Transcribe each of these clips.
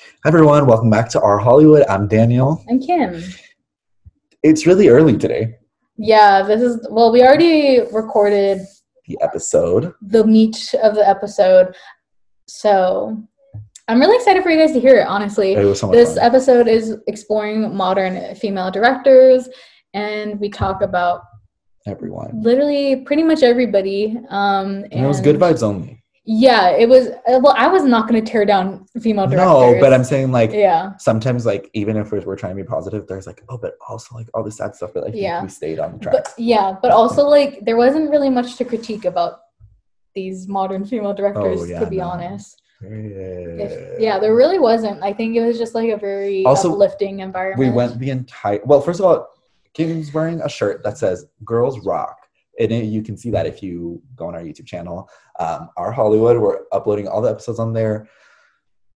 Hi everyone, welcome back to our Hollywood. I'm Daniel. I'm Kim. It's really early today, Yeah, this is well, we already recorded the episode. the meat of the episode. So I'm really excited for you guys to hear it, honestly. It so This fun. episode is exploring modern female directors and we talk about Everyone. literally pretty much everybody. Um And it was good vibes only. Yeah, it was uh, well, I was not gonna tear down female directors. No, but I'm saying like Yeah. sometimes like even if we're, we're trying to be positive, there's like, oh, but also like all the sad stuff, but like, Yeah. we stayed on the track. But yeah, but also like there wasn't really much to critique about these modern female directors, Oh, yeah, to be no. honest. If- yeah. yeah, there really wasn't. I think it was just like a very Also, uplifting environment. we went the entire well first of all kim's wearing a shirt that says girls rock and you can see that if you go on our youtube channel um, our hollywood we're uploading all the episodes on there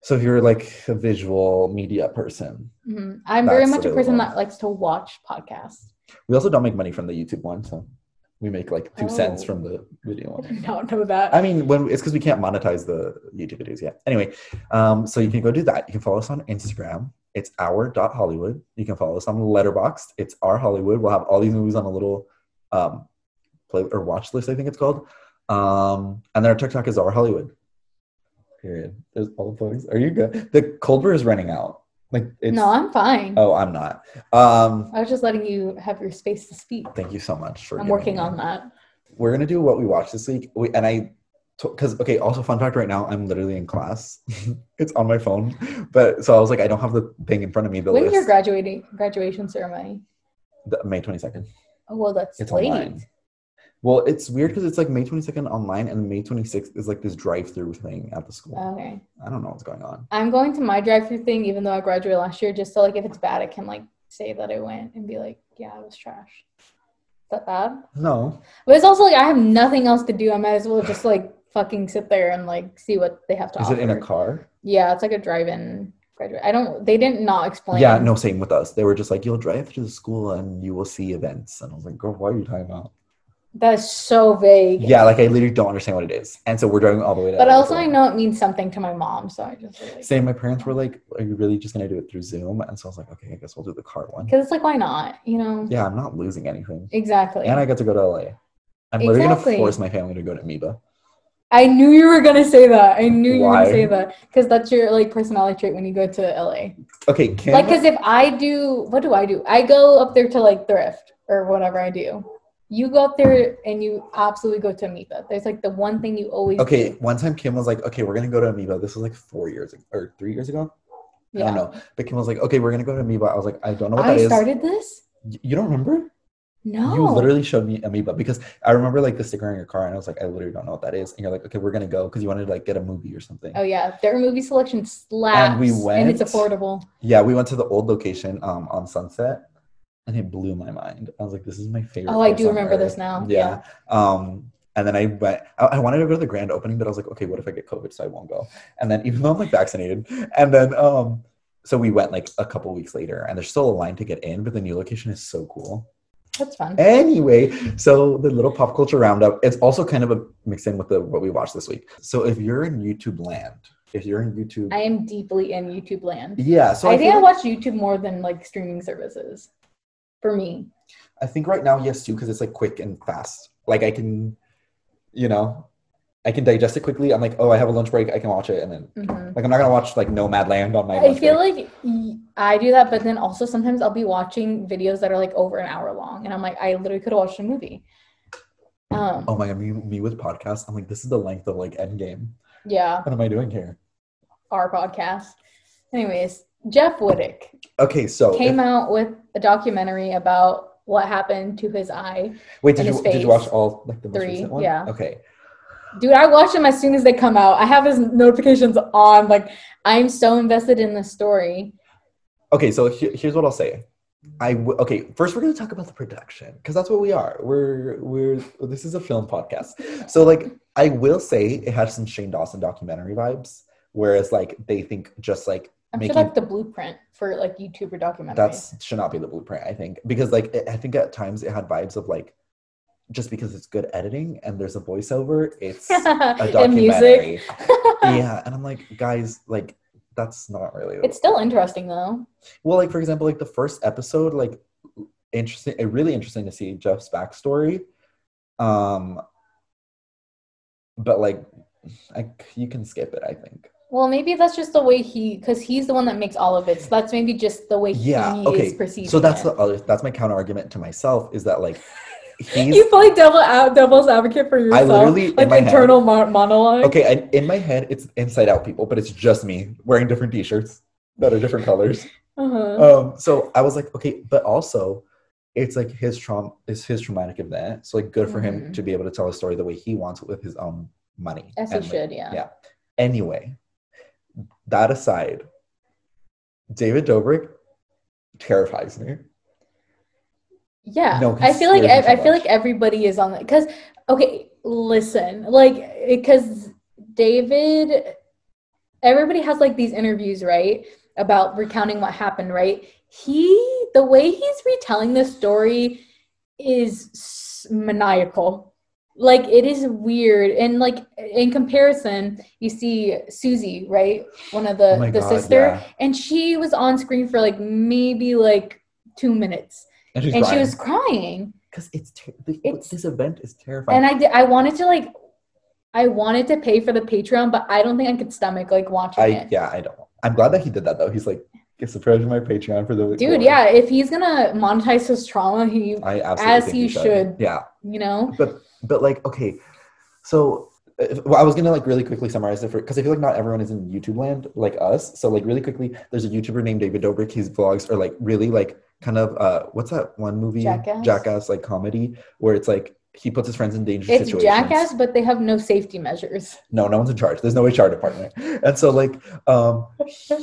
so if you're like a visual media person Mhm. I'm very much a person that likes to watch podcasts. we also don't make money from the youtube one so we make like two cents Oh. from the video I one did not know that. I mean, when it's because we can't monetize the YouTube videos yet. Anyway, um, so you can go do that. You can follow us on Instagram. It's our dot Hollywood. You can follow us on Letterboxd. It's our Hollywood. We'll have all these movies on a little um, play or watch list. I think it's called. Um, and then our TikTok is our Hollywood. Period. There's all the photos. Are you good? The cold brew is running out. Like it's. no, I'm fine. Oh, I'm not. Um, I was just letting you have your space to speak. thank you so much for. I'm working on that. we're gonna do what we watched this week we, and i because okay also fun fact right now i'm literally in class it's on my phone but so i was like i don't have the thing in front of me the When's list your graduating graduation ceremony? the, may 22nd Oh well, that's it's late. online well it's weird because it's like may 22nd online and may 26th is like this drive-through thing at the school Okay, i don't know what's going on I'm going to my drive-through thing, even though I graduated last year, just so like if it's bad, I can like say that I went and be like, yeah, it was trash. Is that bad? no But it's also like I have nothing else to do. I might as well just like fucking sit there and like see what they have to is offer. it in a car Yeah, it's like a drive-in graduate. I don't. They didn't not explain. yeah no same with us they were just like you'll drive to the school and you will see events and i was like girl what are you talking about That is so vague. yeah like i literally don't understand what it is and so we're driving all the way to But also, so- I know it means something to my mom, so I just like Same. My parents were like, "Are you really just gonna do it through Zoom?" And so I was like, "Okay, I guess we'll do the car one." because it's like, why not? You know? Yeah, I'm not losing anything, Exactly. and I get to go to LA. I'm literally Exactly. gonna force my family to go to Amoeba. I knew you were gonna say that. I knew you were gonna say that because that's your like personality trait when you go to LA. Okay, Kim. Like, because if I do, what do I do? I go up there to like thrift or whatever I do. You go up there and you absolutely go to Amoeba. There's like the one thing you always okay, do. one time Kim was like, "Okay, we're gonna go to Amoeba." This was like four years ag- or three years ago. yeah. I don't know. But Kim was like, "Okay, we're gonna go to Amoeba." I was like, "I don't know what I that is." started this. You don't remember? No. You literally showed me Amoeba because I remember like the sticker on your car, and I was like, "I literally don't know what that is." And you're like, "Okay, we're gonna go because you wanted to like get a movie or something." Oh yeah, their movie selection slaps, And we went and it's affordable. Yeah, we went to the old location um, on Sunset, and it blew my mind. I was like, "This is my favorite." Oh, I do remember this now. Yeah. Um, and then I went. I, I wanted to go to the grand opening, but I was like, "Okay, what if I get COVID? So I won't go." And then even though I'm like vaccinated, and then um, so we went like a couple weeks later, and there's still a line to get in, but the new location is so cool. That's fun. Anyway, so the little pop culture roundup. It's also kind of a mix in with the what we watched this week. So if you're in YouTube land, if you're in YouTube, I am deeply in YouTube land. yeah. So I, I, think I like- watch YouTube more than like streaming services. For me, I think right now, yes, too, because it's like quick and fast. Like I can, you know, I can digest it quickly. I'm like, oh, I have a lunch break. I can watch it, and then Mhm. like I'm not gonna watch like Nomadland on my. I feel break. like I do that, but then also sometimes I'll be watching videos that are like over an hour long, and I'm like, I literally could have watched a movie. Um, Oh my god, me, me with podcasts. I'm like, this is the length of like Endgame. yeah, What am I doing here? our podcast. Anyways, Jeff Wittek Okay, so came if- out with a documentary about what happened to his eye. wait, did you did you watch all like the Three, one? yeah. Okay. Dude, I watch them as soon as they come out. I have his notifications on. Like, I'm so invested in the story. Okay, so he- here's what I'll say. I w- okay. First, we're gonna talk about the production because that's what we are. We're we're this is a film podcast. So like, I will say it has some Shane Dawson documentary vibes, whereas like they think just like I'm sure that's the blueprint for like YouTuber documentaries. that's should not be the blueprint. I think because like it, I think at times it had vibes of like just because it's good editing and there's a voiceover, it's a music. documentary. yeah, and I'm like, guys, like that's not really. It's still interesting though. well, like for example, like the first episode, like interesting, really interesting to see Jeff's backstory. Um, but like, I, you can skip it. I think. Well, maybe that's just the way he, because he's the one that makes all of it. So that's maybe just the way Yeah. he Okay. is perceiving So that's it. the other. That's my counter argument to myself is that like he's you play devil out devil's advocate for yourself. I literally, in like my internal mo- monologue. okay. I, in my head, it's inside out people, but it's just me wearing different T-shirts that are different colors. Uh-huh. um so i was like okay but also it's like his trauma is his traumatic event so like good for him Mhm. to be able to tell a story the way he wants with his own money As he like, should, yeah. yeah anyway that aside david dobrik terrifies me Yeah, No, I feel like I, I feel like everybody is on that because okay, listen, like because David, everybody has like these interviews, right, about recounting what happened, right? He, the way he's retelling this story is maniacal. Like it is weird, and like in comparison, you see Susie, right, one of the oh the god sister, yeah. And she was on screen for like maybe like two minutes. And and she was crying. Because it's, ter- the, It's- this event is terrifying. And i did i wanted to like i wanted to pay for the patreon but i don't think i could stomach like watching I it. yeah i don't. I'm glad that he did that though. He's like get subscribed to my patreon for the dude yeah if he's gonna monetize his trauma he i absolutely As think he should. yeah. you know? But but like okay so uh, well, I was gonna like really quickly summarize it for because I feel like not everyone is in YouTube land like us. So like really quickly, there's a YouTuber named David Dobrik. His vlogs are like really like kind of uh what's that one movie Jackass? Jackass like comedy where it's like he puts his friends in dangerous it's situations. jackass but they have no safety measures No, no one's in charge. There's no HR department. And so like um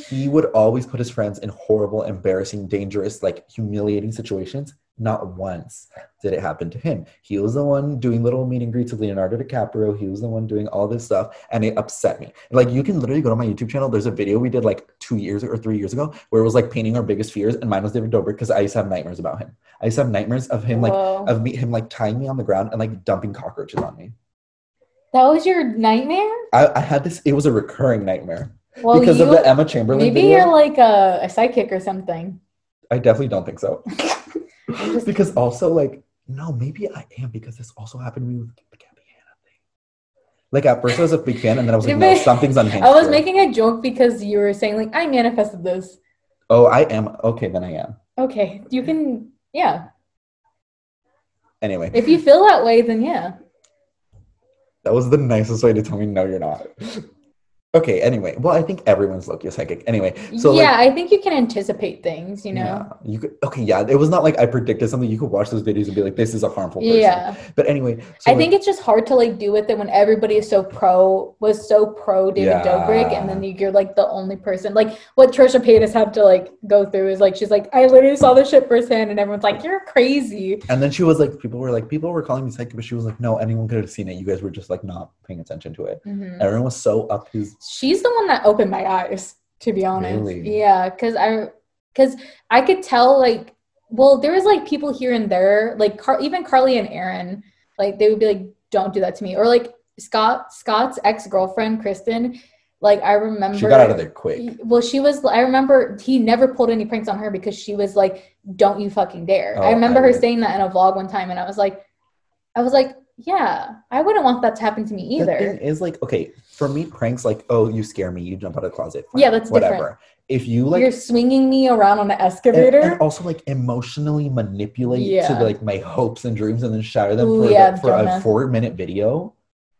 he would always put his friends in horrible, embarrassing, dangerous, like humiliating situations. Not once did it happen to him. He was the one doing little meet and greets with Leonardo DiCaprio. He was the one doing all this stuff, and it upset me. Like you can literally go to my YouTube channel. There's a video we did like two years or three years ago where it was like painting our biggest fears, and mine was David Dobrik because I used to have nightmares about him. I used to have nightmares of him like Whoa. of me him like tying me on the ground and like dumping cockroaches on me. that was your nightmare I, I had this. It was a recurring nightmare well because you, of the Emma Chamberlain maybe video. you're like a, a psychic or something I definitely don't think so. Just- because also, like, no, maybe I am because this also happened to me with the Gabby Hanna thing. Like at first I was a big fan, and then I was like, no, something's unhinged. i was making a joke because you were saying like i manifested this Oh, I am okay. Then I am. okay you can yeah Anyway, if you feel that way then yeah that was the nicest way to tell me no, you're not. Okay. Anyway, well, I think everyone's Loki a psychic. Anyway, so like, yeah, I think you can anticipate things, you know. Yeah, you could. Okay, yeah, it was not like I predicted something. You could watch those videos and be like, "This is a harmful person." Yeah. But anyway, so I like- think it's just hard to like do with it when everybody is so pro was so pro David Yeah. Dobrik and then you're like the only person like what Trisha Paytas had to like go through is like she's like I literally saw this shit firsthand and everyone's like you're crazy. And then she was like, people were like, people were calling me psychic, but she was like, no, anyone could have seen it. You guys were just like not paying attention to it. Mhm. Everyone was so up his. She's the one that opened my eyes to be honest. Really? Yeah, cuz I cuz I could tell like well there was like people here and there like Car- even Carly and Erin like they would be like don't do that to me or like Scott Scott's ex-girlfriend Kristen like I remember She got out of there quick. Well, she was. I remember he never pulled any pranks on her because she was like, "Don't you fucking dare!" Oh, I remember I her saying that in a vlog one time, and I was like, I was like, yeah, I wouldn't want that to happen to me The thing either. is like, okay, for me, pranks like, oh, you scare me, you jump out of the closet. Yeah, that's whatever. different. If you like, You're swinging me around on an and, excavator. and also like emotionally manipulate Yeah. to like my hopes and dreams and then shatter them Ooh, for, yeah, the- for a four minute video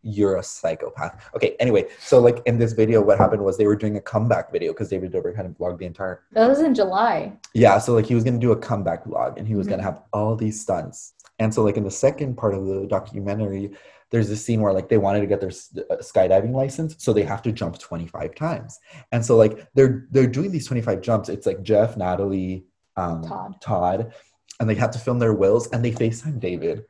you're a psychopath okay anyway so like in this video what happened was they were doing a comeback video because david dobrik hadn't vlogged the entire that was in July. yeah so like he was gonna do a comeback vlog and he was Mhm. gonna have all these stunts and so like in the second part of the documentary there's this scene where like they wanted to get their uh, skydiving license so they have to jump 25 times. And so like they're they're doing these 25 jumps. It's like jeff natalie um, Todd. todd and they have to film their wills and they facetime david.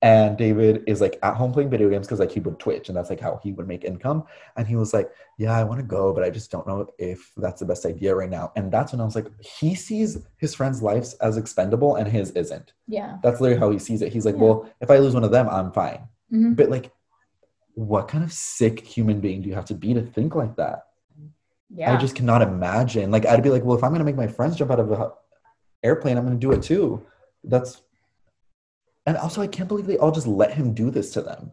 And david is like at home playing video games because like he would twitch and that's like how he would make income. And he was like yeah i want to go but i just don't know if that's the best idea right now. And that's when i was like he sees his friends lives as expendable and his isn't. Yeah. that's literally how he sees it. He's like Yeah. well if i lose one of them i'm fine Mhm. but like what kind of sick human being do you have to be to think like that Yeah. I just cannot imagine. Like I'd be like, well, if I'm gonna make my friends jump out of an airplane, I'm gonna do it too. That's and also I can't believe they all just let him do this to them.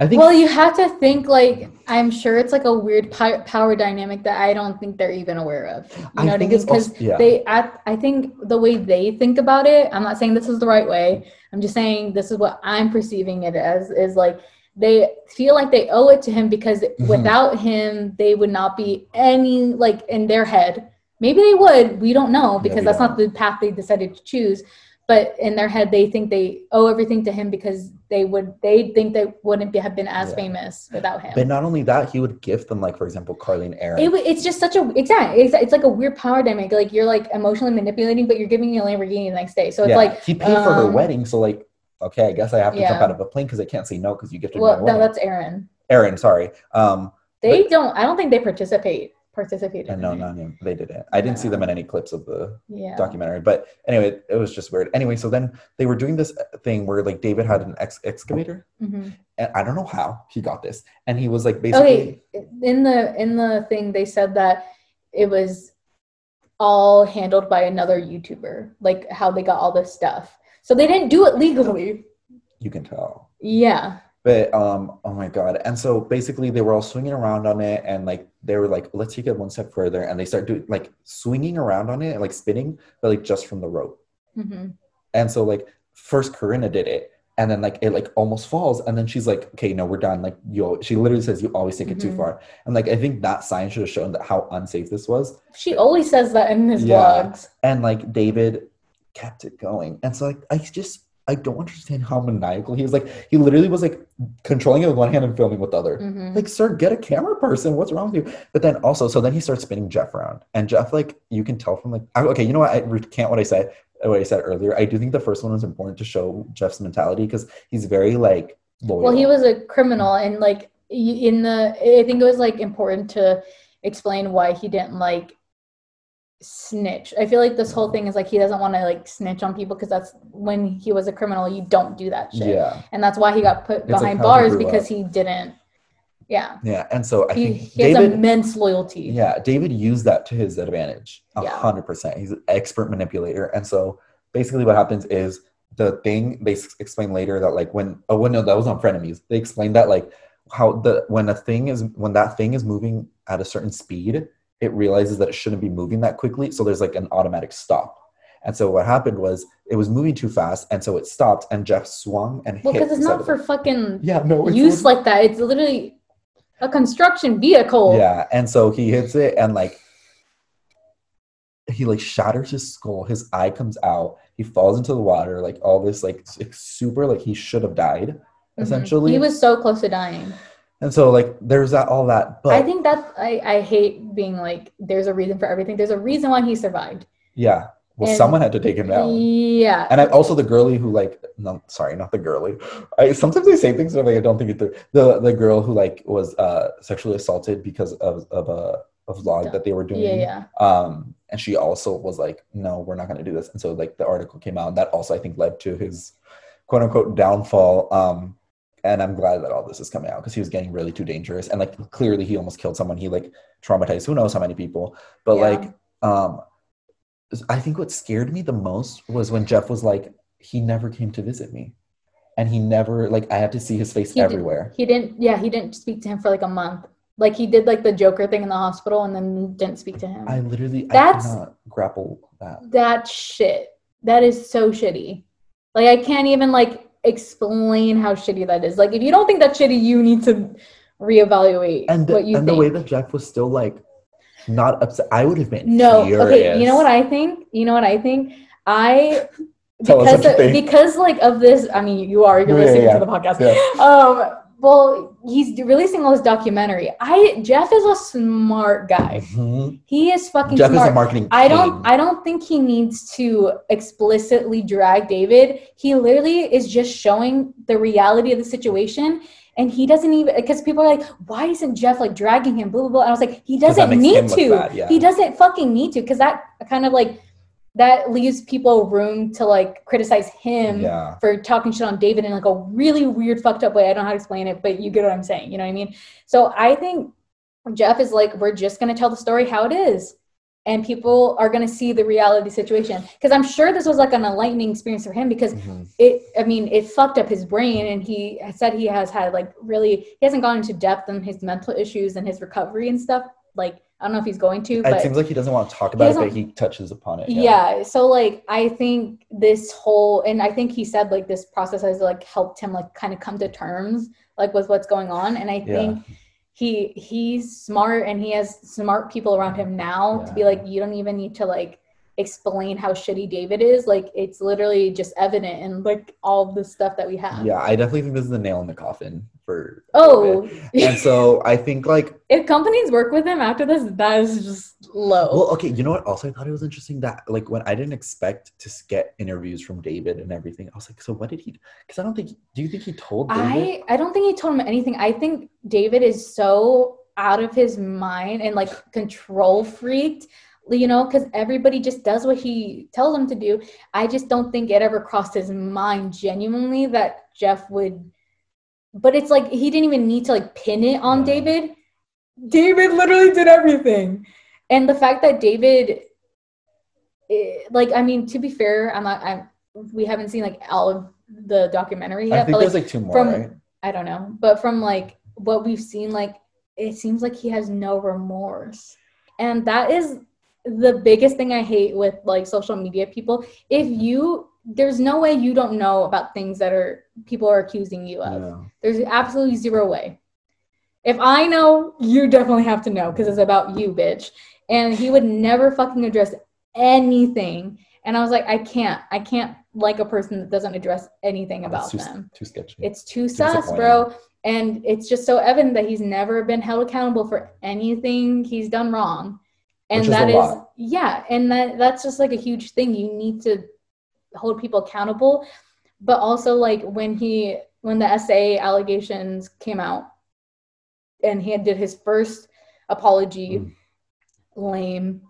I think well, you have to think like I'm sure it's like a weird pi- power dynamic that I don't think they're even aware of. You I know what I think mean? it's Because yeah. they, I, I think the way they think about it. I'm not saying this is the right way. I'm just saying this is what I'm perceiving it as. Is like they feel like they owe it to him because Mhm. without him, they would not be any like in their head. Maybe they would. We don't know because that's not the path they decided to choose. But in their head, they think they owe everything to him because they would. They think they wouldn't be, have been as Yeah. famous without him. But not only that, he would gift them, like for example, Carly and Erin. It, it's just such a exactly. It's, it's like a weird power dynamic. Like you're like emotionally manipulating, but you're giving me a Lamborghini the next day. So it's yeah, like, he paid for her um, wedding, so like, okay, I guess I have to jump out of a plane because I can't say no because you gifted me well, a no, wedding. that's Erin. Erin, sorry. Um, They don't. I don't think they participate. Participate. and no, it. no, no, they didn't. I didn't see them in any clips of the Yeah. documentary. But anyway, it was just weird. Anyway, so then they were doing this thing where like David had an ex- excavator, hmm and I don't know how he got this, and he was like basically. Okay. In the in the thing, they said that it was all handled by another YouTuber. Like how they got all this stuff. So they didn't do it legally. You can tell. Yeah. But um, oh my god! And so basically, they were all swinging around on it, and like they were like, "Let's take it one step further," and they start doing like swinging around on it, like spinning, but like just from the rope. hmm And so like first Corinna did it, and then like it like almost falls, and then she's like, "Okay, no, we're done." Like you, she literally says, "You always take it too Mhm. far," and like I think that sign should have shown that how unsafe this was, She always says that in his Yeah. vlogs. and like David kept it going, and so like I just I don't understand how maniacal he is. Like he literally was like controlling it with one hand and filming with the other. Mhm. Like, sir, get a camera person. What's wrong with you? But then also, so then he starts spinning Jeff around, and Jeff, like, you can tell from like, okay, you know what? I recant what I said. What I said earlier. I do think the first one was important to show Jeff's mentality because he's very like loyal. Well, he was a criminal, and like in the, I think it was like important to explain why he didn't like snitch. I feel like this whole thing is like he doesn't want to like snitch on people because that's when he was a criminal, you don't do that shit, Yeah, and that's why he got put It's behind he bars grew because up. he didn't. Yeah, yeah, and so I he, think he has immense loyalty. Yeah, David used that to his advantage. A hundred percent. He's an expert manipulator. And so basically what happens is the thing they explain later that like when oh well, no, that was on frenemies. They explained that like how the when a thing is when that thing is moving at a certain speed, it realizes that it shouldn't be moving that quickly. So there's like an automatic stop. And so what happened was it was moving too fast, and so it stopped, and Jeff swung and Well, hit. Well, because it's not for it. fucking yeah, no, it's use like that. It's literally a construction vehicle. Yeah, and so he hits it and like he like shatters his skull, his eye comes out, he falls into the water, like all this like s- super like he should have died, Mhm. essentially. he was so close to dying. And so like there's that all that. But I think that I, I hate being like there's a reason for everything. There's a reason why he survived. yeah. Well and- someone had to take him down. Yeah. And I also the girlie who like no sorry, not the girlie. I sometimes I say things that like I don't think it through. The the girl who like was uh sexually assaulted because of of a a vlog that they were doing. yeah, yeah. um and she also was like no we're not going to do this and so like the article came out and that also i think led to his quote unquote downfall um and i'm glad that all this is coming out because he was getting really too dangerous and like clearly he almost killed someone he like traumatized who knows how many people but Yeah. like um i think what scared me the most was when jeff was like he never came to visit me and he never like i had to see his face He did- everywhere He didn't yeah, he didn't speak to him for like a month. Like he did like the Joker thing in the hospital and then didn't speak to him. i literally That's- i cannot grapple that that shit. That is so shitty. Like I can't even like explain how shitty that is. Like if you don't think that's shitty, you need to reevaluate and the, what you and think. the way that Jeff was still like not upset, I would have been No, furious. okay. You know what I think? You know what I think? I because of, because like of this. I mean, you are you're Yeah, listening yeah, to the podcast. yeah. Um. Well, he's releasing all this documentary. I Jeff is a smart guy. Mhm. He is fucking Jeff smart. is a marketing. I don't king. I don't think he needs to explicitly drag David. He literally is just showing the reality of the situation. And he doesn't even because people are like, why isn't Jeff like dragging him? Blah blah blah. And I was like, he doesn't need to. bad, yeah. He doesn't fucking need to because that kind of like that leaves people room to like criticize him Yeah. for talking shit on David in like a really weird fucked up way. I don't know how to explain it, but you get what I'm saying. You know what I mean? So I think Jeff is like, we're just gonna tell the story how it is. And people are gonna see the reality situation. Because I'm sure this was like an enlightening experience for him because Mhm. it I mean, it fucked up his brain and he said he has had like really he hasn't gone into depth on his mental issues and his recovery and stuff. Like I don't know if he's going to, But It seems like he doesn't want to talk about it, but he touches upon it. yeah. so like i think this whole and i think he said like this process has like helped him like kind of come to terms like with what's going on and i think he he's smart and he has smart people around him now to be like you don't even need to like explain how shitty david is like it's literally just evident in like all the stuff that we have Yeah, I definitely think this is the nail in the coffin for. oh And so I think like if companies work with him after this that is just low Well, okay, you know what? Also, I thought it was interesting that, like, when I didn't expect to get interviews from David and everything, I was like, so what did he? Because I don't think. Do you think he told David? I I don't think he told him anything. I think David is so out of his mind and like control freaked, you know, because everybody just does what he tells them to do. I just don't think it ever crossed his mind genuinely that Jeff would. But it's like he didn't even need to like pin it on David. David literally did everything, and the fact that David, eh, like, I mean, to be fair, I'm not. I'm. We haven't seen like all of the documentary I yet, think but like, there's like two more, from- right? I don't know, but from like what we've seen, like it seems like he has no remorse, and that is the biggest thing I hate with like social media people. If you, there's no way you don't know about things that are people are accusing you of. Yeah. There's absolutely zero way. If I know, you definitely have to know because it's about you, bitch. And he would never fucking address anything. And I was like, I can't, I can't like a person that doesn't address anything Oh, about too, them. Too sketchy. It's too sus, bro. And it's just so evident that he's never been held accountable for anything he's done wrong. And Which is that is, lot. yeah, and that that's just like a huge thing. You need to hold people accountable. But also like when he when the SA allegations came out and he did his first apology, Mm. lame,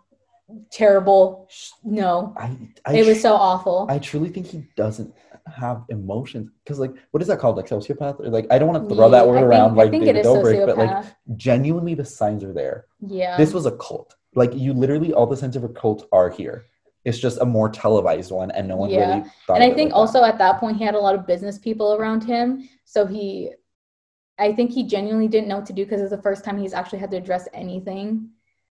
terrible, sh- no. I, I, It was tr- so awful. I truly think he doesn't have emotions because, like, what is that called? Like sociopath? Or like, I don't want to throw that word I think- around I like think David it is Dobrik, but like, genuinely, the signs are there. yeah. This was a cult. Like, you literally, all the signs of a cult are here. It's just a more televised one, and no one Yeah. really thought. and I think like that. also at that point he had a lot of business people around him, so he, I think he genuinely didn't know what to do because it's the first time he's actually had to address anything.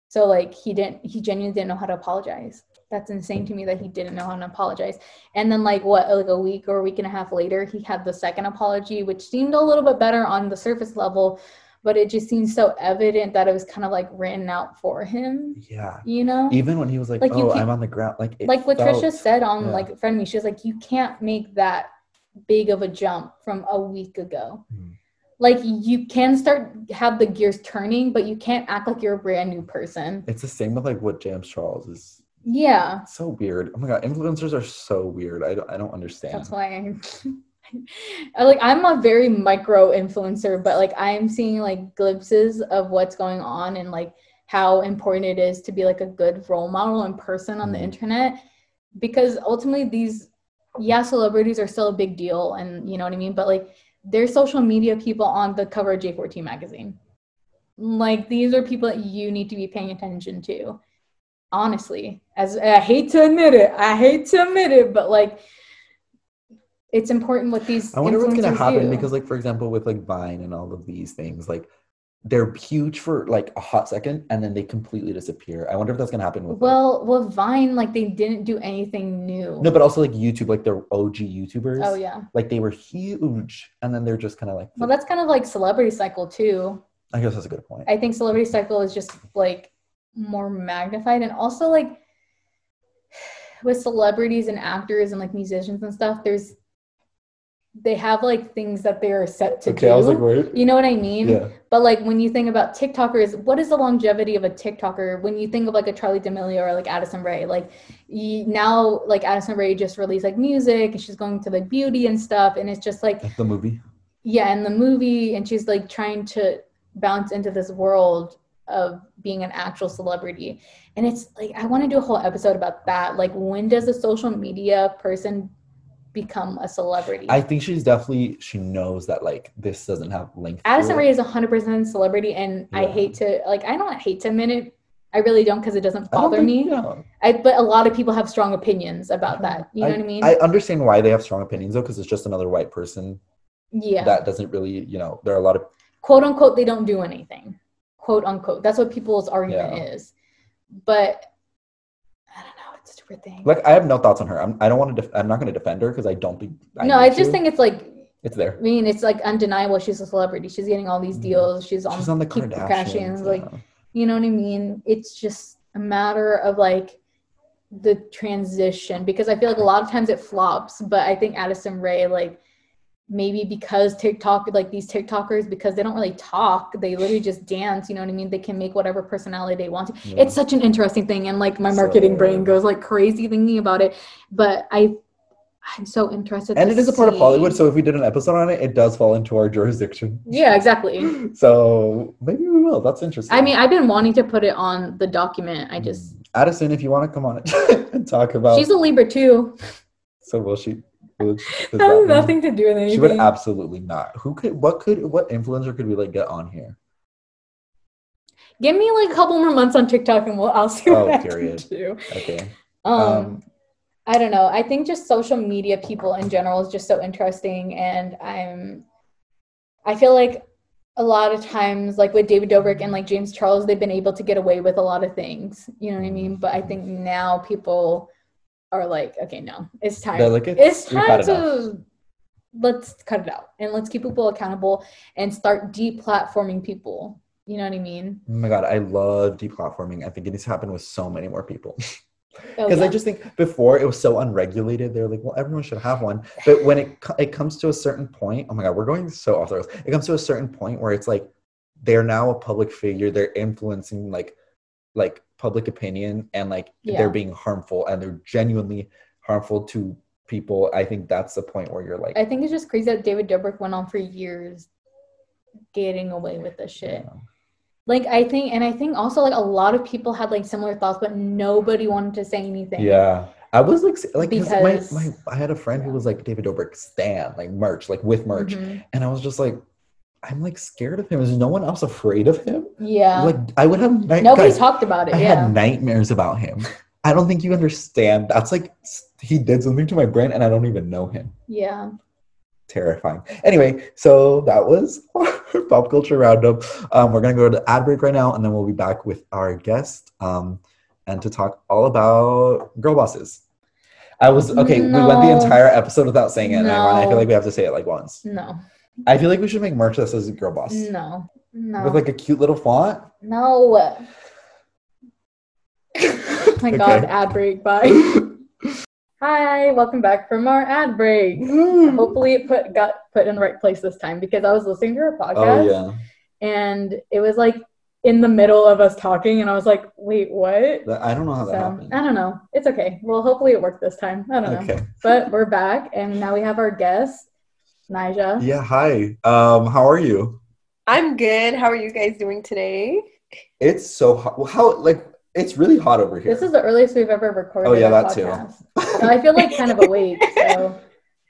So like he didn't, he genuinely didn't know how to apologize. That's insane to me that he didn't know how to apologize. And then like what, like a week or a week and a half later, he had the second apology, which seemed a little bit better on the surface level, but it just seemed so evident that it was kind of like written out for him, yeah. you know? Even when he was like, Like, "Oh, I'm on the ground," like, it like what felt- Trisha said on yeah. like Frenemies, she was like, you can't make that big of a jump from a week ago. Hmm. Like you can start have the gears turning, but you can't act like you're a brand new person. It's the same with like what James Charles is. Yeah, So weird. Oh my god, influencers are so weird. I don't, I don't understand. that's why I like I'm a very micro influencer, but like I'm seeing like glimpses of what's going on and like how important it is to be like a good role model in person on the Mhm. internet. Because ultimately these yeah celebrities are still a big deal and you know what i mean? But like they're social media people on the cover of j14 magazine. Like these are people that you need to be paying attention to. Honestly. As i hate to admit it. I hate to admit it but like it's important what these I wonder what's gonna happen do. because, like, for example, with like Vine and all of these things, like they're huge for like a hot second and then they completely disappear. I wonder if that's gonna happen with. like- well vine like they didn't do anything new no, but also like YouTube, like they're OG YouTubers. oh yeah Like they were huge, and then they're just kind of like. well that's kind of like celebrity cycle too I guess that's a good point. I think Celebrity Cycle is just like more magnified and also like with celebrities and actors and like musicians and stuff, there's they have like things that they're set to okay, do. I was like, wait. you know what I mean? Yeah. But like when you think about TikTokers, what is the longevity of a TikToker? When you think of like a Charli D'Amelio or like Addison Rae, like you, now like Addison Rae just released like music and she's going to like beauty and stuff, and it's just Like the movie. yeah and the movie and she's like trying to bounce into this world of being an actual celebrity and it's like i want to do a whole episode about that like when does a social media person become a celebrity. I think she's definitely she knows that like this doesn't have length. Addison. Rae is 100% celebrity, and I hate to like I don't hate to admit it. I really don't because it doesn't I bother think- me. yeah. I but a lot of people have strong opinions about that. You know what I mean? I understand why they have strong opinions though, because it's just another white person yeah. that doesn't really, you know, there are a lot of quote unquote they don't do anything quote unquote that's what people's argument Yeah. is but i don't know it's a stupid thing like I have no thoughts on her. I'm I don't want to def- I'm not going to defend her because I don't think no i just to. think it's like it's there. i mean it's like undeniable she's a celebrity she's getting all these Mhm. deals she's on, She's on the Kim Kardashians. like yeah. you know what i mean it's just a matter of like the transition because i feel like a lot of times it flops but i think addison rae like maybe because tiktok like these tiktokers because they don't really talk they literally just dance you know what i mean they can make whatever personality they want to Yeah. it's such an interesting thing and like my marketing So- brain goes like crazy thinking about it but i i'm so interested and it is a part of Hollywood, so if we did an episode on it, it does fall into our jurisdiction. yeah exactly So maybe we will. That's interesting. i mean i've been wanting to put it on the document i just Mm. Addison, if you want to come on it and talk about, she's a libra too so will she? Does that that has mean- nothing to do with anything She would absolutely not. Who could? What could? What influencer could we like get on here? give me like a couple more months on tiktok and we'll i'll see what Oh, I period. can do Okay. um, Um, I don't know. I think just social media people in general is just so interesting, and I'm. I feel like a lot of times, like with David Dobrik and like James Charles, they've been able to get away with a lot of things. You know what I mean? But I think now people are like, okay, no, it's time. Like, it's we've time to let's cut it out and let's keep people accountable and start deplatforming people. You know what I mean? Oh my god, I love deplatforming. I think it needs to happen with so many more people. Oh, Because yeah. I just think before it was so unregulated, they're like, well, everyone should have one. But when it it comes to a certain point, oh my god, we're going so off the rails. It comes to a certain point where it's like they're now a public figure. They're influencing like like public opinion, and like Yeah. they're being harmful, and they're genuinely harmful to people. I think that's the point where you're like, I think it's just crazy that David Dobrik went on for years getting away with this shit. yeah. Like I think, and I think also like a lot of people had like similar thoughts, but nobody wanted to say anything. Yeah. I was like, like Because- my, my, I had a friend who was like David Dobrik stan, like merch, like with merch, Mhm. and I was just like, I'm like scared of him. Is no one else afraid of him? Yeah. Like, I would have night- Nobody talked about it. I yeah. had nightmares about him. I don't think you understand. That's like he did something to my brain, and I don't even know him. yeah. Terrifying. Anyway, so that was our pop culture roundup. Um, we're gonna go to the ad break right now, and then we'll be back with our guest, um, and to talk all about girl bosses. I was okay. We went the entire episode without saying it, and I, I feel like we have to say it like once. No. I feel like we should make merch that says "girl boss" No. No. with like a cute little font. no. Oh my god, ad break. Bye. Hi, welcome back from our ad break. Hmm. Hopefully it put got put in the right place this time because I was listening to her oh, podcast. oh yeah. and it was like in the middle of us talking and i was like wait what I don't know how that happened. i don't know it's okay well hopefully it worked this time i don't know but we're back and now we have our guest Naja. Yeah. Hi. Um. How are you? I'm good. How are you guys doing today? It's so hot. Well, how like it's really hot over here. this is the earliest we've ever recorded Oh, yeah, a that too. so i feel like kind of awake so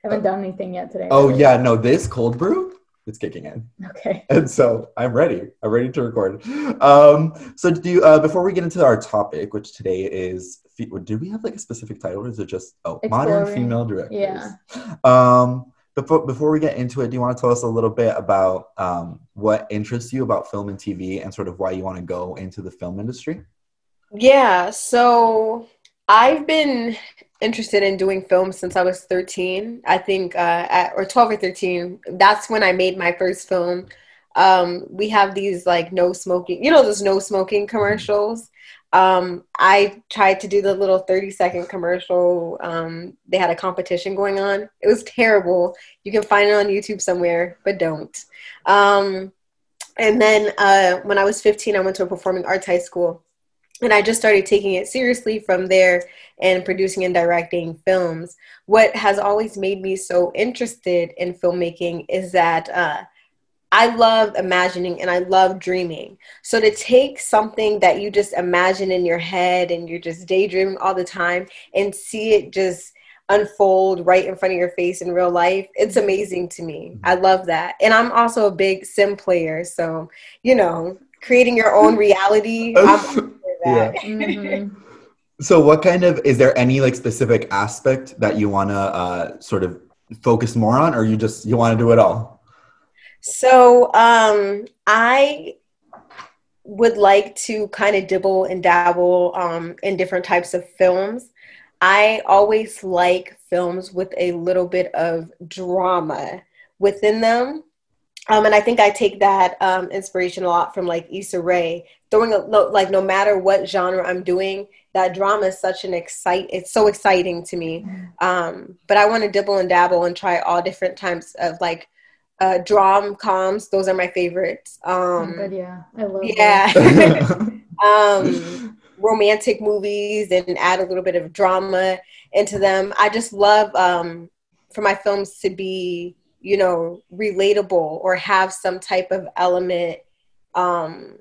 haven't done anything yet today oh yeah. No, this cold brew. It's kicking in. okay and so I'm ready. I'm ready to record. Um, so do you, uh, before we get into our topic, which today is, do we have like a specific title, or is it just oh, modern female directors? Yeah. Um, before before we get into it, do you want to tell us a little bit about um, what interests you about film and TV, and sort of why you want to go into the film industry? Yeah, so I've been interested in doing film since I was 13. I think, uh, at, or 12 or 13. That's when I made my first film. Um, we have these like no smoking, you know, those no smoking commercials. Um, I tried to do the little 30 second commercial. Um, they had a competition going on. It was terrible. You can find it on YouTube somewhere, but don't. Um, and then uh, when I was 15, I went to a performing arts high school and I just started taking it seriously from there and producing and directing films. What has always made me so interested in filmmaking is that uh, I love imagining and I love dreaming. So to take something that you just imagine in your head and you're just daydreaming all the time and see it just unfold right in front of your face in real life. It's Mm-hmm. amazing to me. I love that. And I'm also a big sim player. So, you know, creating your own reality. I'm all for that. Mhm. So, what kind of is there any like specific aspect that you want to uh, sort of focus more on, or you just you want to do it all? So, um, I would like to kind of dibble and dabble um, in different types of films. I always like films with a little bit of drama within them. Um, and I think I take that um, inspiration a lot from like Issa Rae. Throwing a no, like no matter what genre I'm doing, that drama is such an excite. It's so exciting to me. Um, but I want to dibble and dabble and try all different types of like uh, drom coms. Those are my favorites. Oh, Um, good, yeah, I love. yeah. um, romantic movies and add a little bit of drama into them. I just love um, for my films to be, you know, relatable or have some type of element um,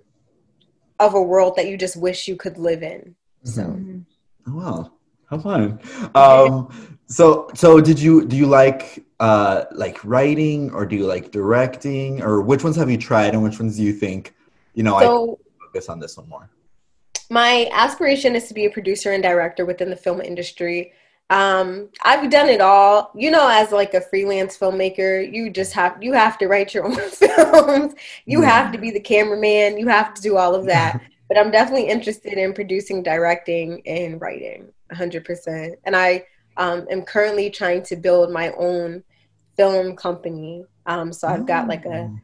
of a world that you just wish you could live in. So. Mhm. Oh, wow, how fun! Um, so, so did you do you like uh, like writing, or do you like directing, or which ones have you tried, and which ones do you think you know I So can focus on this one more? my aspiration is to be a producer and director within the film industry. Um, I've done it all. You know, as like a freelance filmmaker, you just have you have to write your own films. You Yeah. have to be the cameraman. You have to do all of that. but I'm definitely interested in producing, directing, and writing 100%. And I um, am currently trying to build my own film company. Um, so I've got like a Oh.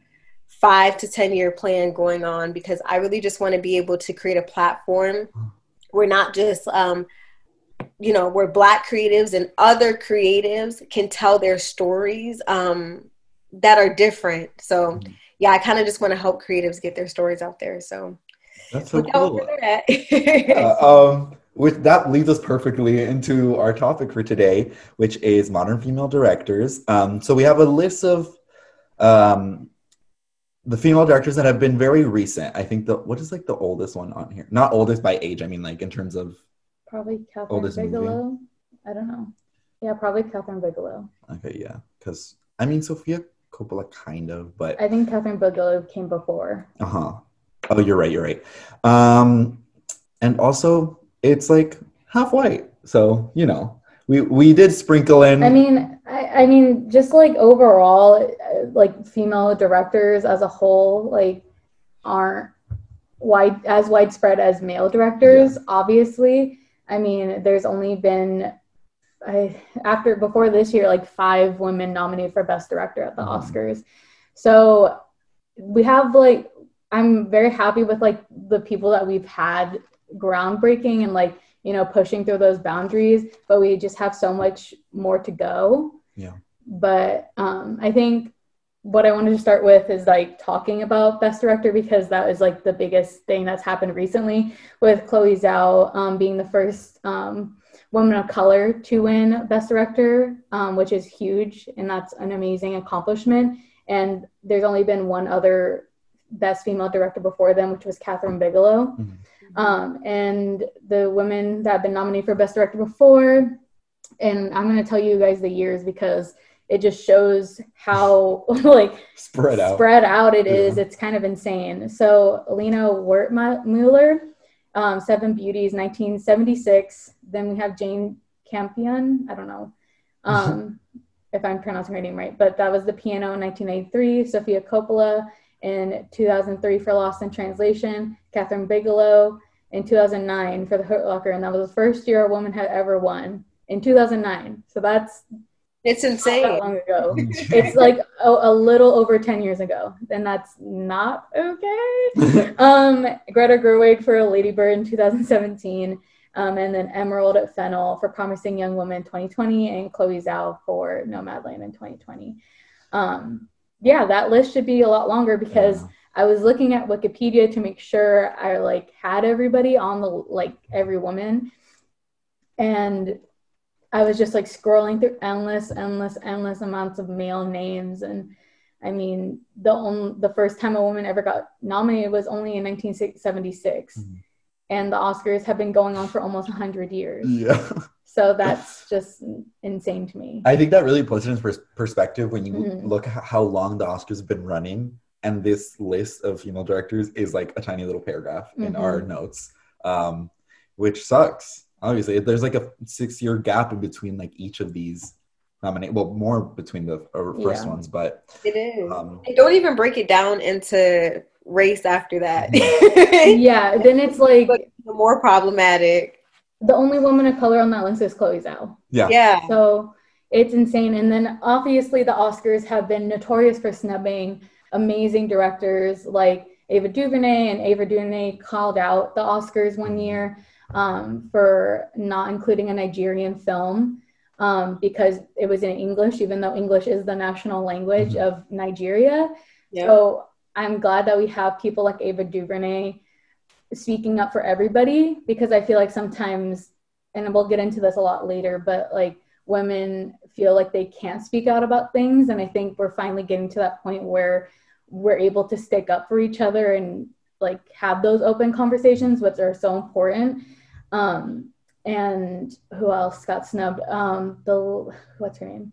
five to 10 year plan going on because I really just want to be able to create a platform where not just, um, you know, where Black creatives and other creatives can tell their stories um, that are different. So, Mhm. yeah, I kind of just want to help creatives get their stories out there. So, That's so cool. that. Uh, um, with that leads us perfectly into our topic for today, which is modern female directors. Um, so we have a list of um, the female directors that have been very recent. I think the what is like the oldest one on here? Not oldest by age. I mean like in terms of Probably Kathryn Oldest movie. Bigelow. I don't know. Yeah, probably Kathryn Bigelow. okay, yeah, because I mean Sofia Coppola kind of, but I think Kathryn Bigelow came before. uh huh. Oh, you're right. You're right. Um, and also it's like half white, so you know we we did sprinkle in. I mean, I, I mean, just like overall, uh, like female directors as a whole, like aren't wide as widespread as male directors. Obviously, I mean, there's only been I after before this year, like five women nominated for best director at the Mhm. Oscars. So we have like I'm very happy with like the people that we've had groundbreaking and like you know pushing through those boundaries but we just have so much more to go Yeah. but um i think what i wanted to start with is like talking about best director because that is like the biggest thing that's happened recently with chloe zhao um, being the first um, woman of color to win best director um, which is huge and that's an amazing accomplishment and there's only been one other best female director before them which was kathryn bigelow Mhm. Um, and the women that have been nominated for best director before and i'm going to tell you guys the years because it just shows how like spread out. spread out it is. Yeah. it's kind of insane so alina wertmuller um, seven beauties 1976 then we have jane campion i don't know um, if i'm pronouncing her name right but that was the piano in 1983 sofia coppola in 2003 for lost in translation kathryn bigelow in 2009 for the hurt locker and that was the first year a woman had ever won in 2009 so that's it's not that insane. long ago. It's like a, a little over 10 years ago and that's not okay. Um greta gerwig for lady bird in 2017 um, and then emerald at fennell for promising young woman 2020 and chloe zhao for nomadland in 2020 um yeah that list should be a lot longer because Yeah. I was looking at Wikipedia to make sure I like had everybody on the like every woman, and I was just like scrolling through endless, endless, endless amounts of male names, and I mean the only the first time a woman ever got nominated was only in 1976, Mhm. And the Oscars have been going on for almost 100 years. Yeah. So that's just insane to me. I think that really puts it in pers- perspective when you Mhm. look at how long the Oscars have been running, and this list of female directors is like a tiny little paragraph in Mhm. our notes, um, which sucks. Obviously, there's like a six-year gap in between like each of these nominate. Well, more between the uh, first Yeah. ones, but It is. um, And don't even break it down into race after that. yeah, then it's like the more problematic. the only woman of color on that list is Chloé Zhao. yeah, Yeah. So it's insane. And then obviously the Oscars have been notorious for snubbing amazing directors like Ava DuVernay, and Ava DuVernay called out the Oscars one year um, for not including a Nigerian film um, because it was in English, even though English is the national language Mhm. of Nigeria. Yeah. So I'm glad that we have people like Ava DuVernay speaking up for everybody because I feel like sometimes, and we'll get into this a lot later, but like women feel like they can't speak out about things. And I think we're finally getting to that point where we're able to stick up for each other and like have those open conversations, which are so important. Um, and who else got snubbed? Um, the what's her name?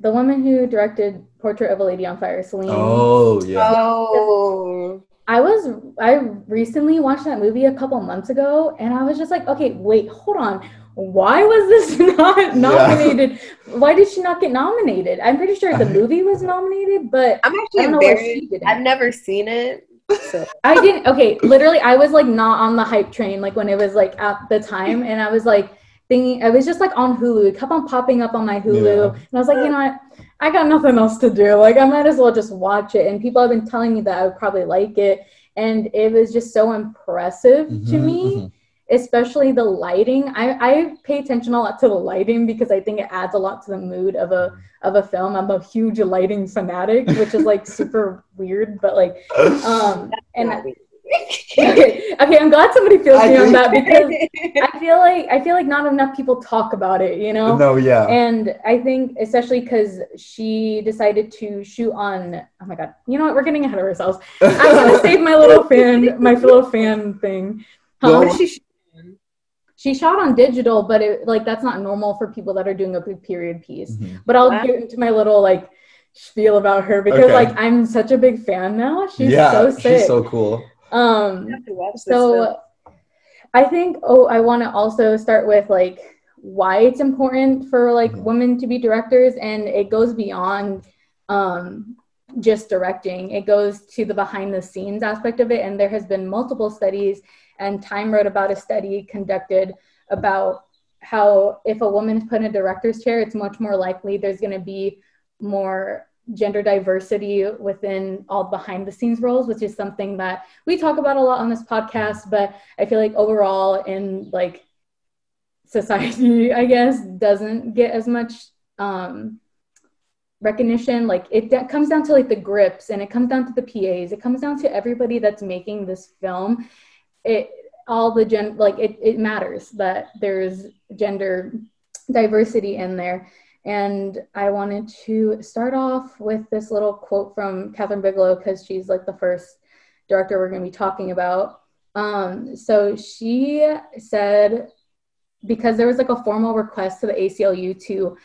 The woman who directed Portrait of a Lady on Fire, Celine. oh yeah, Oh. I was I recently watched that movie a couple months ago and I was just like, okay, wait, hold on. Why was this not nominated? Why did she not get nominated? I'm pretty sure the movie was nominated, but I'm I actually don't know why she didn't. I've never seen it. So I didn't okay, literally I was like not on the hype train like when it was like at the time and I was like thinking I was just like on Hulu. It kept on popping up on my Hulu. Yeah. And I was like, you know what? I got nothing else to do. Like I might as well just watch it. And people have been telling me that I would probably like it. And it was just so impressive to Mhm, me, mhm. especially the lighting. I, I pay attention a lot to the lighting because I think it adds a lot to the mood of a of a film. I'm a huge lighting fanatic, which is like super weird, but like um and okay, okay, I'm glad somebody feels I me on that because I feel like I feel like not enough people talk about it, you know. no, yeah, And I think especially because she decided to shoot on. Oh my god! You know what? We're getting ahead of ourselves. I'm gonna save my little fan, my little fan thing. Huh? Well, What is she she shot on digital, but it like that's not normal for people that are doing a big period piece. Mhm. But I'll Wow. get into my little like spiel about her because Okay. like I'm such a big fan now. She's yeah, so sick. she's so cool. Um. I have to watch this film. So I think oh I want to also start with like why it's important for like Mhm. women to be directors and it goes beyond um just directing. It goes to the behind the scenes aspect of it and there has been multiple studies and Time wrote about a study conducted about how if a woman is put in a director's chair it's much more likely there's going to be more gender diversity within all behind the scenes roles which is something that we talk about a lot on this podcast but i feel like overall in like society i guess doesn't get as much um recognition. Like it comes down to like the grips and it comes down to the pas it comes down to everybody that's making this film. It all the gen like it, it matters that there's gender diversity in there and I wanted to start off with this little quote from Kathryn Bigelow because she's like the first director we're going to be talking about. Um, so she said, because there was like a formal request to the ACLU to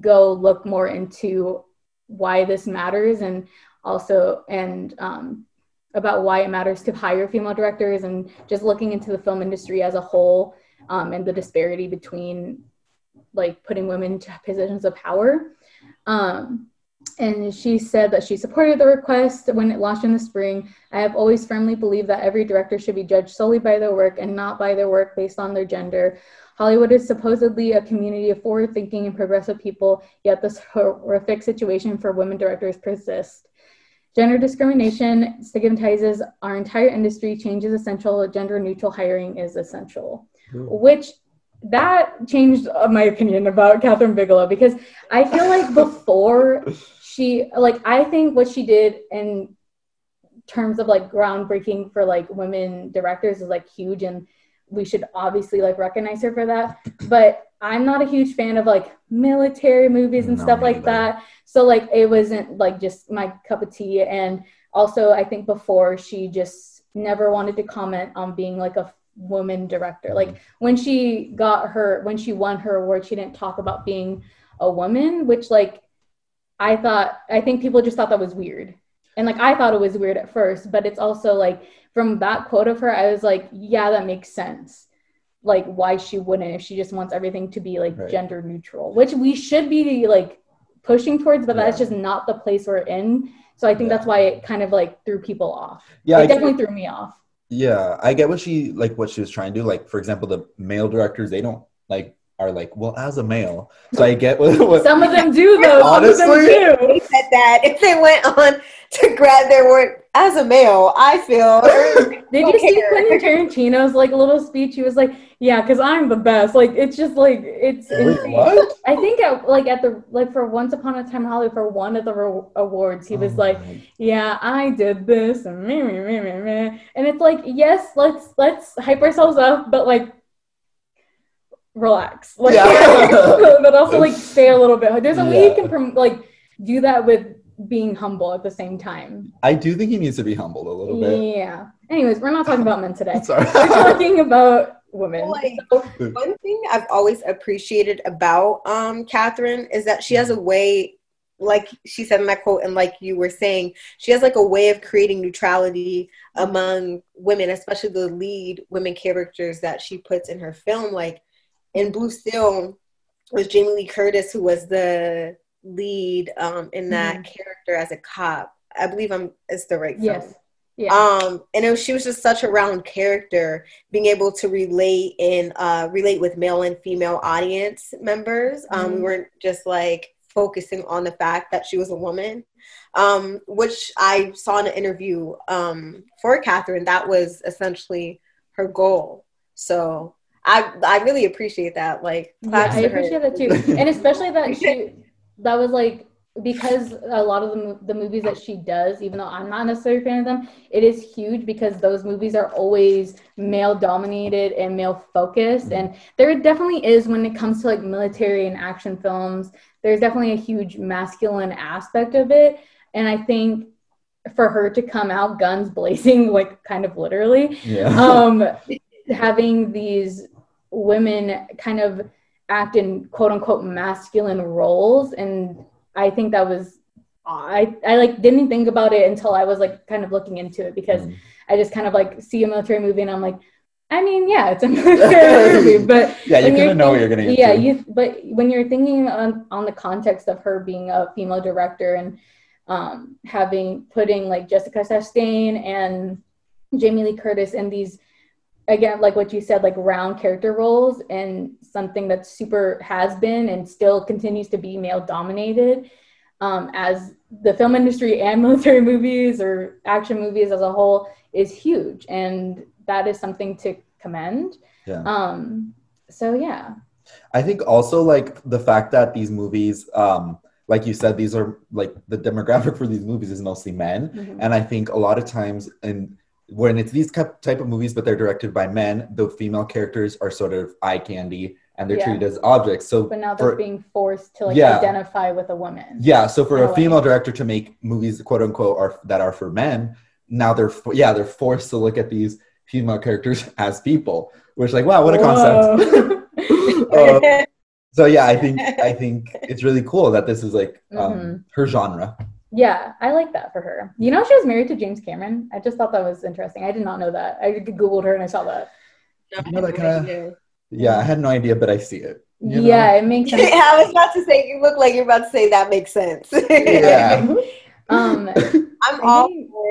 go look more into why this matters and also, and um, about why it matters to hire female directors and just looking into the film industry as a whole um, and the disparity between like putting women into positions of power. Um, and she said that she supported the request when it launched in the spring. I have always firmly believed that every director should be judged solely by their work and not by their work based on their gender. Hollywood is supposedly a community of forward thinking and progressive people, yet this horrific situation for women directors persists. Gender discrimination stigmatizes our entire industry. Change is essential. Gender neutral hiring is essential. Which that changed uh, my opinion about Kathryn Bigelow because I feel like before she like I think what she did in terms of like groundbreaking for like women directors is like huge and we should obviously like recognize her for that. But i'm not a huge fan of like military movies and No, stuff like neither. that. So like it wasn't like just my cup of tea. And also i think before she just never wanted to comment on being like a woman director. Mm-hmm. Like when she got her when she won her award, she didn't talk about being a woman, which like I thought I think people just thought that was weird. And like I thought it was weird at first, but it's also like from that quote of her, I was like, yeah, that makes sense. Like why she wouldn't if she just wants everything to be like Right. gender neutral, which we should be like pushing towards, but that's just not the place we're in. So I think Yeah. that's why it kind of like threw people off. Yeah, it I definitely threw me off. Yeah, I get what she like what she was trying to do. Like for example, the male directors they don't like are like well as a male. So I get what, what Some of them do though. Honestly? Some of them do. They said that if they went on to grab their word as a male, I feel. Did you Don't see care. Quentin Tarantino's like little speech? He was like, "Yeah, because I'm the best." Like it's just like it's. Wait, insane. what? I think at, like at the like for Once Upon a Time Hollywood for one of the re- awards, he oh was Oh like, my- "Yeah, I did this," and meh, meh, meh, meh, meh. and it's like, yes, let's let's hype ourselves up, but like relax, like, Yeah. but also like stay a little bit. There's a way you can prom- like do that with being humble at the same time. I do think he needs to be humbled a little bit. Yeah. Anyways, we're not talking about men today. Sorry. We're talking about women. Like, So- One thing I've always appreciated about um Kathryn is that she has a way, like she said in that quote, and like you were saying, she has like a way of creating neutrality among women, especially the lead women characters that she puts in her film. Like in Blue Steel was Jamie Lee Curtis, who was the lead um in that character as a cop. I believe I'm it's the right film. yes. Yeah. Um, and it was, she was just such a round character, being able to relate and uh, relate with male and female audience members. Um, We Mhm. weren't just like focusing on the fact that she was a woman, um, which I saw in an interview um, for Kathryn. That was essentially her goal. So I I really appreciate that. Like, yeah, I to her. appreciate that too. And especially that she that was like because a lot of the, the movies that she does, even though I'm not necessarily a fan of them, it is huge because those movies are always male dominated and male focused. And there definitely is when it comes to like military and action films, there's definitely a huge masculine aspect of it. And I think for her to come out guns blazing, like kind of literally, Yeah. um, having these women kind of act in quote unquote masculine roles and i think that was i i like didn't think about it until i was like kind of looking into it because Mm. i just kind of like see a military movie and i'm like i mean yeah it's a military movie but yeah, you kind of know what you're gonna yeah you but when you're thinking on, on the context of her being a female director and um, having putting like jessica chastain and jamie lee curtis in these again like what you said like round character roles and something that super has been and still continues to be male dominated um, as the film industry and military movies or action movies as a whole is huge and that is something to commend Yeah. um so yeah I think also like the fact that these movies, um, like you said, these are like the demographic for these movies is mostly men, Mhm. and I think a lot of times in when it's these type of movies, but they're directed by men, the female characters are sort of eye candy and they're Yeah. treated as objects. So but now they're for- being forced to like Yeah. identify with a woman yeah, so for a female director to make movies quote unquote are that are for men, now they're yeah they're forced to look at these female characters as people, which like wow what a concept. Uh, so yeah, I think I think it's really cool that this is like um, Mhm. her genre. Yeah i like that for her you know she was married to james cameron i just thought that was interesting i did not know that i googled her and i saw that You know, that kinda- Yeah, I had no idea, but I see it. you know? yeah it makes sense I was about to say, you look like you're about to say that makes sense. Yeah. um I'm all for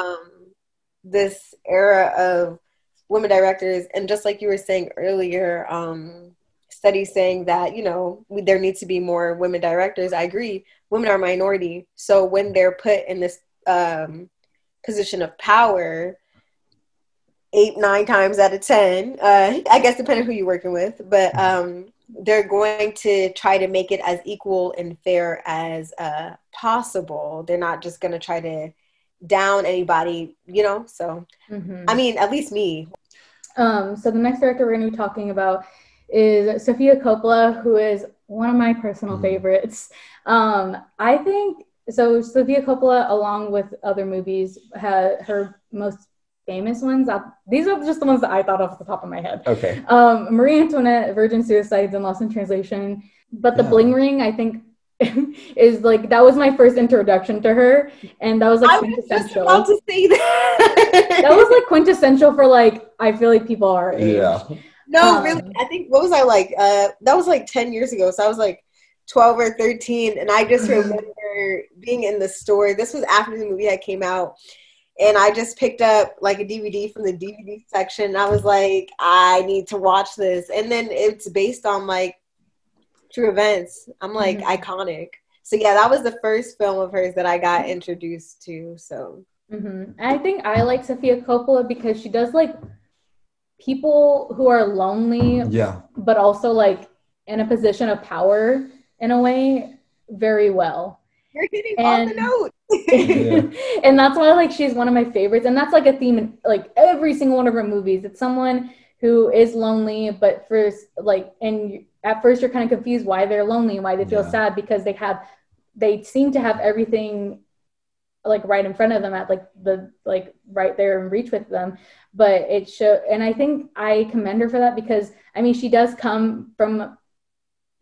um, this era of women directors, and just like you were saying earlier, um, studies saying that you know we, there needs to be more women directors. I agree. Women are a minority, so when they're put in this um, position of power, eight nine times out of ten, uh, I guess depending who you're working with, but um, they're going to try to make it as equal and fair as uh, possible. They're not just going to try to down anybody, you know. So mhm. I mean, at least me. Um, so the next director we're going to be talking about is Sofia Coppola, who is one of my personal Mhm. favorites. Um, I think so. Sofia Coppola, along with other movies, had her most famous ones. Uh, these are just the ones that I thought of off the top of my head. Okay. Um, Marie Antoinette, Virgin Suicides, and Lost in Translation. But the Yeah. Bling Ring, I think, is like that was my first introduction to her, and that was like I was just quintessential. about to say that. that was like quintessential for like I feel like people are. Yeah. No, um, really. I think what was I like? Uh, that was like ten years ago. So I was like twelve or thirteen, and I just remember being in the store. This was after the movie had came out. And I just picked up like a DVD from the DVD section. I was like, I need to watch this. And then it's based on like true events. I'm like Mhm. iconic. So yeah, that was the first film of hers that I got introduced to. So hmm I think I like Sofia Coppola because she does like people who are lonely, Yeah. but also like in a position of power in a way very well. you're hitting on the And- note. and that's why like she's one of my favorites and that's like a theme in like every single one of her movies it's someone who is lonely but first like and at first you're kind of confused why they're lonely and why they feel Yeah. sad because they have they seem to have everything like right in front of them at like the like right there in reach with them but it show and i think i commend her for that because i mean she does come from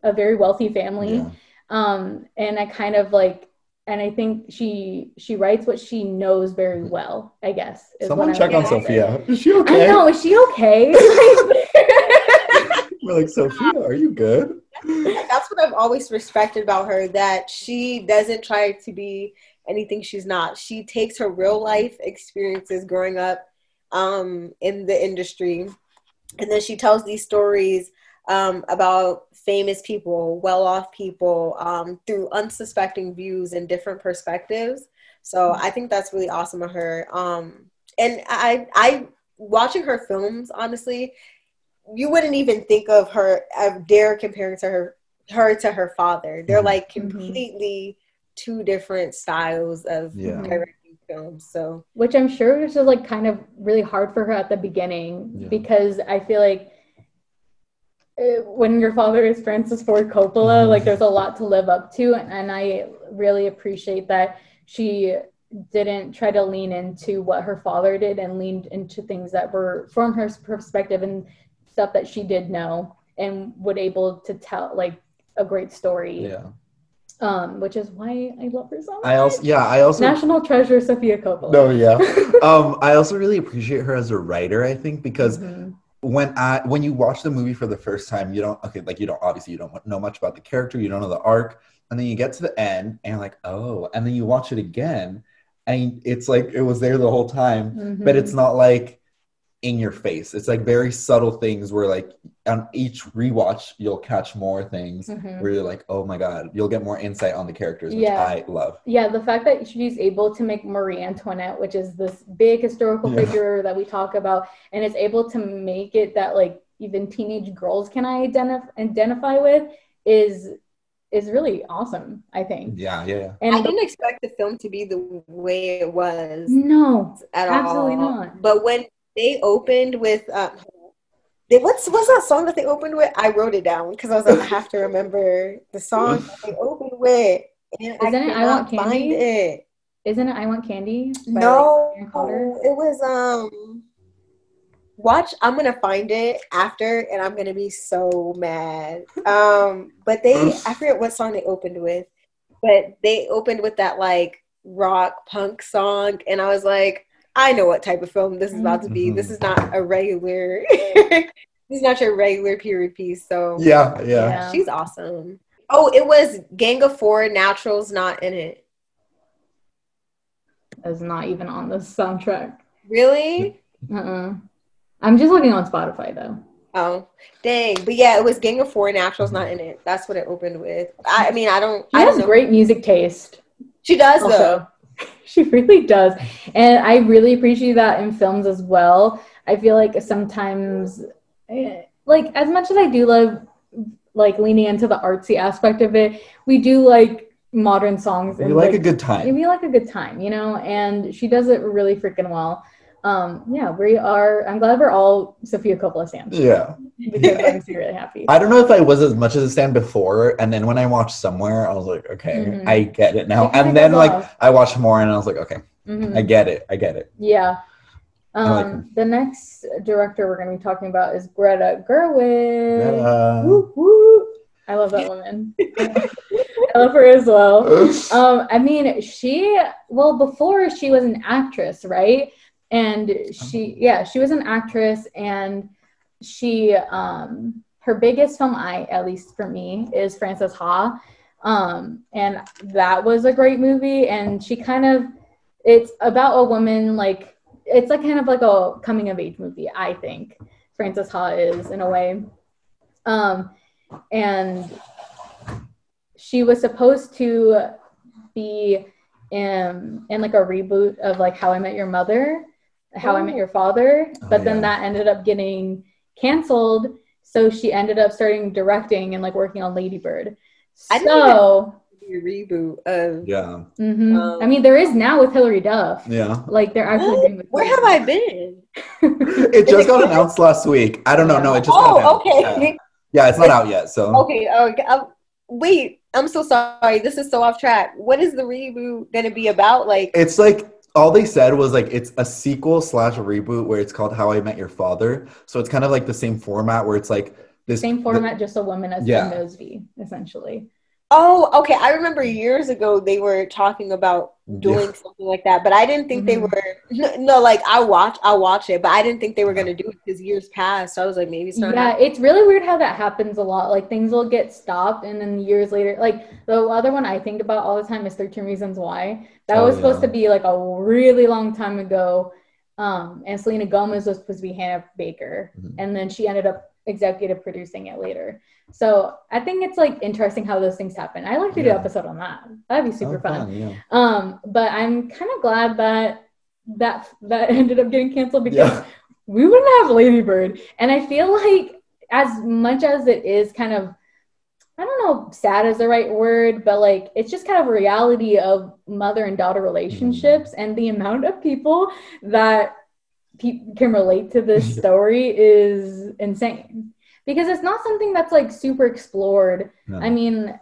a very wealthy family Yeah. um and i kind of like and i think she she writes what she knows very well i guess is Someone check on. Sofia. Is she i okay? know is she okay We're like, Sofia, are you good? That's what I've always respected about her that she doesn't try to be anything she's not. She takes her real life experiences growing up um, in the industry and then she tells these stories um, about famous people, well off people um, through unsuspecting views and different perspectives. So I think that's really awesome of her. Um, and I, I, watching her films, honestly, you wouldn't even think of her, I dare comparing to her, her to her father. They're Mhm. like Mhm. completely two different styles of Yeah. directing films. So which i'm sure was just like kind of really hard for her at the beginning Yeah. because i feel like uh, when your father is francis ford coppola like there's a lot to live up to and, and i really appreciate that she didn't try to lean into what her father did and leaned into things that were from her perspective and stuff that she did know and would able to tell like a great story Yeah. Um which is why i love her so much I also, yeah, I also, national treasure sofia coppola no, yeah. Um, I also really appreciate her as a writer. I think because Mhm. when I when you watch the movie for the first time, you don't okay, like you don't obviously you don't know much about the character, you don't know the arc, and then you get to the end and you're like, oh, and then you watch it again, and it's like it was there the whole time, but Mhm. it's not like in your face. It's like very subtle things where like on each rewatch you'll catch more things Mhm. where you're like, oh my god, you'll get more insight on the characters, which Yeah. I love. Yeah, the fact that she's able to make Marie Antoinette, which is this big historical Yeah. figure that we talk about, and is able to make it that like even teenage girls can identify identify with is is really awesome. I think. Yeah, yeah, yeah. And I didn't expect the film to be the way it was. no, at Absolutely all. not. But when they opened with, um, they, what's what's that song that they opened with? I wrote it down because I was like, I have to remember the song that they opened with. And Isn't it I Want cannot find Candy? it. isn't it? I want candy. by, like, No, Erin it was um. Watch, I'm gonna find it after, and I'm gonna be so mad. Um, but they, I forget what song they opened with, but they opened with that like rock punk song, and I was like, I know what type of film this is about to be. This mm-hmm. is not a regular. this is not your regular period piece. So Yeah, yeah. Yeah. she's awesome. Oh, it was Gang of Four. Naturals not in It. it. Is not even on the soundtrack. Really? Uh-uh. I'm just looking on Spotify though. Oh, dang. But yeah, it was Gang of Four, Naturals not in it. That's what it opened with. I, I mean, I don't, She I don't has know. great music taste. She does, though. she really does. And I really appreciate that in films as well. I feel like sometimes, eh, like, as much as I do love, like, leaning into the artsy aspect of it, we do like modern songs. We and, like a good time. We like a good time, you know? And she does it really freaking well. Um, yeah, we are, I'm glad we're all Sofia Coppola fans Yeah. because I'm really happy. I don't know if I was as much as a stand before, and then when I watched somewhere, I was like, okay, Mhm. I get it now. It And then like off. I watched more, and I was like, okay, Mhm. I get it, I get it. Yeah. Um, like the next director we're going to be talking about is Greta Gerwig. Uh, Woo, woo. I love that woman. I love her as well. Um, I mean, she well before she was an actress, right? And she, yeah, she was an actress, and she, um, her biggest film, I at least for me, is Frances Ha, um, and that was a great movie. And she kind of, it's about a woman like it's like kind of like a coming of age movie. I think Frances Ha is in a way, um, and she was supposed to be in in like a reboot of like How I Met Your Mother, How I Met Your Father, Oh, but then yeah. that ended up getting canceled. So she ended up starting directing and like working on Lady Bird. I didn't So, a reboot of. yeah, mhm. Um, I mean, there is now with Hilary Duff. yeah. Like they're actually doing with Where have I been? It just got announced last week. I don't know. No, it just got Oh, announced. okay. Yeah. Yeah, it's not out yet. So Okay. Okay. Um, wait, I'm so sorry. This is so off track. What is the reboot going to be about? Like, it's like all they said was like it's a sequel slash reboot where it's called How I Met Your Father. So it's kind of like the same format where it's like this Same format, just a woman as Yeah. Mosby, essentially. Oh, okay. I remember years ago they were talking about doing Yeah. something like that, but I didn't think they Mhm. were. No, no, like I watch, I'll watch it, but I didn't think they were going to do it because years passed. So I was like, maybe it's not. Yeah, happening. it's really weird how that happens a lot. Like things will get stopped, and then years later, like the other one I think about all the time is Thirteen Reasons Why. That Oh, was supposed to be like a really long time ago, um, and Selena Gomez was supposed to be Hannah Baker, Mhm. and then she ended up executive producing it later. So I think it's like interesting how those things happen. I like to do an episode on that. That'd be super Oh, fun. yeah. Um, but I'm kind of glad that that that ended up getting canceled because Yeah. we wouldn't have Lady Bird. And I feel like as much as it is kind of I don't know, sad is the right word, but like it's just kind of a reality of mother and daughter relationships and the amount of people that pe- can relate to this story is insane because it's not something that's like super explored No. I mean,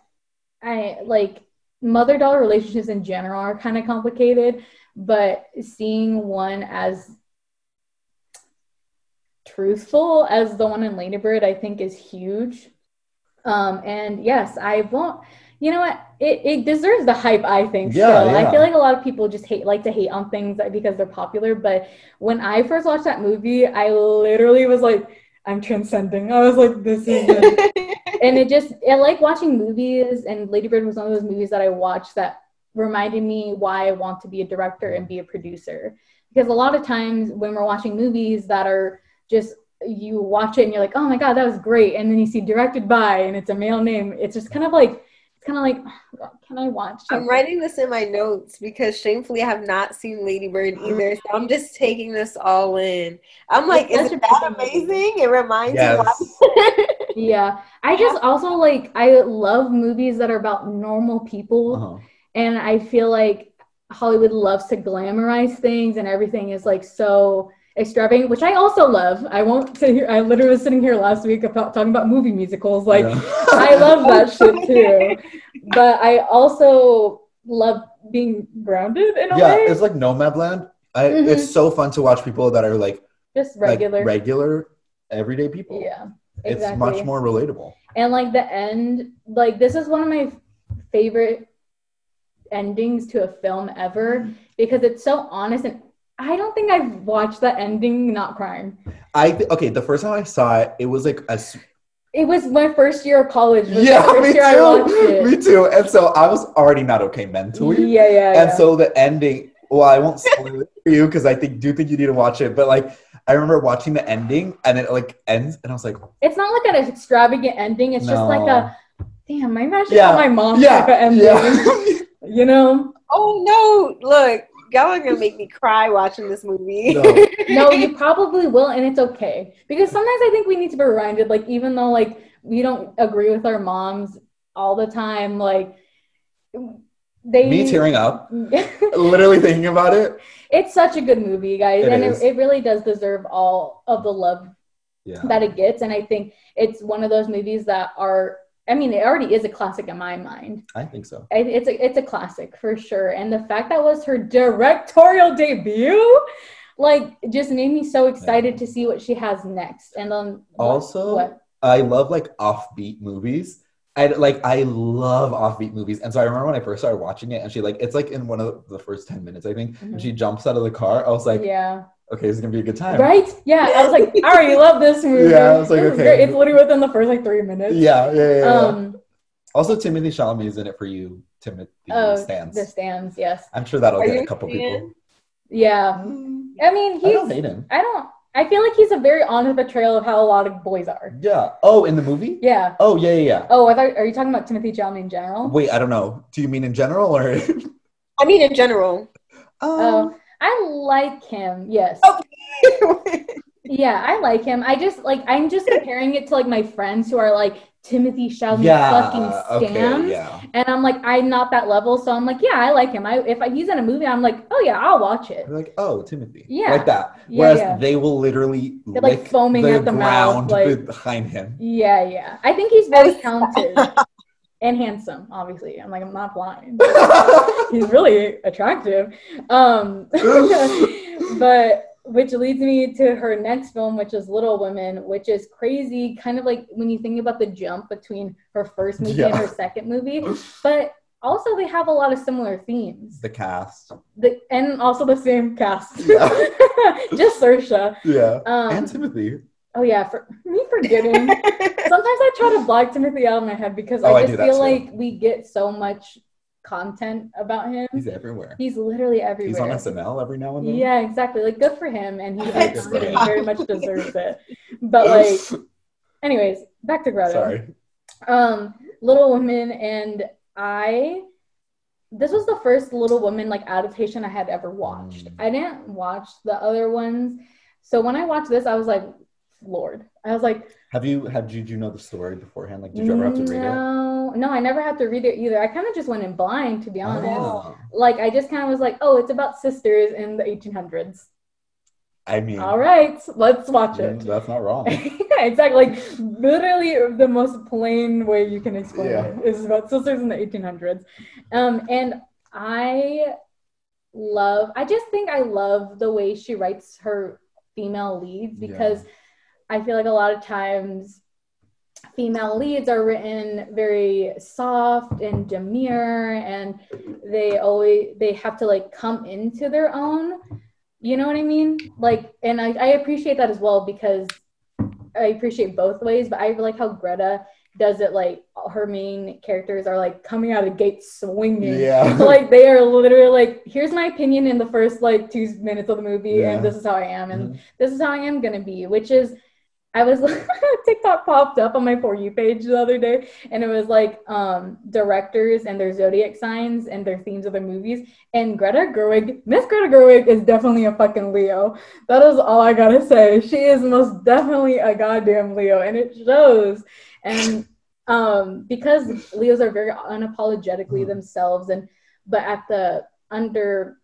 I like mother daughter relationships in general are kind of complicated, but seeing one as truthful as the one in Lady Bird, I think is huge. Um, and yes, I won't. You know what? It, it deserves the hype. I think. Yeah, still. I feel like a lot of people just hate like to hate on things because they're popular. But when I first watched that movie, I literally was like, I'm transcending. I was like, this is it and it just I like watching movies and Lady Bird was one of those movies that I watched that reminded me why I want to be a director and be a producer. Because a lot of times when we're watching movies that are just you watch it and you're like, oh my god, that was great, and then you see directed by and it's a male name, it's just kind of like it's kind of like, oh, God, can I watch? I'm writing this in my notes because shamefully I have not seen Lady Bird either. So I'm just taking this all in. I'm like, It's is such it a that pretty amazing? It reminds Yes. me. Of Yeah, I just also like I love movies that are about normal people. Uh-huh. and I feel like Hollywood loves to glamorize things and everything is like so extravagant, which I also love. I won't sit here. I literally was sitting here last week about talking about movie musicals. Like Yeah. I love that shit too, but I also love being grounded in a yeah, way. it's like Nomadland. I, Mhm. It's so fun to watch people that are like just regular. like regular, everyday people. yeah, exactly. It's much more relatable. And like the end, like this is one of my favorite endings to a film ever because it's so honest and I don't think I've watched that ending not crying. I th- okay. The first time I saw it, it was like a s- It was my first year of college. Yeah, me year I watched too, me too. And so I was already not okay mentally. Yeah, yeah, and yeah. so the ending well i won't spoil it for you because i think do think you need to watch it but like i remember watching the ending and it like ends and i was like it's not like an extravagant ending. It's just like a damn. I should Yeah, my mom yeah type of ending. yeah You know? oh no! Look, y'all are gonna make me cry watching this movie. No. no, you probably will, and it's okay. Because sometimes I think we need to be reminded, like, even though like we don't agree with our moms all the time, like they me tearing up literally thinking about it it's such a good movie, guys, It and it, it really does deserve all of the love yeah that it gets. And I think it's one of those movies that are I mean, it already is a classic in my mind. i think so It- It's a it's a classic for sure. And the fact that was her directorial debut, like just made me so excited to see what she has next. And then Also, what? I love like offbeat movies. I like I love offbeat movies, and so I remember when I first started watching it, and she like it's like in one of the first ten minutes, I think, and she jumps out of the car. I was like, yeah. okay, this is gonna be a good time. Right? Yeah. I was like, I already love this movie. Yeah, I was like, This okay. It's literally within the first like three minutes. Yeah, yeah, yeah. yeah. Um also, Timothée Chalamet is in it for you, Timothée oh, stands. the stands, yes. I'm sure that'll Are get a couple people. Yeah. I mean I he's don't hate him. I don't I feel like he's a very honest portrayal of how a lot of boys are. Yeah. Oh, in the movie? Yeah. Oh, yeah, yeah, yeah. Oh, I thought are you talking about Timothée Chalamet in general? Wait, I don't know. Do you mean in general or? I mean, in general. Uh, oh, I like him. Yes. Oh. Yeah, I like him. I just like I'm just comparing it to like my friends who are like Timothée Chalamet yeah. fucking Okay. Yeah. And I'm like, I'm not that level, so I'm like, yeah, I like him. I if I, he's in a movie, I'm like, oh yeah, I'll watch it. They're like, oh, Timothée. Yeah. Like that. Yeah, Whereas yeah. they will literally They're, like, foaming the at the mouth, like- behind him. Yeah, yeah. I think he's very talented and handsome. Obviously, I'm like, I'm not blind. he's really attractive. Um, but which leads me to her next film, which is Little Women, which is crazy. Kind of like when you think about the jump between her first movie and her second movie, but also they have a lot of similar themes. the cast. The, and also the same cast. Yeah. Just Saoirse. Yeah. Um, and Timothée. Oh yeah, for me forgetting. Sometimes I try to block Timothée out of my head because Oh, I I just that feel too. like we get so much content about him. He's everywhere. He's literally everywhere. He's on SNL every now and then. Yeah, exactly. Like good for him, and he, like, good for he him. very much deserves it. But like, anyways, back to Greta. Sorry. Um, Little Women, and I. This was the first Little Women like adaptation I had ever watched. Mm. I didn't watch the other ones, so when I watched this, I was like, Lord. I was like, Have you had did you know the story beforehand? Like did you ever have to read it? no, no, I never had to read it either. I kind of just went in blind, to be honest. Oh. Like, I just kind of was like, oh, it's about sisters in the 1800s. I mean All right, let's watch it. that's not wrong. yeah, exactly. Like, literally, the most plain way you can explain Yeah. it is about sisters in the 1800s. Um, and I love, I just think I love the way she writes her female leads Yeah. I feel like a lot of times female leads are written very soft and demure and they always they have to like come into their own you know what i mean like and i, I appreciate that as well because i appreciate both ways but i like how greta does it like her main characters are like coming out of the gate swinging Yeah. So, like they are literally like here's my opinion in the first like two minutes of the movie Yeah. and this is how i am and Mhm. this is how I am gonna be, which is I was TikTok popped up on my for you page the other day, and it was like um, directors and their zodiac signs and their themes of their movies. And Greta Gerwig, Miss Greta Gerwig, is definitely a fucking Leo. That is all I gotta say. She is most definitely a goddamn Leo, and it shows. And um, because Leos are very unapologetically Mhm. themselves, and but at the under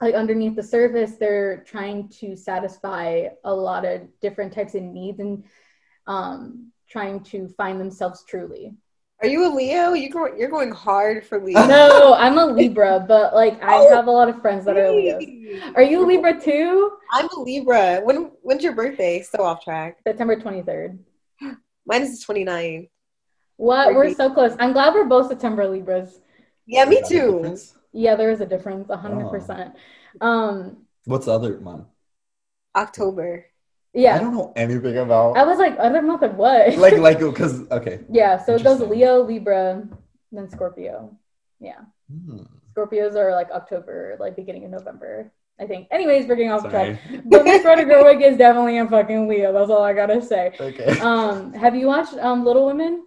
like underneath the surface they're trying to satisfy a lot of different types of needs and um trying to find themselves truly Are you a Leo? You go, you're going hard for Leo. no i'm a libra but like i Oh, have a lot of friends that are leos are you a libra too I'm a Libra. When when's your birthday? So off track. september 23rd Mine is the 29th. what we're Perfect. so close i'm glad we're both september libras Yeah, me Is that a too. Difference? yeah there is a difference 100% um What's the other month? October. Yeah. I don't know anything about i was like other month of what like like because okay. yeah so it goes leo libra then scorpio yeah Hmm, Scorpios are like October, like beginning of November, I think. Anyways, we're getting off track. But Miss Greta Gerwig is definitely a fucking Leo. That's all I gotta say. Okay. Um, have you watched um Little Women?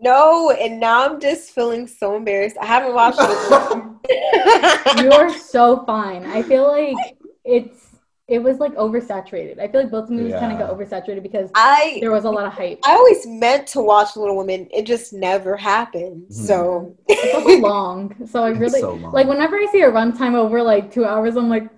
No, and now I'm just feeling so embarrassed. I haven't watched it. You are so fine. I feel like it's it was like oversaturated. I feel like both movies kind of got oversaturated because I there was a lot of hype. I always meant to watch Little Women. It just never happened. Mhm. So It's also long, so I really so like whenever I see a runtime over like two hours, I'm like,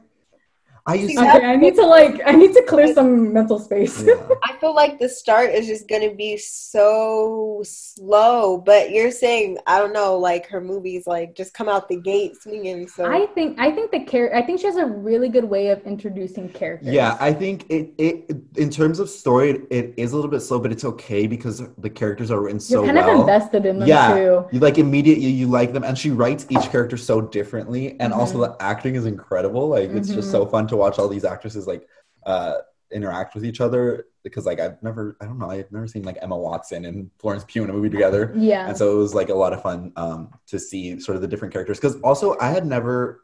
I used See, to. Okay, I need to like I need to clear some mental space. Yeah. I feel like the start is just gonna be so slow, but you're saying I don't know, like her movies like just come out the gate swinging. So I think I think the char- I think she has a really good way of introducing characters. Yeah, I think it, it in terms of story, it is a little bit slow, but it's okay because the characters are written so You're kind well. of invested in them Yeah. too. You like immediately you like them, and she writes each character so differently, and also Mm-hmm. the acting is incredible. Like it's just so fun to watch all these actresses like uh interact with each other because like I've never I don't know I've never seen like Emma Watson and Florence Pugh in a movie together, Yeah. and so it was like a lot of fun um to see sort of the different characters because also I had never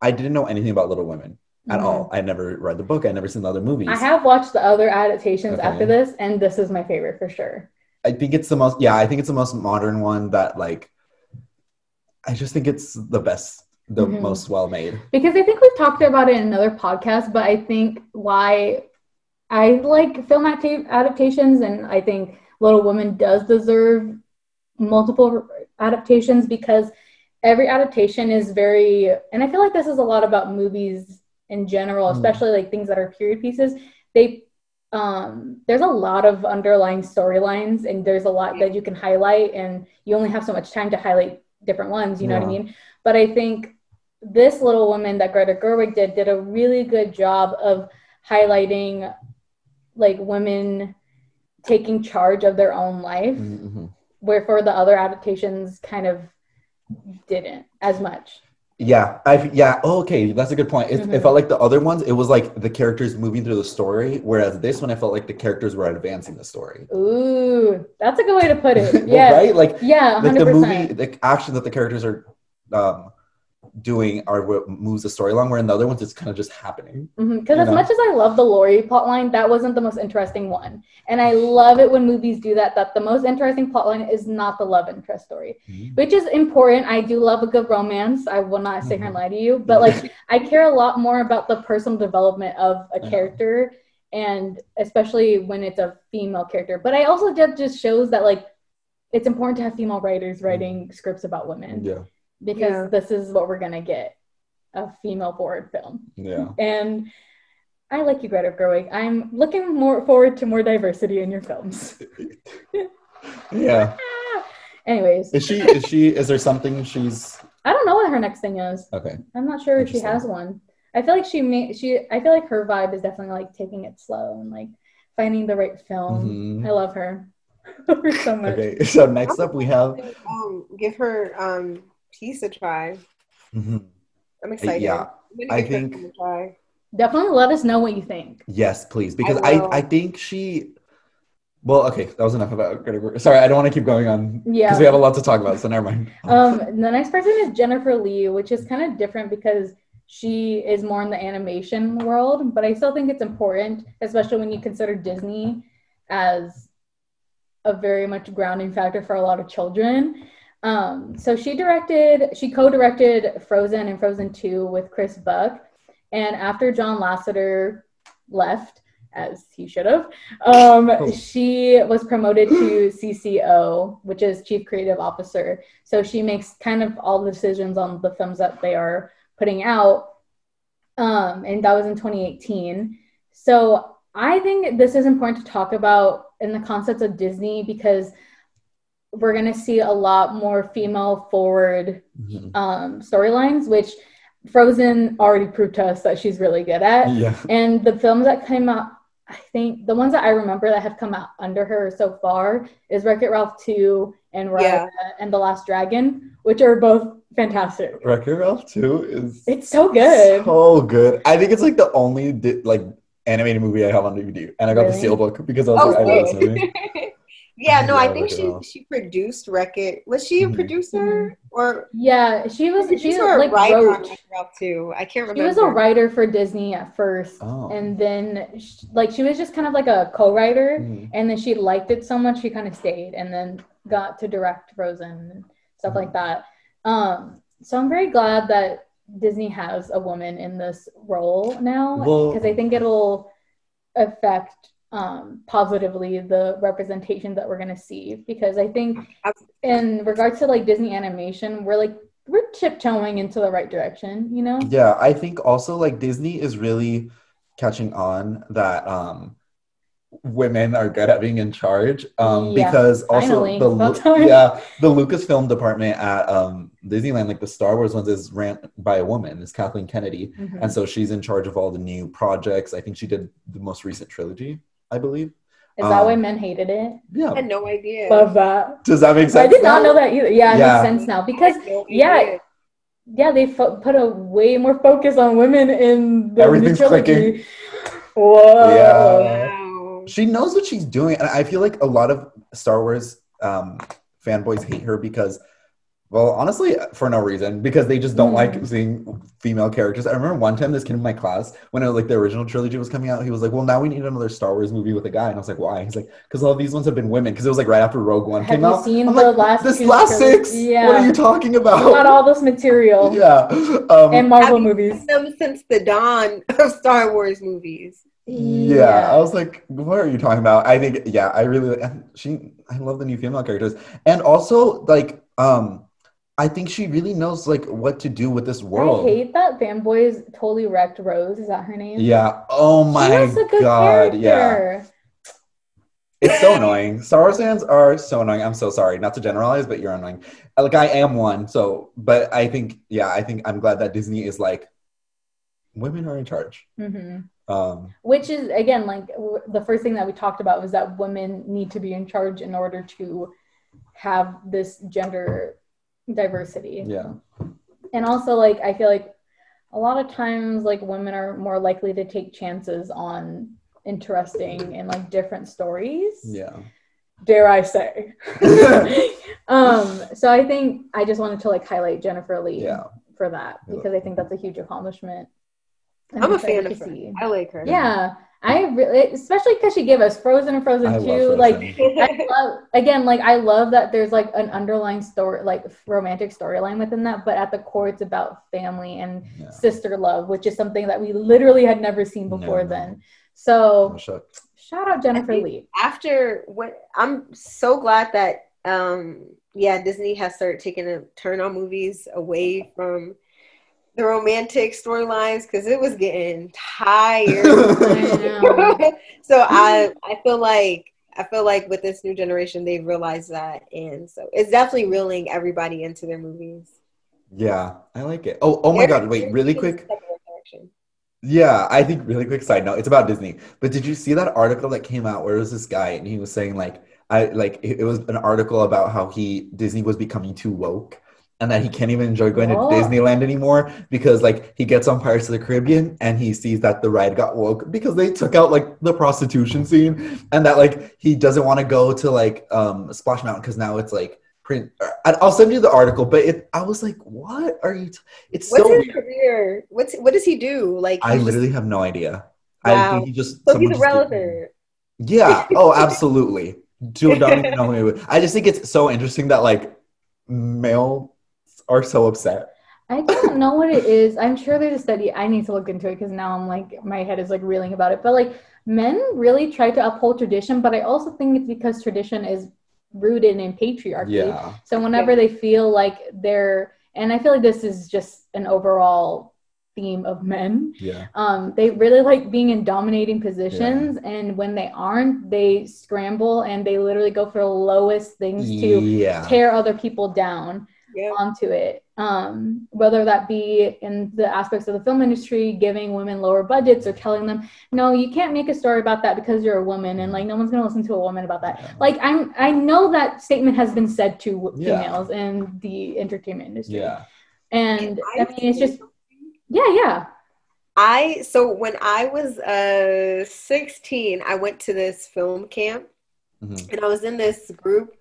I didn't know anything about Little Women at Mhm. all. I never read the book. I never seen the other movies. I have watched the other adaptations Okay. after this, and this is my favorite for sure. I think it's the most yeah, I think it's the most modern one that like I just think it's the best, the Mhm. most well made. Because I think we've talked about it in another podcast, but I think why I like film adapta- adaptations, and I think Little Women does deserve multiple adaptations because every adaptation is very, and I feel like this is a lot about movies in general, Mm. especially like things that are period pieces. They um, there's a lot of underlying storylines, and there's a lot that you can highlight, and you only have so much time to highlight different ones. You know what I mean? But I think this little woman that Greta Gerwig did did a really good job of highlighting like women taking charge of their own life, Mm-hmm. where for the other adaptations kind of didn't as much. Yeah, I yeah. Oh, okay, that's a good point. It, it Mhm. felt like the other ones. It was like the characters moving through the story, whereas this one, I felt like the characters were advancing the story. Ooh, that's a good way to put it. Well, Yeah, right. Like yeah, like the movie, the action that the characters are um, doing are what moves the story along. Where in the other ones, it's kind of just happening. Because Mm-hmm. as know. much as I love the Laurie plotline, that wasn't the most interesting one, and I love it when movies do that. That the most interesting plotline is not the love interest story. Mhm. which is important. I do love a good romance. I will not sit here and Mhm. lie to you, but like I care a lot more about the personal development of a character, and especially when it's a female character. But I also that just shows that like it's important to have female writers writing scripts about women Yeah, because Yeah. this is what we're gonna get a female forward film. yeah. And I like you, Greta Gerwig. I'm looking more forward to more diversity in your films. yeah. Ah! Anyways, Is she? Is she? Is there something she's I don't know what her next thing is. okay? I'm not sure if she has one. I feel like she may she I feel like her vibe is definitely like taking it slow and like finding the right film. Mhm. I love her. love her so much. Okay. So next up we have. um, give her um piece a try. Mhm. I'm excited. Yeah, I'm gonna I give her think- Piece a try. Definitely let us know what you think. Yes, please, because I I. I, think she. Well, okay, that was enough about Greta Gerwig. Sorry, I don't want to keep going on because Yeah. we have a lot to talk about. So never mind. Um, the next person is Jennifer Lee, which is kind of different because she is more in the animation world, but I still think it's important, especially when you consider Disney as a very much grounding factor for a lot of children. Um, so she directed, she co-directed Frozen and Frozen 2 with Chris Buck. And after John Lasseter left, as he should have, um, Oh. she was promoted to CCO, which is Chief Creative Officer. So she makes kind of all the decisions on the films that they are putting out. Um, and that was in 2018. So I think this is important to talk about in the concepts of Disney because we're going to see a lot more female forward Mhm. um, storylines, which Frozen already proved to us that she's really good at. Yeah. And the films that came out, I think the ones that I remember that have come out under her so far is Wreck-It Ralph 2 and Raya Yeah. and The Last Dragon, which are both fantastic. Wreck-It Ralph 2 is It's so good. so good. I think it's like the only di- like animated movie I have on DVD, and I got the Really? steelbook because I was Oh, like, I love this movie. yeah, no, I I think she she produced Wreck-It. Was she a Mhm. producer or Yeah, she was she producer or like writer wrote. Wreck-It too? I can't remember. She was a writer for Disney at first, Oh. and then sh- like she was just kind of like a co-writer, Mhm. and then she liked it so much she kind of stayed, and then got to direct Frozen and stuff like that. Um, so I'm very glad that Disney has a woman in this role now Well- because I think it'll affect um, positively the representation that we're gonna see. Because I think in regards to like Disney animation, we're like we're tiptoeing into the right direction, you know? Yeah, I think also like Disney is really catching on that um women are good at being in charge um Yeah, because also finally, the about Lu- yeah the Lucasfilm department at um Disneyland like the Star Wars ones is ran by a woman is Kathleen Kennedy Mhm. and so she's in charge of all the new projects I think she did the most recent trilogy I believe Is that why um, men hated it? I yeah had no idea. Love that. does that make sense I did not now? know that either. Yeah, it Yeah. makes sense now because no yeah, idea. yeah, they fo- put a way more focus on women in the new Everything's trilogy. Whoa. Yeah. Wow. she knows what she's doing and i feel like a lot of star wars um, fanboys hate her because well honestly for no reason because they just don't Mm. like seeing female characters i remember one time this kid in my class when it, like the original trilogy was coming out he was like well now we need another star wars movie with a guy and i was like why he's like because all these ones have been women because it was like right after rogue one Have came you out seen I'm the like, last this two last trilogies? six Yeah. what are you talking Got about all this material yeah um, and Marvel Have movies. seen them since the dawn of Star Wars movies. Yeah, I was like, what are you talking about? I think, yeah, I really, she, I love the new female characters, and also like, um, I think she really knows like what to do with this world. I hate that fanboys totally wrecked Rose. Is that her name? Yeah. Oh my she was a good god. Yeah. It's so annoying. Star Wars fans are so annoying. I'm so sorry, not to generalize, but you're annoying. Like I am one. So, but I think, yeah, I think I'm glad that Disney is like, women are in charge. hmm Um, Which is again like w- the first thing that we talked about was that women need to be in charge in order to have this gender diversity. yeah. And also like I feel like a lot of times like women are more likely to take chances on interesting and like different stories. Yeah. Dare I say. um so I think I just wanted to like highlight Jennifer Lee Yeah. for that Yeah. because I think that's a huge accomplishment. And I'm a excited fan of her. see. I like her. Yeah, I really, especially because she gave us Frozen and Frozen I Two. Frozen. Like, I love again, like I love that there's like an underlying story, like romantic storyline within that, but at the core, it's about family and Yeah. sister love, which is something that we literally had never seen before no. then. So shout out Jennifer Lee. After what I'm so glad that um yeah, Disney has started taking a turn on movies away from the romantic storylines because it was getting tired. so I I feel like I feel like with this new generation they've realized that and so it's definitely reeling everybody into their movies. Yeah, I like it. Oh, oh my god! Wait, really quick. Yeah, I think really quick side note. It's about Disney. But did you see that article that came out where it was this guy and he was saying like I like it was an article about how he Disney was becoming too woke and that he can't even enjoy going Oh. to Disneyland anymore because like he gets on Pirates of the Caribbean and he sees that the ride got woke because they took out like the prostitution scene and that like he doesn't want to go to like um Splash Mountain because now it's like print. I- I'll send you the article, but it I was like, what are you? T-? It's What's so his weird. career? What's what does he do? Like I he's just- literally have no idea. I Wow. think he just so he's relevant. Yeah. Oh, absolutely. Dude, don't even know who he. I just think it's so interesting that like males are so upset. I don't know what it is. I'm sure there's a study. I need to look into it because now I'm like my head is like reeling about it. But like men really try to uphold tradition, but I also think it's because tradition is rooted in patriarchy. Yeah. So whenever they feel like they're, and I feel like this is just an overall theme of men. Yeah. Um, they really like being in dominating positions, and when they aren't, they scramble and they literally go for the lowest things to Yeah. tear other people down Yeah. onto it. Um, whether that be in the aspects of the film industry, giving women lower budgets or telling them, no, you can't make a story about that because you're a woman and like no one's gonna listen to a woman about that. Yeah. Like I'm I know that statement has been said to w- Yeah. females in the entertainment industry. Yeah. And I I mean it's just yeah, yeah. I so when I was uh 16, I went to this film camp Mhm. and I was in this group.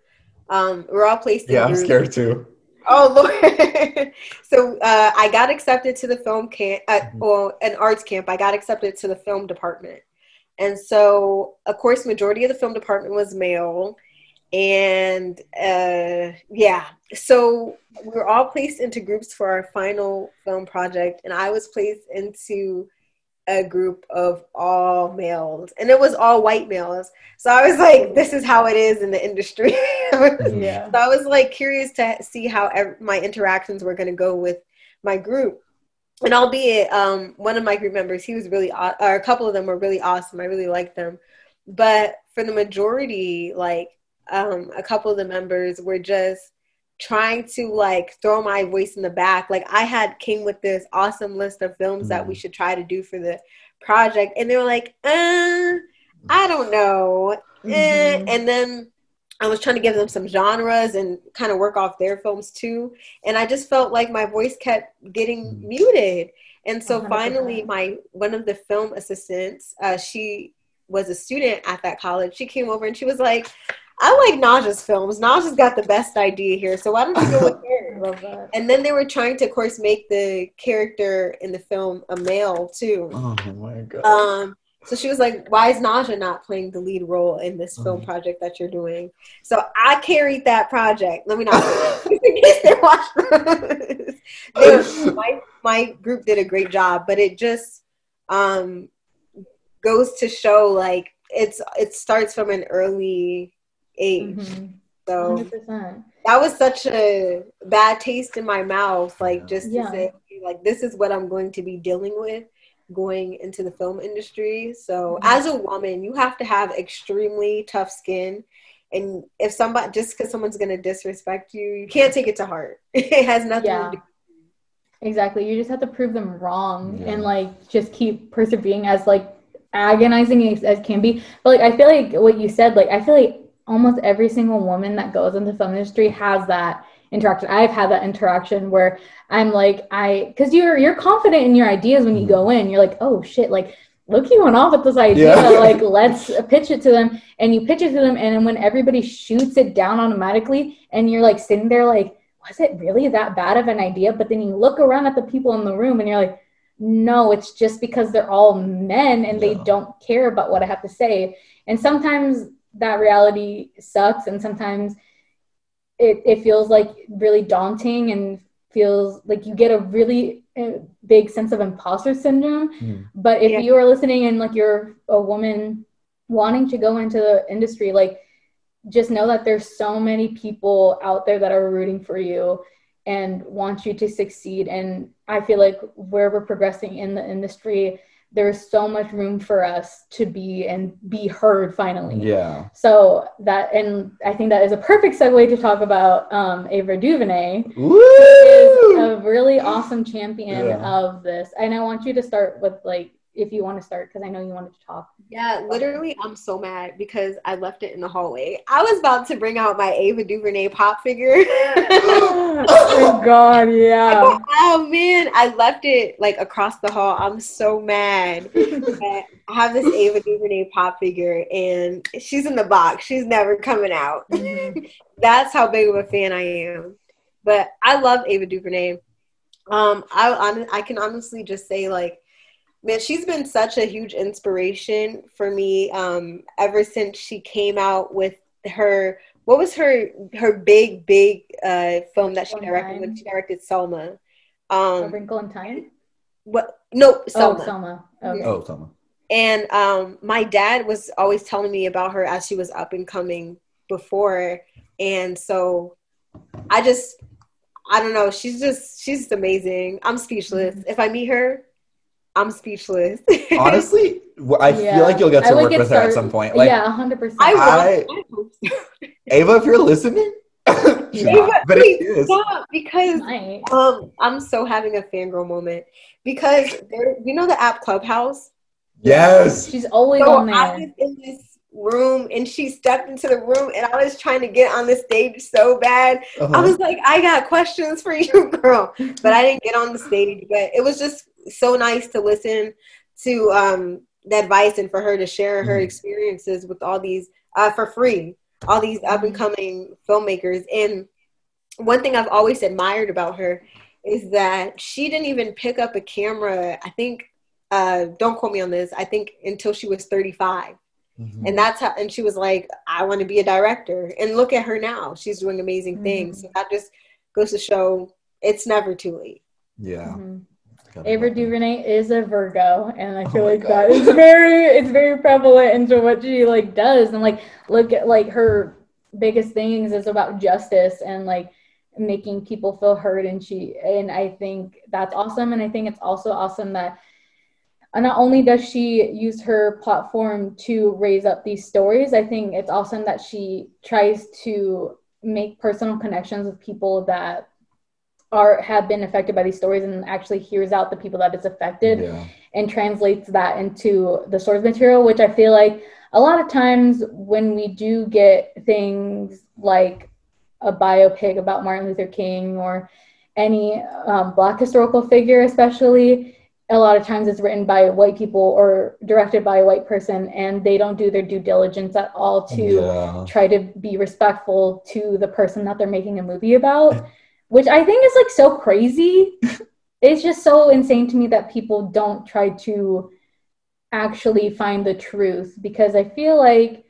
Um, we're all placed in Yeah, I'm scared too. Oh Lord! so uh, I got accepted to the film camp, uh, Mhm. well, an arts camp. I got accepted to the film department, and so of course, majority of the film department was male, and uh, yeah. So we were all placed into groups for our final film project, and I was placed into a group of all males and it was all white males. So i was like this is how it is in the industry. Yeah. so i was like curious to see how ev- my interactions were going to go with my group. And albeit um, one of my group members he was really aw- or a couple of them were really awesome. I really liked them. But for the majority like um, a couple of the members were just trying to like throw my voice in the back. Like I had came with this awesome list of films mm. that we mm. should try to do for the project, and they were like, uh, I don't know. Eh. Mm-hmm. And then I was trying to give them some genres and kind of work off their films too. And I just felt like my voice kept getting mm. muted. And so 100%. finally, my one of the film assistants, uh, she was a student at that college. She came over and she was like, I like Naja's films. Naja's got the best idea here, so why don't you go with her? Love that. And then they were trying to, of course, make the character in the film a male too. Oh my god. Um, so she was like, "Why is Naja not playing the lead role in this film mm-hmm. project that you're doing?" So I carried that project. Let me not they watch. my my group did a great job, but it just um goes to show like it's it starts from an early age. Mm-hmm. So 100%. that was such a bad taste in my mouth, like just yeah. to say, like, this is what I'm going to be dealing with going into the film industry. So mm-hmm. as a woman, you have to have extremely tough skin. And if somebody, just because someone's going to disrespect you, you can't take it to heart. it has nothing yeah. to do Exactly. You just have to prove them wrong yeah. and like just keep persevering as like agonizing as, as, can be. But like I feel like what you said, like I feel like almost every single woman that goes into film industry has that interaction. I've had that interaction where I'm like, I, because you're you're confident in your ideas when you mm-hmm. go in. You're like, oh shit, like Loki went off with this idea. Yeah. like let's pitch it to them, and you pitch it to them, and then when everybody shoots it down automatically, and you're like sitting there like, was it really that bad of an idea? But then you look around at the people in the room, and you're like. No, it's just because they're all men and yeah. they don't care about what I have to say. And sometimes that reality sucks and sometimes it, it feels like really daunting and feels like you get a really uh, big sense of imposter syndrome mm. but if yeah. you are listening and like you're a woman wanting to go into the industry like just know that there's so many people out there that are rooting for you and want you to succeed and i feel like where we're progressing in the industry there's so much room for us to be and be heard finally. Yeah. So that and I think that is a perfect segue to talk about um, Ava DuVernay, Woo! is a really awesome champion yeah. of this. And I want you to start with like if you want to start because I know you wanted to talk. Yeah, literally, I'm so mad because I left it in the hallway. I was about to bring out my Ava DuVernay pop figure. oh God, yeah. oh man, I left it like across the hall. I'm so mad. I have this Ava DuVernay pop figure, and she's in the box. She's never coming out. Mm-hmm. That's how big of a fan I am. But I love Ava DuVernay. Um, I I can honestly just say like man, she's been such a huge inspiration for me um, ever since she came out with her. What was her her big big uh, film that she directed when she directed Selma? Um, a Wrinkle in Time. What? No, Selma. Oh, Selma. Okay. Oh, Selma. And um, my dad was always telling me about her as she was up and coming before, and so I just I don't know. She's just she's just amazing. I'm speechless. Mm-hmm. If I meet her, I'm speechless. Honestly, I yeah. feel like you'll get to work with her at some point. Like, yeah, hundred percent. I, Ava, if you're listening, Ava, but it is. Stop because um, I'm so having a fangirl moment because there, you know the app Clubhouse. Yes, she's always so on there. I was in this room and she stepped into the room and I was trying to get on the stage so bad. Uh-huh. I was like, I got questions for you, girl. But I didn't get on the stage. But it was just so nice to listen to um, the advice and for her to share her mm-hmm. experiences with all these uh, for free, all these up and coming filmmakers. And one thing I've always admired about her is that she didn't even pick up a camera. I think, uh, don't quote me on this. I think until she was 35. Mm-hmm. And that's how, and she was like, I want to be a director. And look at her now. She's doing amazing mm-hmm. things. So that just goes to show it's never too late. Yeah. Mm-hmm. Ava. DuVernay is a Virgo, and I Oh feel my like that God. is very it's very prevalent into what she like does, and like look at like her biggest things is about justice and like making people feel heard, and she and I think that's awesome, and I think it's also awesome that not only does she use her platform to raise up these stories, I think it's awesome that she tries to make personal connections with people that are have been affected by these stories and actually hears out the people that it's affected Yeah. and translates that into the source material which i feel like a lot of times when we do get things like a biopic about martin luther king or any um, black historical figure especially a lot of times it's written by white people or directed by a white person and they don't do their due diligence at all to yeah. try to be respectful to the person that they're making a movie about, which I think is like so crazy. it's just so insane to me that people don't try to actually find the truth because I feel like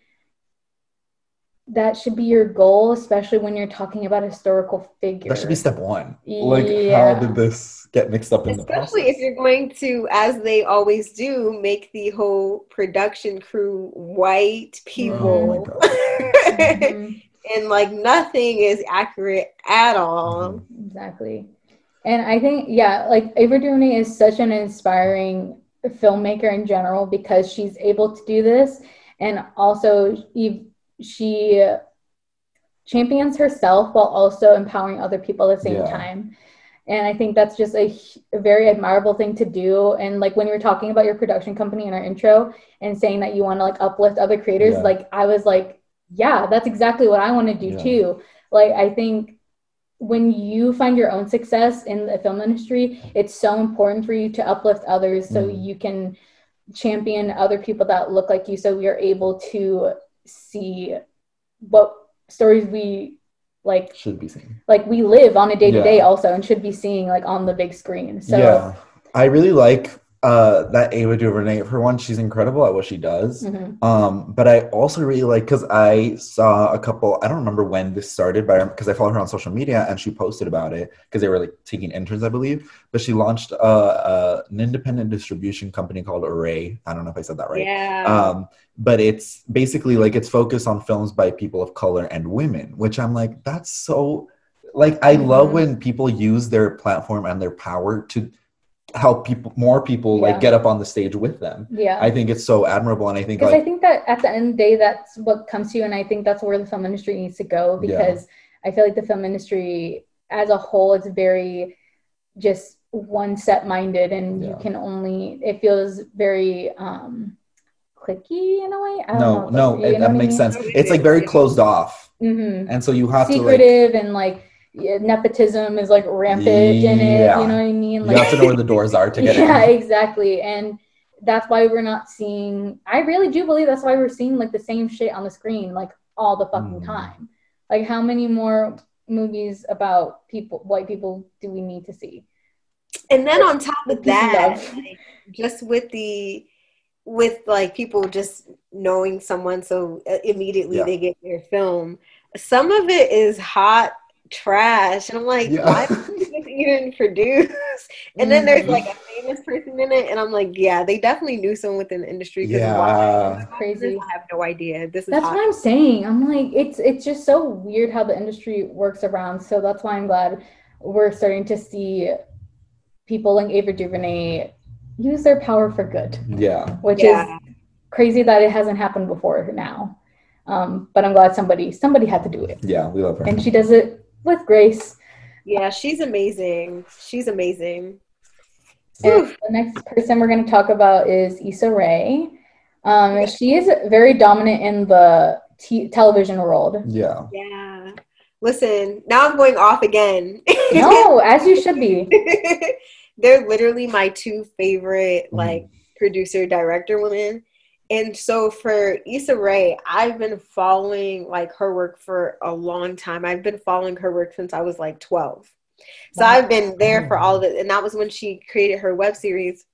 that should be your goal, especially when you're talking about historical figures. That should be step one. Like, Yeah. how did this get mixed up in the Especially if you're going to, as they always do, make the whole production crew white people. Oh my Mhm. And like nothing is accurate at all. Mm-hmm. Exactly. And I think, yeah, like Ava DuVernay is such an inspiring filmmaker in general because she's able to do this. And also, she, she champions herself while also empowering other people at the same Yeah. time. And I think that's just a very admirable thing to do. And like when you were talking about your production company in our intro and saying that you want to like uplift other creators, Yeah. like I was like, yeah, that's exactly what I want to do Yeah. too. Like I think when you find your own success in the film industry, it's so important for you to uplift others so Mhm. you can champion other people that look like you so we are able to see what stories we like Should be seen. like we live on a day to day also and should be seeing like on the big screen. So yeah. I really like uh, that Ava DuVernay. For one, she's incredible at what she does. mhm. Um, but I also really like because I saw a couple. I don't remember when this started, but because I follow her on social media and she posted about it because they were like taking interns, I believe. But she launched uh, uh, an independent distribution company called Array. I don't know if I said that right. Yeah. Um, but it's basically like it's focused on films by people of color and women, which I'm like, that's so like I love Mhm. when people use their platform and their power to help people more people Yeah. like get up on the stage with them. yeah. I think it's so admirable and I think because I think that at the end of the day, that's what comes to you, and I think that's where the film industry needs to go Yeah. because I feel like the film industry as a whole is very just one set minded, and you can only it feels very um clicky in a way. I don't no, know, no, it, that I makes mean? sense. It's like very closed off. Mhm. And so you have to like Secretive and like yeah, nepotism is like rampant in it. You know what I mean? you have to know where the doors are to get in. yeah, in. exactly. And that's why we're not seeing. I really do believe that's why we're seeing like the same shit on the screen like all the fucking Mm. time. Like, how many more movies about people, white people, do we need to see? and then on top of that, like, just with the with like people just knowing someone so uh, immediately Yeah. they get their film. Some of it is hot trash, and I'm like, Yeah. why was this even produced? And then there's like a famous person in it, and I'm like, yeah, they definitely knew someone within the industry. Yeah. why- Crazy. I have no idea. This is That's hot. what I'm saying. I'm like, it's it's just so weird how the industry works around. So that's why I'm glad we're starting to see people like Ava DuVernay use their power for good. Yeah. which Yeah. is crazy that it hasn't happened before now. Um, but I'm glad somebody somebody had to do it, Yeah, we love her. and she does it with grace. Yeah, she's amazing. She's amazing. And Whew. the next person we're going to talk about is Issa Rae. Um, she is very dominant in the t- television world. yeah. Yeah. Listen, now I'm going off again. No, as you should be. They're literally my two favorite like producer director women. And so for Issa Rae, I've been following like her work for a long time. I've been following her work since I was like 12. So Wow. I've been there for all of it. And that was when she created her web series,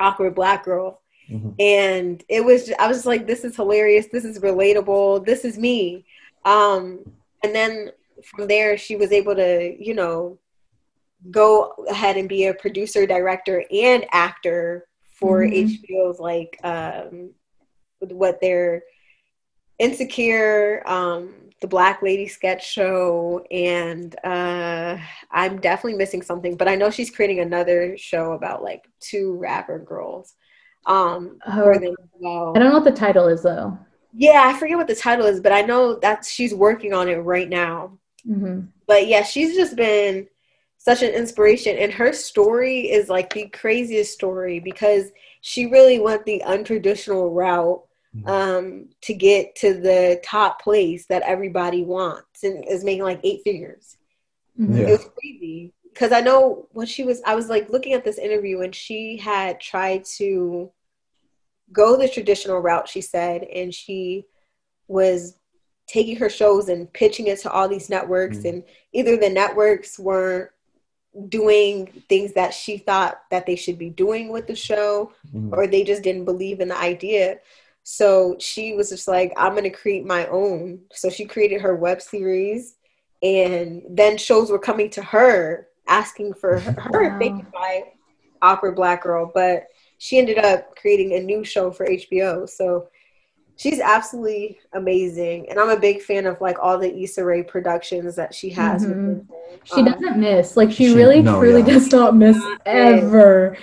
Awkward Black Girl. Mhm. And it was, I was like, this is hilarious. This is relatable. This is me. Um, and then from there, she was able to, you know, go ahead and be a producer, director, and actor for Mhm. HBO's like um, what they're insecure, um, the Black Lady sketch show, and uh, I'm definitely missing something. But I know she's creating another show about like two rapper girls. Um, Oh, for them as well. I don't know what the title is though. Yeah, I forget what the title is, but I know that she's working on it right now. hmm But yeah, she's just been such an inspiration, and her story is like the craziest story because she really went the untraditional route um, to get to the top place that everybody wants, and is making like eight figures. Mhm. Yeah. It was crazy because I know what she was. I was like looking at this interview, and she had tried to go the traditional route. She said, and she was taking her shows and pitching it to all these networks, Mm. and either the networks weren't doing things that she thought that they should be doing with the show Mhm. or they just didn't believe in the idea. So she was just like, I'm going to create my own. So she created her web series, and then shows were coming to her asking for her, her Wow. Fake by Awkward Black Girl, but she ended up creating a new show for HBO. So she's absolutely amazing, and I'm a big fan of like all the Issa Rae productions that she has. with Mhm. Disney. She Um, doesn't miss. Like she, She- really, no, truly yeah. does not miss Not miss. ever.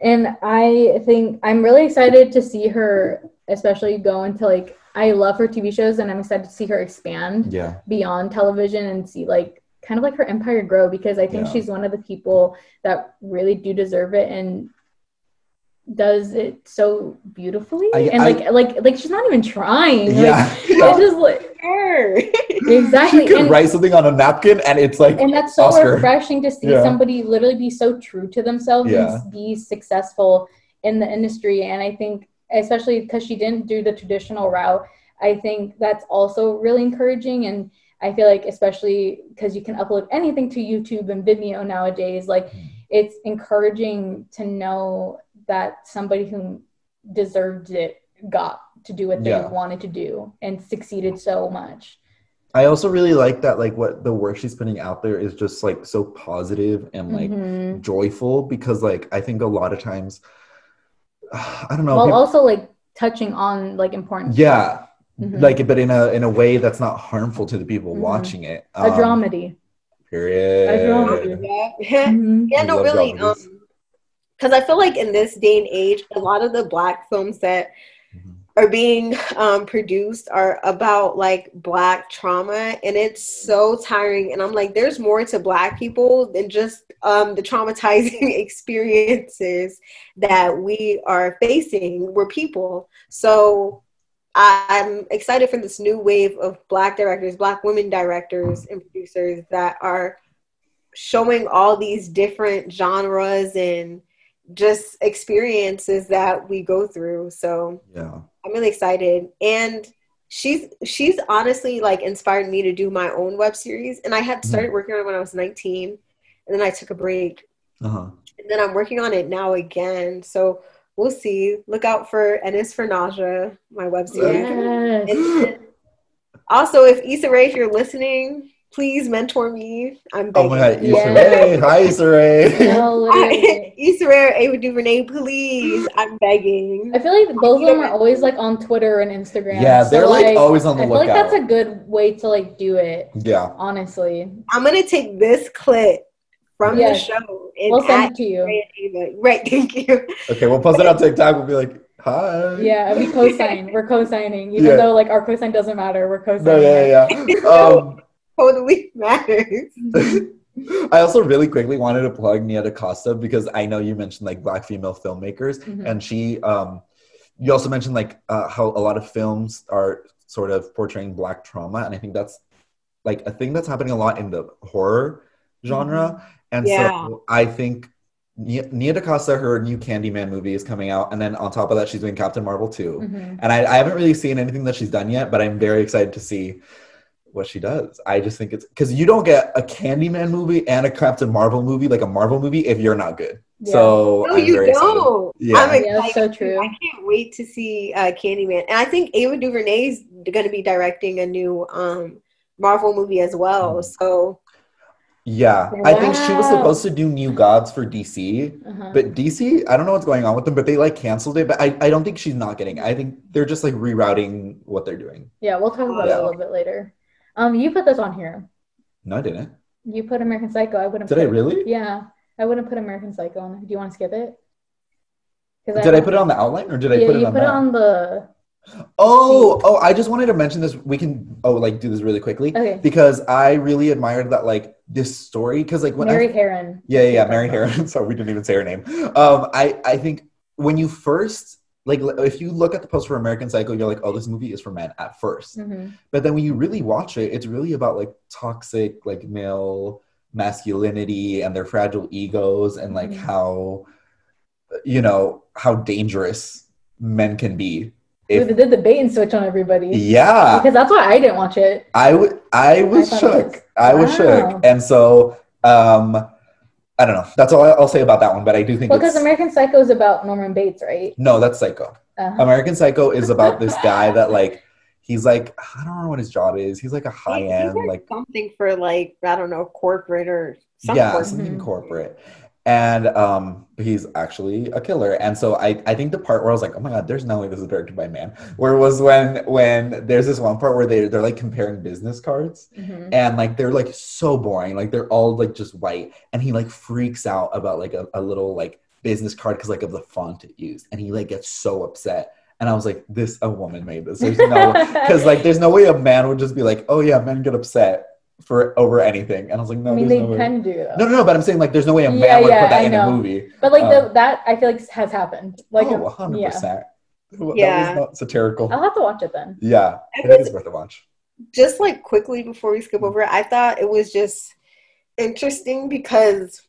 And I think I'm really excited to see her, especially go into like I love her TV shows, and I'm excited to see her expand Yeah. beyond television and see like kind of like her empire grow because I think Yeah. she's one of the people that really do deserve it and does it so beautifully I- and I- like like like she's not even trying. Yeah. Like, it's just like her. exactly. She could and, write something on a napkin and it's like and that's so Oscar. refreshing to see Yeah. somebody literally be so true to themselves Yeah. and be successful in the industry. And I think, especially because she didn't do the traditional route, I think that's also really encouraging. And I feel like, especially because you can upload anything to YouTube and Vimeo nowadays, like mm. it's encouraging to know that somebody who deserved it got to do what they Yeah. wanted to do and succeeded so much. I also really like that like what the work she's putting out there is just like so positive and like Mhm. joyful because like I think a lot of times I don't know While peop- also like touching on like important yeah Mhm. like but in a in a way that's not harmful to the people Mhm. watching it a Um, dramedy. period A dramedy. yeah. Mhm. Yeah, no, really. Um, because I feel like in this day and age, a lot of the black films that Mhm. are being um, produced are about like black trauma, and it's so tiring. And I'm like, there's more to black people than just um, the traumatizing experiences that we are facing. We're people, so. I'm excited for this new wave of black directors, black women directors and producers that are showing all these different genres and just experiences that we go through. So yeah I'm really excited. And she's she's honestly like inspired me to do my own web series. And I had started working on it when I was 19 and then I took a break. uh-huh And then I'm working on it now again. So we'll see. Look out for Ennis for Nausea, my web series. Yes. Also, if Issa Rae, if you're listening, please mentor me. I'm begging. oh begging. my god Yeah. Issa Rae hi Issa Rae No, literally. Issa Rae Ava DuVernay, please. I'm begging. I feel like both of them are always like on Twitter and Instagram. yeah they're like, always on the I feel like that's a good way to like do it. yeah Honestly, I'm gonna take this clip from Yes. the show and we'll send it to you. Ava. Right, thank you. okay we'll post it on TikTok we'll be like hi Yeah, we co-sign. We're co-signing, even Yeah. though like our co-sign doesn't matter. We're co-signing. no yeah yeah, yeah. um Totally matters. I also really quickly wanted to plug Nia DaCosta because I know you mentioned like black female filmmakers, Mhm. and she, um, you also mentioned like uh, how a lot of films are sort of portraying black trauma, and I think that's like a thing that's happening a lot in the horror genre, and Yeah. so I think. Nia, Nia DaCosta, her new Candyman movie is coming out, and then on top of that, she's doing Captain Marvel too. Mhm. And I, I haven't really seen anything that she's done yet, but I'm very excited to see what she does. I just think it's because you don't get a Candyman movie and a Captain Marvel movie, like a Marvel movie, if you're not good. Yeah. So No, I'm you very don't. Yeah. I'm Yeah, so true. I can't wait to see uh, Candyman. And I think Ava DuVernay is going to be directing a new um, Marvel movie as well. Mhm. So Yeah, I think she was supposed to do New Gods for DC, Uh-huh. but DC, I don't know what's going on with them, but they like canceled it. But I, I don't think she's not getting. it. I think they're just like rerouting what they're doing. Yeah, we'll talk about it a little bit later. Um, you put this on here. No, I didn't. You put American Psycho. I wouldn't. Did put I really? Yeah, I wouldn't put American Psycho on. Do you want to skip it? Did I put it on the outline or did I put it you on put it on the. Oh, oh, I just wanted to mention this. We can oh like do this really quickly Okay. because I really admired that like this story because like when I Mary Harron. Yeah, yeah, yeah, Mary Harron. Sorry, we didn't even say her name. Um, I, I think when you first like if you look at the post for American Psycho, you're like, oh, this movie is for men at 1st hmm But then when you really watch it, it's really about like toxic like male masculinity and their fragile egos and like Mhm. how you know how dangerous men can be. They did the bait and switch on everybody. yeah, Because that's why I didn't watch it. I would I was I shook. was- I was shook. And so um I don't know. That's all I'll say about that one, but I do think Well, because American Psycho is about Norman Bates, right? No, that's Psycho. Uh-huh. American Psycho is about this guy that like he's like I don't know what his job is. He's like a high He's end like like something for like I don't know corporate or some yeah corporate. something Mhm. corporate, and um he's actually a killer. And so I I think the part where I was like oh my god there's no way this is directed by a man. Where was when when there's this one part where they they're like comparing business cards Mhm. and like they're like so boring like they're all like just white and he like freaks out about like a, a little like business card because like of the font it used and he like gets so upset and i was like this a woman made this there's no because like there's no way a man would just be like oh yeah men get upset for over anything and i was like no I mean, they no way. do. Though. no no no but i'm saying like there's no way a man Yeah, would yeah, put that I in know. a movie But like Um, the, that, I feel like has happened. Like, oh 100% yeah. that Yeah. was not satirical I'll have to watch it then. yeah I i think was- it's worth a watch just like quickly before we skip over it, I thought it was just interesting because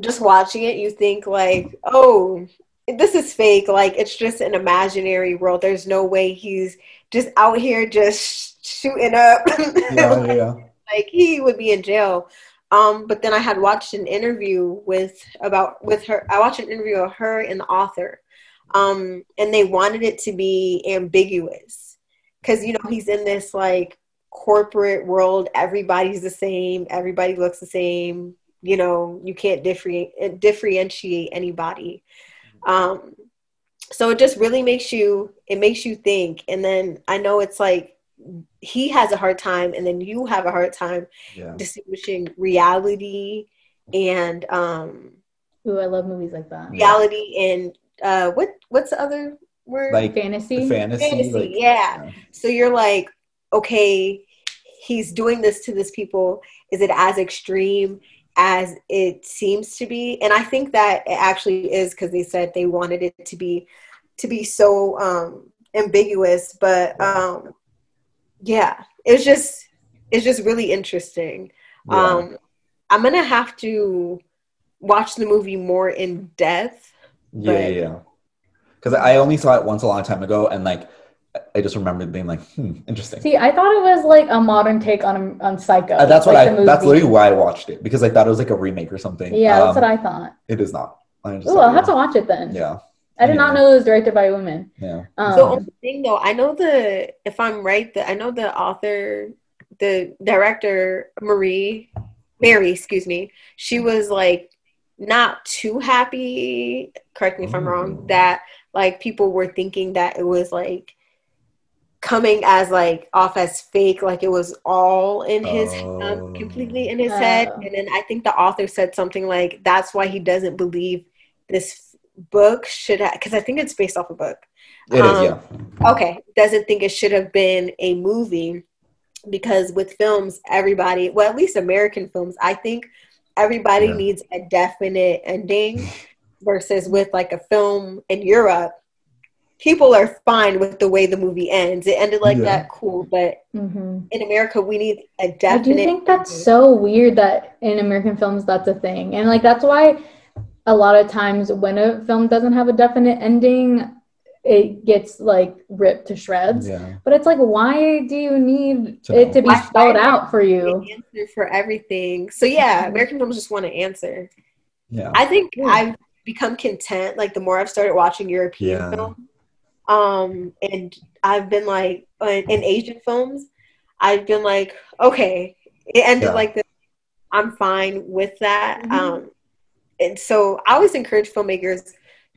just watching it, you think like, oh, this is fake. Like it's just an imaginary world. There's no way he's just out here just shooting up. yeah yeah, yeah. Like he would be in jail. Um, but then I had watched an interview with about with her. I watched an interview of her and the author, um, and they wanted it to be ambiguous because you know he's in this like corporate world. Everybody's the same. Everybody looks the same. You know, you can't differentiate differentiate anybody. Um, so it just really makes you it makes you think. And then I know it's like he has a hard time, and then you have a hard time yeah. distinguishing reality and um Ooh, I love movies like that. reality and uh what what's the other word like Fantasy. fantasy, Fantasy, like, yeah. so you're like okay he's doing this to this people is it as extreme as it seems to be and i think that it actually is because they said they wanted it to be to be so um ambiguous but um yeah it's just it's just really interesting yeah. um i'm gonna have to watch the movie more in depth Yeah, But- yeah, yeah. Because I only saw it once a long time ago, and like I just remembered being like, hmm, interesting. See, I thought it was like a modern take on on Psycho. Uh, that's what like I. the That's movie. literally why I watched it because I thought it was like a remake or something. Yeah, that's Um, what I thought. It is not. I just Ooh, i'll have to watch it then. Yeah, I did not know it was directed by a woman. yeah. Um, the only thing though i know the if i'm right the i know the author the director marie mary excuse me she was like not too happy correct me if i'm wrong Ooh. that like people were thinking that it was like coming as like off as fake like it was all in his Oh. um, completely in his head Oh. and then i think the author said something like that's why he doesn't believe this book should have because i think it's based off a book It is. Um, Yeah. okay doesn't think it should have been a movie because with films everybody well at least american films i think everybody Yeah. needs a definite ending versus with like a film in europe people are fine with the way the movie ends it ended like Yeah. that cool but mhm. in america we need a I do definite think that's so weird that in American films that's a thing, and like that's why a lot of times when a film doesn't have a definite ending, it gets like ripped to shreds. Yeah. But it's like, why do you need To it to be Why- spelled out for you? answer for everything so yeah american films just want an answer Yeah. I think Yeah. I've become content. Like the more I've started watching European Yeah. film, um, and I've been like uh, in Asian films, I've been like, okay, it ended Yeah. like this. I'm fine with that. Mhm. Um, and so I always encourage filmmakers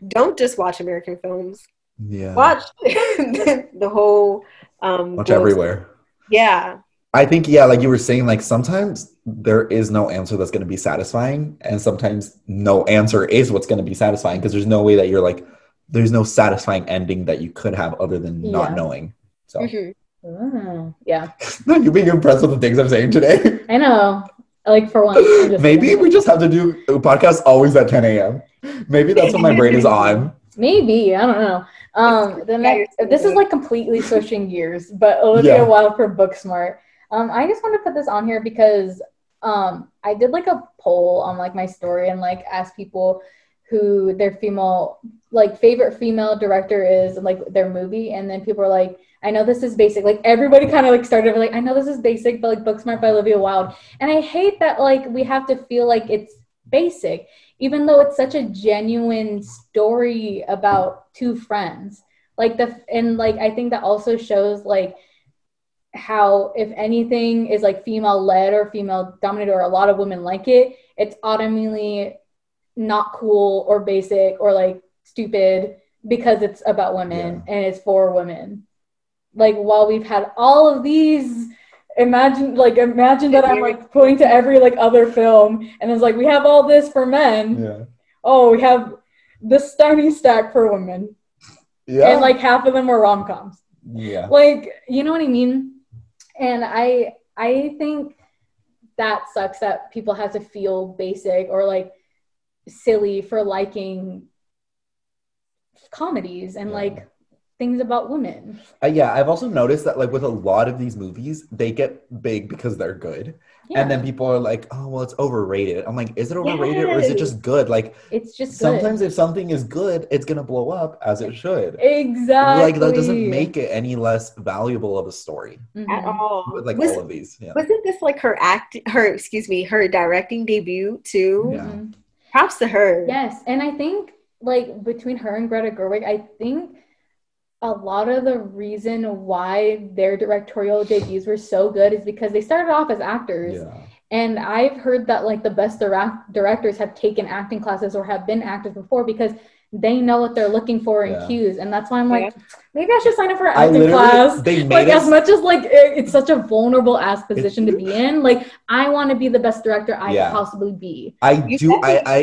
don't just watch American films. Yeah. Watch the, the whole um, Watch globe. everywhere. Yeah, I think yeah, like you were saying, like sometimes there is no answer that's going to be satisfying, and sometimes no answer is what's going to be satisfying because there's no way that you're like, there's no satisfying ending that you could have other than not knowing. So Mhm. Mm, yeah, you being impressed with the things I'm saying today. I know. Like for once, just Maybe kidding. we just have to do a podcast always at 10 a.m. Maybe that's when my brain is on. Maybe I don't know. Um, the next this is like completely switching gears, but Olivia Yeah. Wilde for Booksmart. Um, I just want to put this on here because um, I did like a poll on like my story and like asked people who their female like favorite female director is and like their movie, and then people were like, I know this is basic. Like everybody kind of like started like, I know this is basic, but like Booksmart by Olivia Wilde, and I hate that like we have to feel like it's basic even though it's such a genuine story about two friends. Like the and like i think that also shows like how if anything is like female led or female dominated or a lot of women like it it's automatically not cool or basic or like stupid because it's about women and it's for women like while we've had all of these imagine like imagine that i'm like pointing to every like other film and it's like we have all this for men Yeah. oh, we have this tiny stack for women, Yeah. and like half of them are rom coms. yeah. Like, you know what I mean? And I, I think that sucks that people have to feel basic or like silly for liking comedies and Yeah. like things about women. Uh, yeah. I've also noticed that like with a lot of these movies, they get big because they're good. Yeah, And then people are like, oh, well, it's overrated. I'm like, is it overrated or is it just good? Like, it's just sometimes good. if something is good, it's going to blow up as it should. exactly Like, that doesn't make it any less valuable of a story. Mhm. at all. With, like, Was- all of these. Yeah. Wasn't this like her act? Her excuse me, her directing debut too. Yeah. Mhm. Props to her. Yes, and I think like between her and Greta Gerwig, I think a lot of the reason why their directorial debuts were so good is because they started off as actors. Yeah. And I've heard that like the best direct- directors have taken acting classes or have been actors before because they know what they're looking for in Yeah. cues. And that's why I'm like, Yeah. maybe I should sign up for an acting class. they made Like us, as much as like it- it's such a vulnerable ass position to be in, like I want to be the best director I Yeah. could possibly be. I You do. I, I,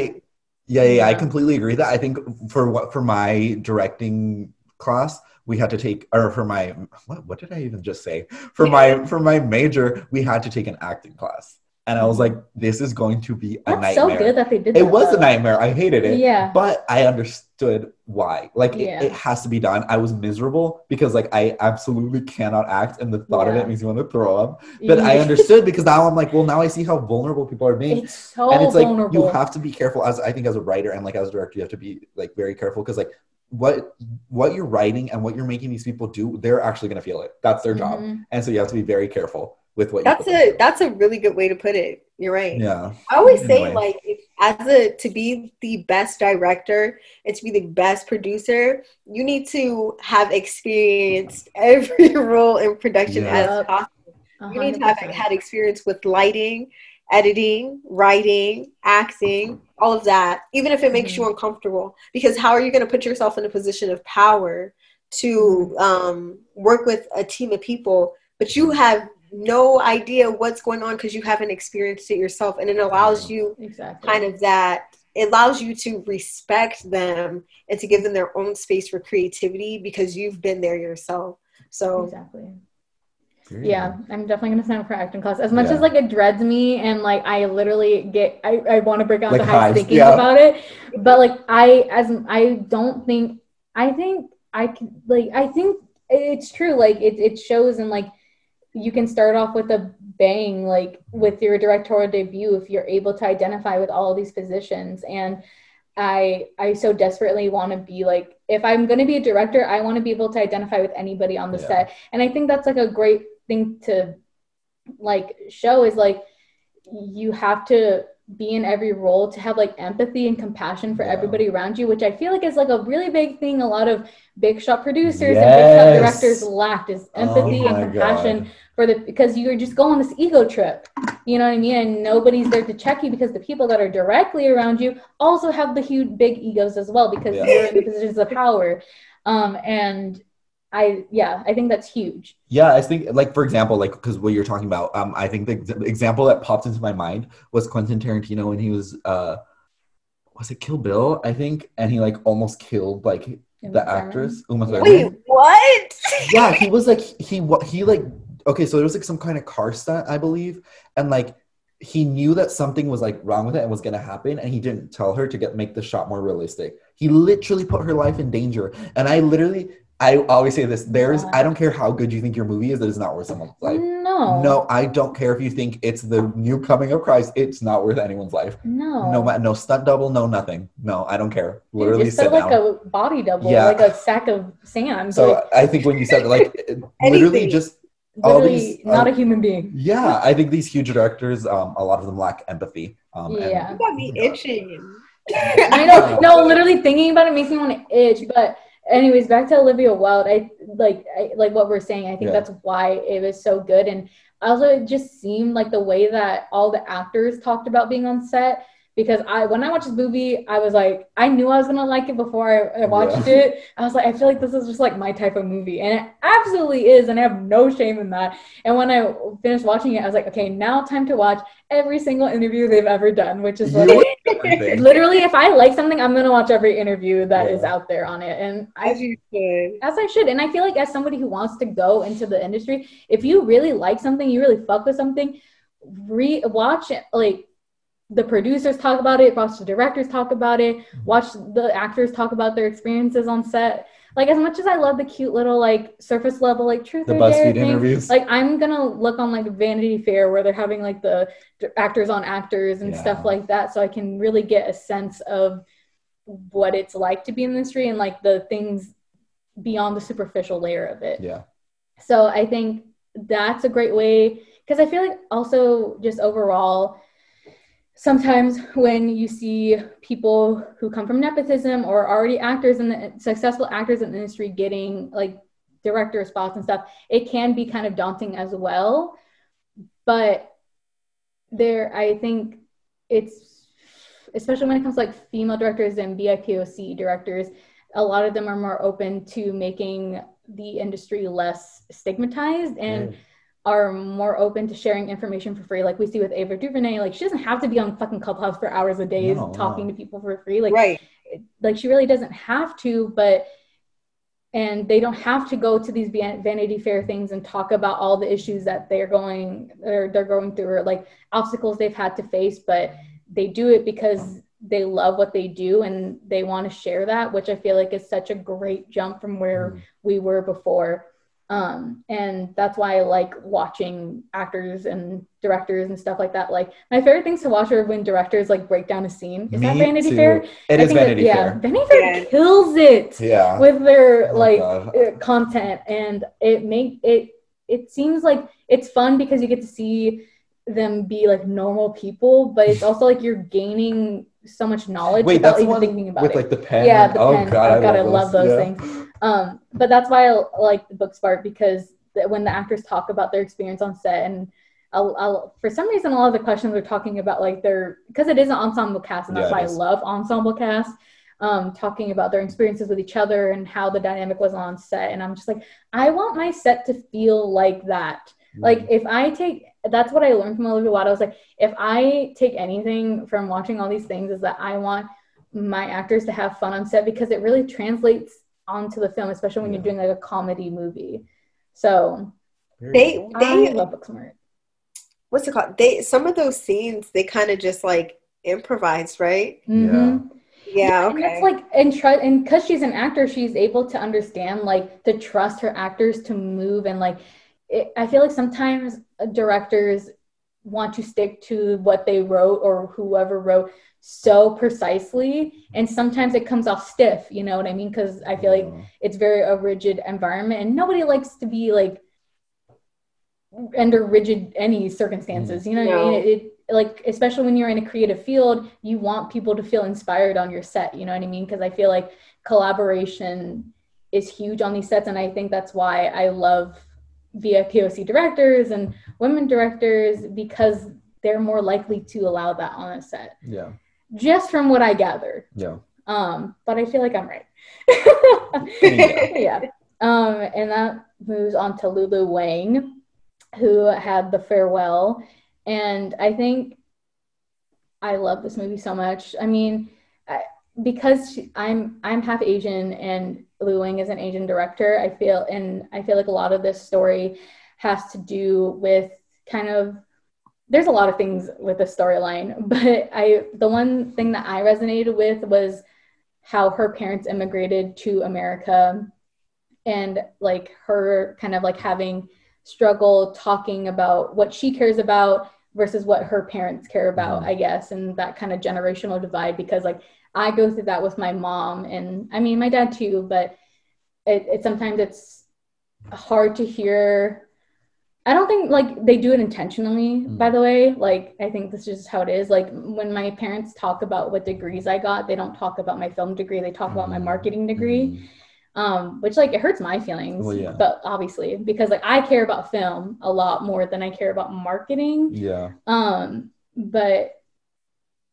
yeah, yeah, yeah, I completely agree that I think for what for my directing class, we had to take, or for my what, what did I even just say? For my for my major, we had to take an acting class, and I was like, this is going to be a That's so nightmare. good that they did. it was a nightmare. I hated it. Yeah. But I understood why. Like it, Yeah. it has to be done. I was miserable because like I absolutely cannot act, and the thought of it makes me want to throw up. But I understood because now I'm like, well, now I see how vulnerable people are being It's so and it's like vulnerable. you have to be careful as i think as a writer and like as a director you have to be like very careful because like what what you're writing and what you're making these people do they're actually going to feel it that's their job Mhm. and so you have to be very careful with what That's you put a them that's a really good way to put it. You're right. yeah I always say like as a to be the best director and to be the best producer, you need to have experienced every role in production Yeah. as Yup. possible. A You need to have had experience with lighting, editing, writing, acting, mm-hmm. all of that, even if it makes you mm-hmm. uncomfortable. Because how are you going to put yourself in a position of power to mm-hmm. um, work with a team of people, but you have no idea what's going on because you haven't experienced it yourself, and it allows you exactly kind of that. It allows you to respect them and to give them their own space for creativity because you've been there yourself. So exactly. Yeah, I'm definitely gonna sign up for acting class. As much Yeah. as like it dreads me and like I literally get I, I want to break out Like the hives, thinking yeah. about it. But like I as I don't think I think I can like I think it's true. Like it it shows and like you can start off with a bang like with your directorial debut if you're able to identify with all these positions and I I so desperately want to be like if I'm going to be a director I want to be able to identify with anybody on the Yeah. set and I think that's like a great thing to like show is like you have to be in every role to have like empathy and compassion for Yeah. everybody around you which i feel like is like a really big thing a lot of big shot producers and big shot directors lacked is empathy Oh and compassion God. for the because you're just going on this ego trip you know what i mean and nobody's there to check you because the people that are directly around you also have the huge big egos as well because Yeah. you're in the positions of power um and i yeah i think that's huge Yeah, I think like for example, like because what you're talking about, um, I think the ex- example that popped into my mind was Quentin Tarantino when he was uh, was it Kill Bill? I think, and he like almost killed like Uma the Thurman. actress Uma Thurman. Wait, what? yeah, he was like he wa- he like okay, so there was like some kind of car stunt, I believe, and like he knew that something was like wrong with it and was gonna happen, and he didn't tell her to get make the shot more realistic. He literally put her life in danger, and I literally. I always say this: there's, I don't care how good you think your movie is, that is not worth someone's life. no No, I don't care if you think it's the new coming of Christ. It's not worth anyone's life. no No, ma- no stunt double, no nothing. No, I don't care. Literally just sit put like down. a body double Yeah. like a sack of sand so like, I think when you said like, literally Anything. just all literally these, not uh, a human being yeah, I think these huge directors, um, a lot of them lack empathy. Um, and- Yeah. You got me itching. I know. No, literally thinking about it makes me want to itch. But anyways, back to Olivia Wilde. I like I, like what we're saying. I think Yeah. that's why it was so good. And also, it just seemed like the way that all the actors talked about being on set. Because I, when I watched this movie, I was like, I knew I was gonna like it before I, I watched Yeah. it. I was like, I feel like this is just like my type of movie, and it absolutely is, and I have no shame in that. And when I finished watching it, I was like, okay, now time to watch every single interview they've ever done, which is You literally if i like something i'm going to watch every interview that is Yeah. out there on it and As I, you should. as i should and i feel like as somebody who wants to go into the industry if you really like something you really fuck with something re watch it like the producers talk about it watch the directors talk about it mm-hmm. watch the actors talk about their experiences on set like as much as i love the cute little like surface level like truth the or dare BuzzFeed thing, interviews. like I'm gonna look on like Vanity Fair where they're having like the d- actors on actors and stuff like that, so I can really get a sense of what it's like to be in the industry and like the things beyond the superficial layer of it. yeah, So I think that's a great way because I feel like also just overall, sometimes when you see people who come from nepotism or already actors and the successful actors in the industry getting like director spots and stuff, it can be kind of daunting as well. But there, I think it's especially when it comes to like female directors and BIPOC directors, a lot of them are more open to making the industry less stigmatized and are more open to sharing information for free. Like we see with Ava DuVernay, like she doesn't have to be on fucking Clubhouse for hours a day No, talking no. to people for free. Like right. like she really doesn't have to but and they don't have to go to these vanity fair things and talk about all the issues that they're going or they're going through or like obstacles they've had to face but they do it because they love what they do and they want to share that which i feel like is such a great jump from where Mm. we were before um, and that's why I like watching actors and directors and stuff like that. Like my favorite things to watch are when directors like break down a scene. Is that Vanity too. Fair? It I is think that- Vanity yeah, Fair. Vanity Fair Yeah. kills it Yeah. with their Oh, like God. uh, content, and it make it. It seems like it's fun because you get to see them be like normal people, but it's also like you're gaining so much knowledge Wait, without that's the even one thinking about with it. like the pen. yeah, the oh pen. god, oh god, I I love those Yeah. things. Um, but that's why I like the book smart because when the actors talk about their experience on set and I'll, I'll, for some reason, a lot of the questions are talking about like their because it is an ensemble cast, and that's Yeah, why I love ensemble cast. Um, talking about their experiences with each other and how the dynamic was on set, and I'm just like, I want my set to feel like that. Mm. Like if I take, that's what I learned from Olivia Wilde. I was like, if I take anything from watching all these things, is that I want my actors to have fun on set because it really translates onto the film, especially when you're doing like a comedy movie. So They good. they I love Booksmart. what's it called? They some of those scenes they kind of just like improvised, right? Mhm. Yeah. And Okay. it's like and try and because she's an actor, she's able to understand like to trust her actors to move and like it, I feel like sometimes directors want to stick to what they wrote or whoever wrote so precisely and sometimes it comes off stiff you know what i mean because i feel like it's very a rigid environment and nobody likes to be like under rigid any circumstances. You know what I mean? It, it like especially when you're in a creative field, you want people to feel inspired on your set. You know what I mean? Because I feel like collaboration is huge on these sets, and I think that's why I love BIPOC directors and women directors because they're more likely to allow that on a set. Yeah. Just from what I gather. Yeah. Um, but I feel like I'm right. Yeah. yeah. Um, and that moves on to Lulu Wang, who had the farewell. And I think I love this movie so much. I mean, I, because she, I'm I'm half Asian and Lu Wang is an Asian director, I feel and I feel like a lot of this story has to do with kind of there's a lot of things with the storyline, but I the one thing that I resonated with was how her parents immigrated to America and like her kind of like having struggle talking about what she cares about versus what her parents care about, Mhm. I guess, and that kind of generational divide because like I go through that with my mom and I mean my dad too, but it, it sometimes it's hard to hear I don't think like they do it intentionally, Mm. by the way. Like I think this is just how it is. Like when my parents talk about what degrees I got, they don't talk about my film degree, they talk about my Mhm. marketing degree Mhm. um, which like it hurts my feelings. Well, yeah. But obviously, because like I care about film a lot more than I care about marketing. Yeah. Um, but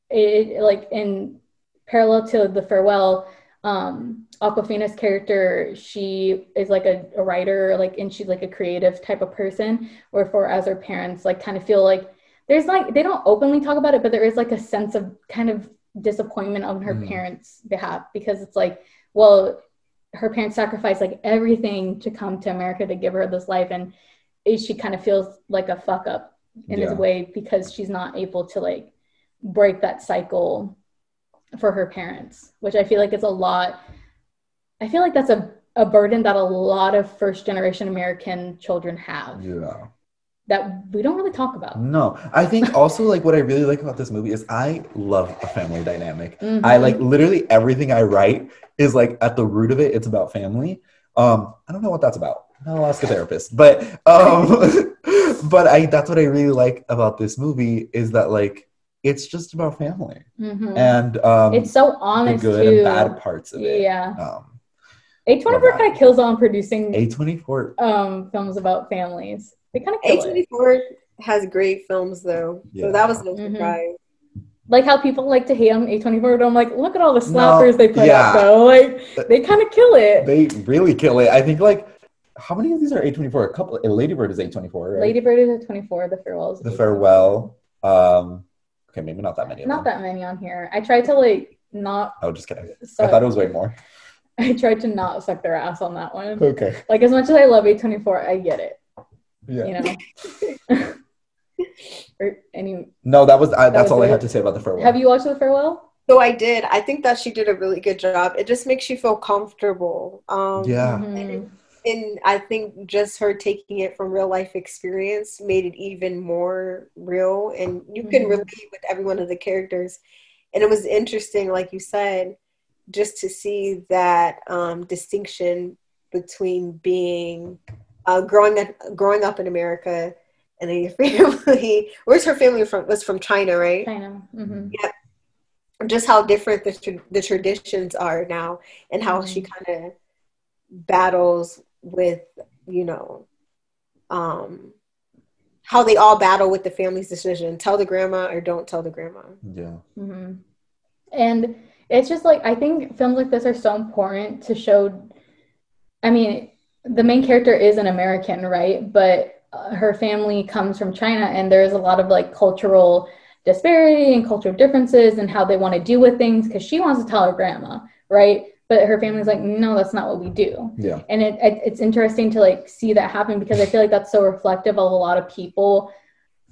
it like in parallel to the farewell, um, Awkwafina's character, she is like a, a writer, like and she's like a creative type of person. Wherefore, as her parents, like kind of feel like there's like they don't openly talk about it, but there is like a sense of kind of disappointment on her Mhm. parents' behalf because it's like, well, her parents sacrificed like everything to come to America to give her this life, and she kind of feels like a fuck up in Yeah. a way because she's not able to like break that cycle for her parents, which I feel like is a lot. I feel like that's a, a burden that a lot of first generation American children have Yeah. that we don't really talk about. No, I think also like what I really like about this movie is I love a family dynamic. Mhm. I like literally everything I write is like at the root of it, it's about family. Um, I don't know what that's about. I'll ask a therapist, but um, but I that's what I really like about this movie is that like it's just about family Mhm. and um, it's so the honest good too. and bad parts of it. Yeah, Um, A twenty four kind of kills on producing A twenty four. um films about families. They kind of kill. A24 has great films though. Yeah. So that was no Mhm. surprise. Like how people like to hate on A twenty four, but I'm like, look at all the No, slappers they put yeah. out though. Like they kind of kill it. They really kill it. I think like how many of these are A twenty four? A couple. Lady Bird is A twenty four, right? Lady Bird is at 24. The Farewell is the at farewell. Um, okay, maybe not that many. Not that many on here. I tried to like not. Oh, just kidding. Suck, I thought it was way more. I tried to not suck their ass on that one. Okay. Like as much as I love A24, I get it. Yeah. You know. or any. No, that was. I, that's was all I had to say about the farewell. Have you watched The Farewell? So I did. I think that she did a really good job. It just makes you feel comfortable. Um, Yeah. Mhm. And I think just her taking it from real life experience made it even more real. And you can Mhm. relate with every one of the characters. And it was interesting, like you said, just to see that um, distinction between being uh, growing up, growing up in America and then your family. Where's her family from? Was from China, right? China. Mm-hmm. Yeah. just how different the, tra- the traditions are now and how she Mhm. kind of battles with you know um how they all battle with the family's decision tell the grandma or don't tell the grandma Yeah. hmm And it's just like I think films like this are so important to show. I mean, the main character is an American, right? But uh, her family comes from China, and there's a lot of like cultural disparity and cultural differences and how they want to deal with things. Because she wants to tell her grandma, right? But her family's like, no, that's not what we do Yeah. and it, it it's interesting to like see that happen because I feel like that's so reflective of a lot of people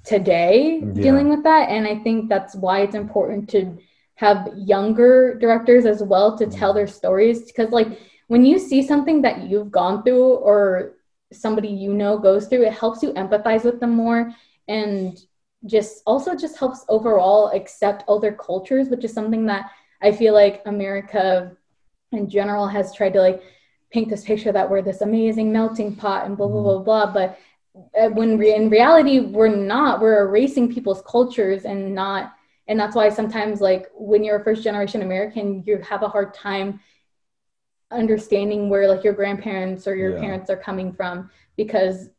today Yeah. dealing with that, and I think that's why it's important to have younger directors as well to tell their stories because like when you see something that you've gone through or somebody you know goes through it helps you empathize with them more and just also just helps overall accept other cultures which is something that i feel like america in general has tried to like paint this picture that we're this amazing melting pot and blah blah blah blah but uh, when re- in reality we're not. We're erasing people's cultures and not and that's why sometimes like when you're a first generation american you have a hard time understanding where like your grandparents or your Yeah. parents are coming from because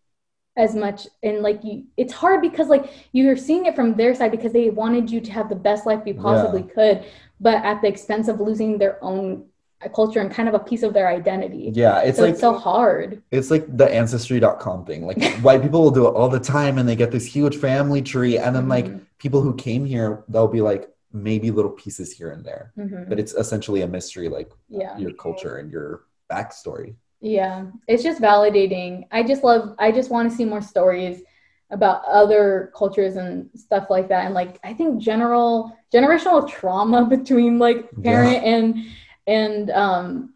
as much and like you it's hard because like you're seeing it from their side because they wanted you to have the best life you possibly could but at the expense of losing their own culture and kind of a piece of their identity Yeah, it's so like it's so hard it's like the ancestry.com thing. Like white people will do it all the time and they get this huge family tree and then like Mhm. people who came here they'll be like maybe little pieces here and there. Mhm. But it's essentially a mystery like yeah your culture and your backstory. Yeah, it's just validating. I just love, I just want to see more stories about other cultures and stuff like that. And like, I think general generational trauma between like Yeah. parent and and um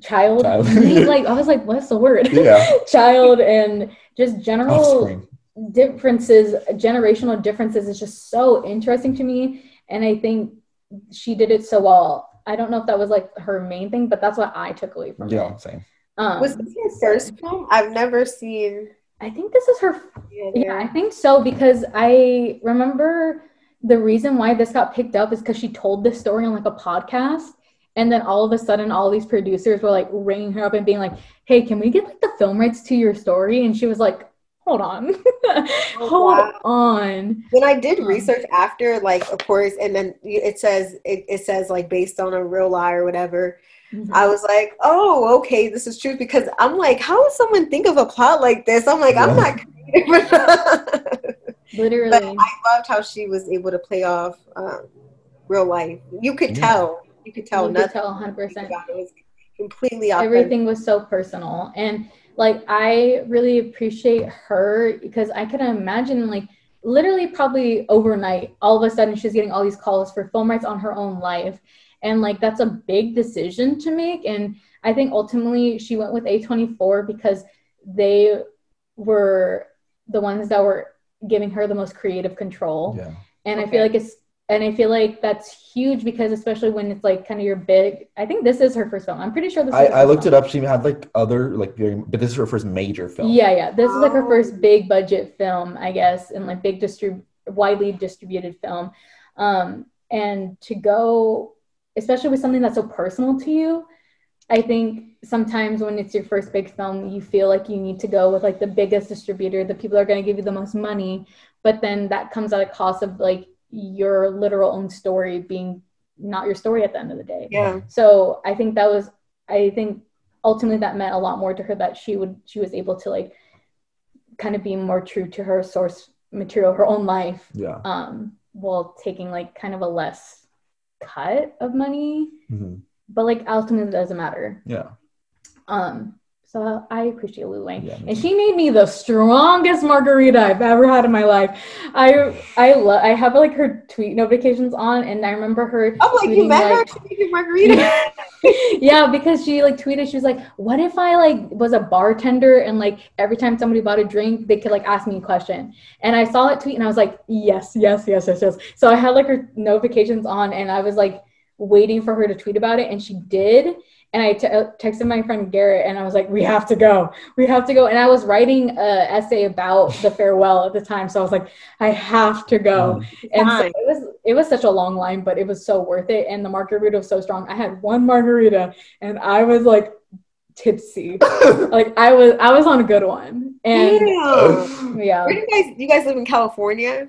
child. Child. like, I was like, what's the word? Yeah. child and just general Offspring. differences, generational differences is just so interesting to me. And I think she did it so well. I don't know if that was like her main thing, but that's what I took away from Yeah, it. same. Um, Was this your first film? I've never seen. I think this is her. Yeah, I think so because I remember the reason why this got picked up is because she told this story on like a podcast. And then all of a sudden, all these producers were like ringing her up and being like, "Hey, can we get like the film rights to your story?" And she was like, "Hold on, hold wow. on." When I did Um, research after, like, of course, and then it says it, it says like based on a real lie or whatever. I was like, oh, okay, this is true because I'm like, how would someone think of a plot like this? I'm like, I'm not creative. but Literally, I loved how she was able to play off um, real life. You could Yeah. tell. You could tell you could tell 100. percent about it. It was completely authentic. everything was so personal and like i really appreciate her because i can imagine like literally probably overnight all of a sudden she's getting all these calls for film rights on her own life and like that's a big decision to make and i think ultimately she went with a24 because they were the ones that were giving her the most creative control Yeah. and I feel like it's and I feel like that's huge because especially when it's like kind of your big. I think this is her first film. I'm pretty sure this. I, her I looked film. it up. She had like other like very, but this is her first major film. Yeah, yeah. This is like her Oh. first big budget film, I guess, and like big distrib- widely distributed film. Um, and to go, especially with something that's so personal to you, I think sometimes when it's your first big film, you feel like you need to go with like the biggest distributor, the people are going to give you the most money, but then that comes at a cost of like your literal own story being not your story at the end of the day. Yeah. So I think that was, I think ultimately that meant a lot more to her that she would, she was able to like kind of be more true to her source material, her own life, Yeah. um, while taking like kind of a less cut of money. Mhm. But like ultimately it doesn't matter. Yeah. Um, so I appreciate Lou Wang, Yeah, and she made me the strongest margarita I've ever had in my life. I I love I have like her tweet notifications on, and I remember her. I'm like, you tweeting, met her? She made you margarita? yeah, because she like tweeted, she was like, "What if I like was a bartender and like every time somebody bought a drink, they could like ask me a question?" And I saw that tweet and I was like, "Yes, yes, yes, yes, yes." So I had like her notifications on, and I was like waiting for her to tweet about it, and she did. And I uh, texted my friend Garrett, and I was like, "We have to go. We have to go." And I was writing a essay about the farewell at the time, so I was like, "I have to go." Oh, and so it was it was such a long line, but it was so worth it. And the margarita was so strong. I had one margarita and I was like tipsy. like I was I was on a good one. And yeah. Where do you guys? You guys live in California?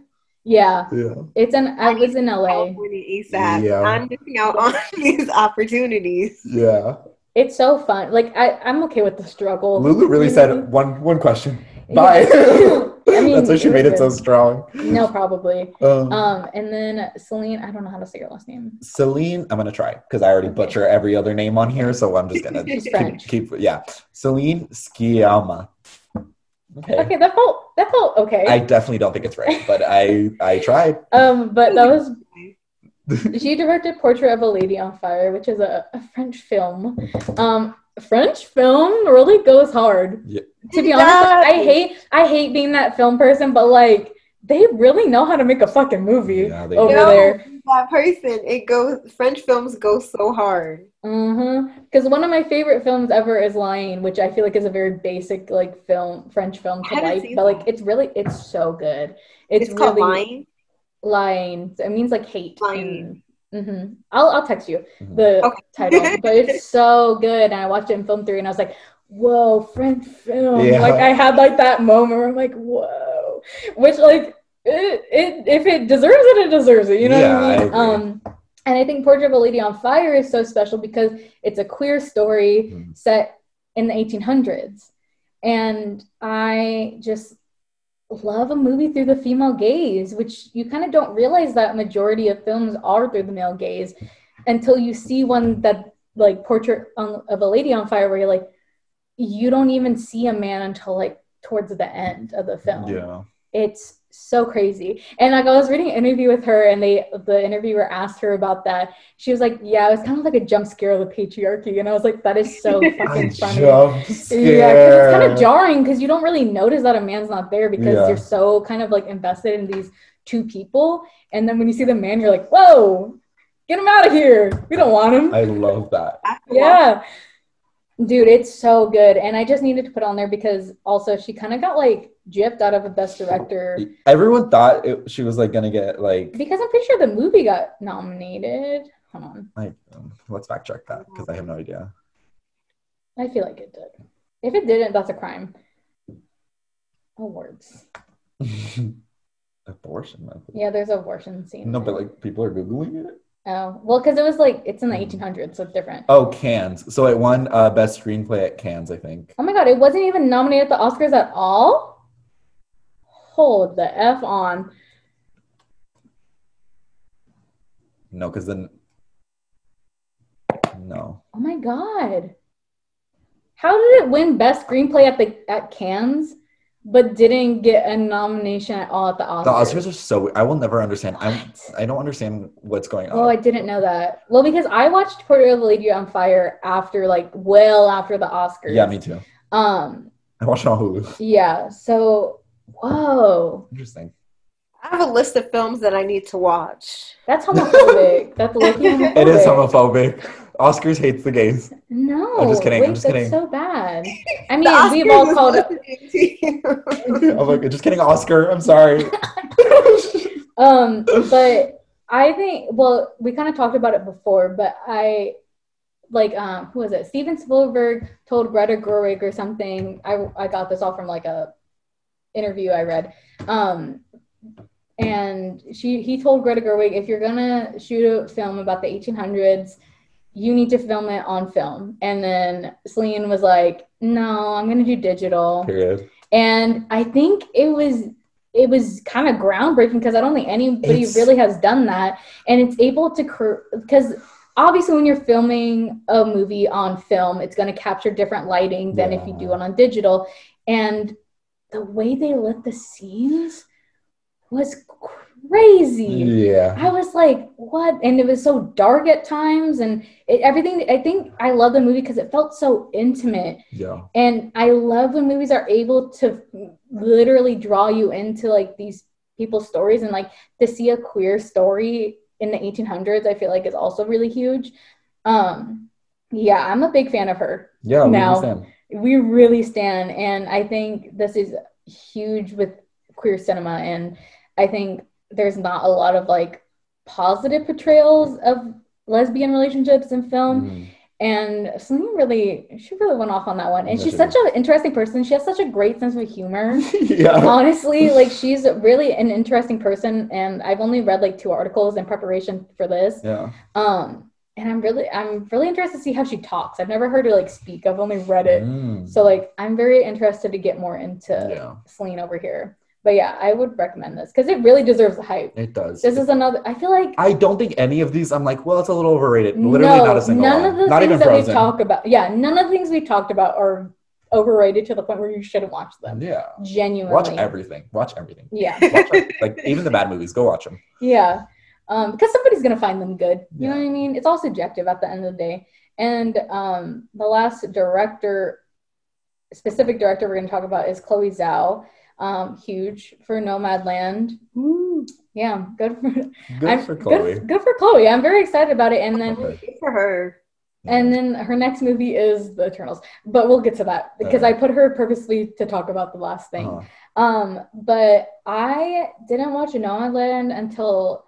Yeah. Yeah. It's an I was in LA. California ASAP. Yeah. I'm missing out on these opportunities. Yeah. It's so fun. Like I, I'm okay with the struggle. Lulu really You know? said one one question. Bye. I mean, That's why she it made was it so strong. No, probably. Um, Um, and then Celine, I don't know how to say your last name. Celine, I'm gonna try because I already butcher every other name on here, so I'm just gonna She's keep, keep yeah. Celine Sciamma. Okay. Okay, that felt that felt okay. I definitely don't think it's right, but I I tried. Um, but that was she directed Portrait of a Lady on Fire, which is a, a French film. Um, French film really goes hard. Yeah. To be It honest, I hate I hate being that film person, but like they really know how to make a fucking movie Yeah, over do. There. That person, it goes. French films go so hard. Mm-hmm. Because one of my favorite films ever is La Haine, which I feel like is a very basic like film, French film I to like, but like it's really it's so good. It's, It's, called really La Haine. lying. It means like hate. La Haine. hmm I'll I'll text you Mhm. the Okay. title, but it's so good. And I watched it in film three, and I was like, "Whoa, French film!" Yeah. Like I had like that moment where I'm like, "Whoa," which like it, it if it deserves it, it deserves it. You know Yeah, what I I mean? agree. Um, and I think Portrait of a Lady on Fire is so special because it's a queer story Mhm. set in the 1800s, and I just love a movie through the female gaze, which you kind of don't realize that majority of films are through the male gaze until you see one that like portrait on, of a lady on fire where you're like you don't even see a man until like towards the end of the film Yeah. it's so crazy and like i was reading an interview with her and they the interviewer asked her about that she was like yeah it was kind of like a jump scare of the patriarchy and i was like that is so fucking funny jump yeah, because it's kind of jarring because you don't really notice that a man's not there because Yeah. you're so kind of like invested in these two people, and then when you see the man, you're like, "Whoa, get him out of here! We don't want him." I love that. yeah, dude, it's so good, and I just needed to put on there because also she kind of got like gypped out of a best director Everyone thought it, she was like gonna get like because I'm pretty sure the movie got nominated. Hold on, like um, let's fact check that because I have no idea. I feel like it did. If it didn't, that's a crime. Awards. Abortion. Yeah, there's an abortion scene. No, but like people are googling it. Oh, well, because it was like it's in the 1800s, so it's different. Oh, Cannes. So it won uh, best screenplay at Cannes, I think. Oh my god, it wasn't even nominated at the Oscars at all. Hold the f on. No, because then no. Oh my god, how did it win best screenplay at the at Cannes, but didn't get a nomination at all at the Oscars? The Oscars are so. I will never understand. I'm. I don't understand what's going on. Oh, I didn't know that. Well, because I watched Portrait of a Lady on Fire after, like, well after the Oscars. yeah, me too. Um, I watched it on Hulu. yeah. So, whoa, Interesting. I have a list of films that I need to watch. that's homophobic. that's low-key homophobic. It is homophobic. Oscars hates the gays. No, I'm just kidding, I'm Wait, just that's kidding. so bad. I mean, The we've all called it. listening to you. I'm like, just kidding, Oscar. I'm sorry. Um, but I think well, we kind of talked about it before, but I like um, who was it? Steven Spielberg told Greta Gerwig or something. I I got this all from like a interview I read. Um, and she he told Greta Gerwig if you're gonna shoot a film about the 1800s, you need to film it on film. And then Celine was like, "No, I'm gonna do digital." Period. and I think it was it was kind of groundbreaking because I don't think anybody It's- really has done that, and it's able to because obviously when you're filming a movie on film, it's going to capture different lighting than if you do it on digital, and the way they lit the scenes was crazy. Yeah. I was like, what? And it was so dark at times, and it, everything. I think I love the movie because it felt so intimate. Yeah. And I love when movies are able to literally draw you into like these people's stories and like to see a queer story in the 1800s, I feel like is also really huge. Um, yeah, I'm a big fan of her. Yeah. Now- understand. We really stand, and I think this is huge with queer cinema. And I think there's not a lot of like positive portrayals of lesbian relationships in film Mhm. and Celine really she really went off on that one and she's she such an interesting person she has such a great sense of humor yeah. honestly like she's really an interesting person and i've only read like two articles in preparation for this Yeah. um and i'm really i'm really interested to see how she talks i've never heard her like speak i've only read it Mm. so like i'm very interested to get more into Yeah. Celine over here but yeah i would recommend this because it really deserves the hype It does. this is another i feel like I don't think any of these. I'm like, well, it's a little overrated. Literally, no, not a single none one. of the not things even that Frozen. we talk about. Yeah, none of the things we talked about are overrated to the point where you shouldn't watch them. Yeah. Genuinely. Watch everything. Watch everything. Yeah, Watch everything. like even the bad movies. Go watch them. yeah. Um, because somebody's gonna find them good. You know what I mean? It's all subjective at the end of the day. And um, the last director, specific director we're gonna talk about is Chloe Zhao. Um, huge for Nomadland. Woo. Yeah, good for Good I'm- for Chloe. Good, good for Chloe. I'm very excited about it. And then Okay. For her. and then her next movie is The Eternals. But we'll get to that because I put her purposely to talk about the last thing. Uh-huh. Um, but I didn't watch Nomadland until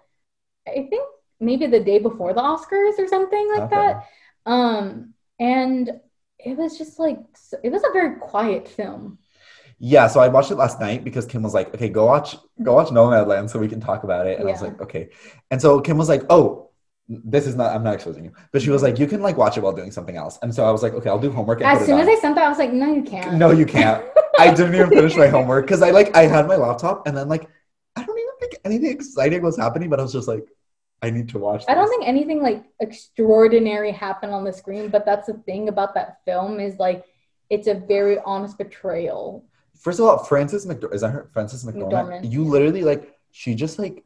I think maybe the day before the Oscars or something like Okay. that. Um, and it was just like it was a very quiet film. Yeah, so I watched it last night because Kim was like, "Okay, go watch, go watch Nomadland so we can talk about it." And I was like, "Okay." And so Kim was like, "Oh, this is not. I'm not exposing you," but she was like, "You can like watch it while doing something else." And so I was like, "Okay, I'll do homework." And As soon as. I sent that, I was like, "No, you can't." no, you can't. I didn't even finish my homework because I like I had my laptop and then like I don't even think anything exciting was happening, but I was just like, I need to watch. I don't think anything like extraordinary happened on the screen, but that's the thing about that film is like it's a very honest portrayal. First of all, Frances McDormand is that her? Frances McDormand. McDormand. You literally like she just like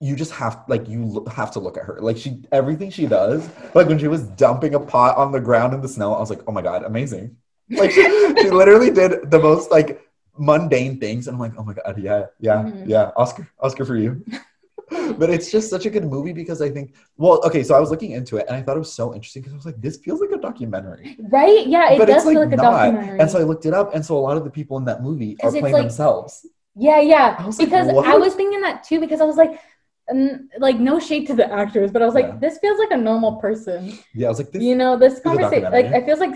you just have like you lo- have to look at her like she everything she does like when she was dumping a pot on the ground in the snow i was like oh my god amazing like she, she literally did the most like mundane things and i'm like oh my god yeah yeah Mhm. yeah oscar oscar for you but it's just such a good movie because i think well okay so i was looking into it and i thought it was so interesting because i was like this feels like a documentary Right? Yeah, it but does it's like, feel like a not documentary. and so i looked it up and so a lot of the people in that movie are playing like- themselves yeah, yeah. I was like, because I was thinking that too because I was like, um, like no shade to the actors, but I was like, Yeah. this feels like a normal person. yeah i was like this you know, this conversation, like it feels like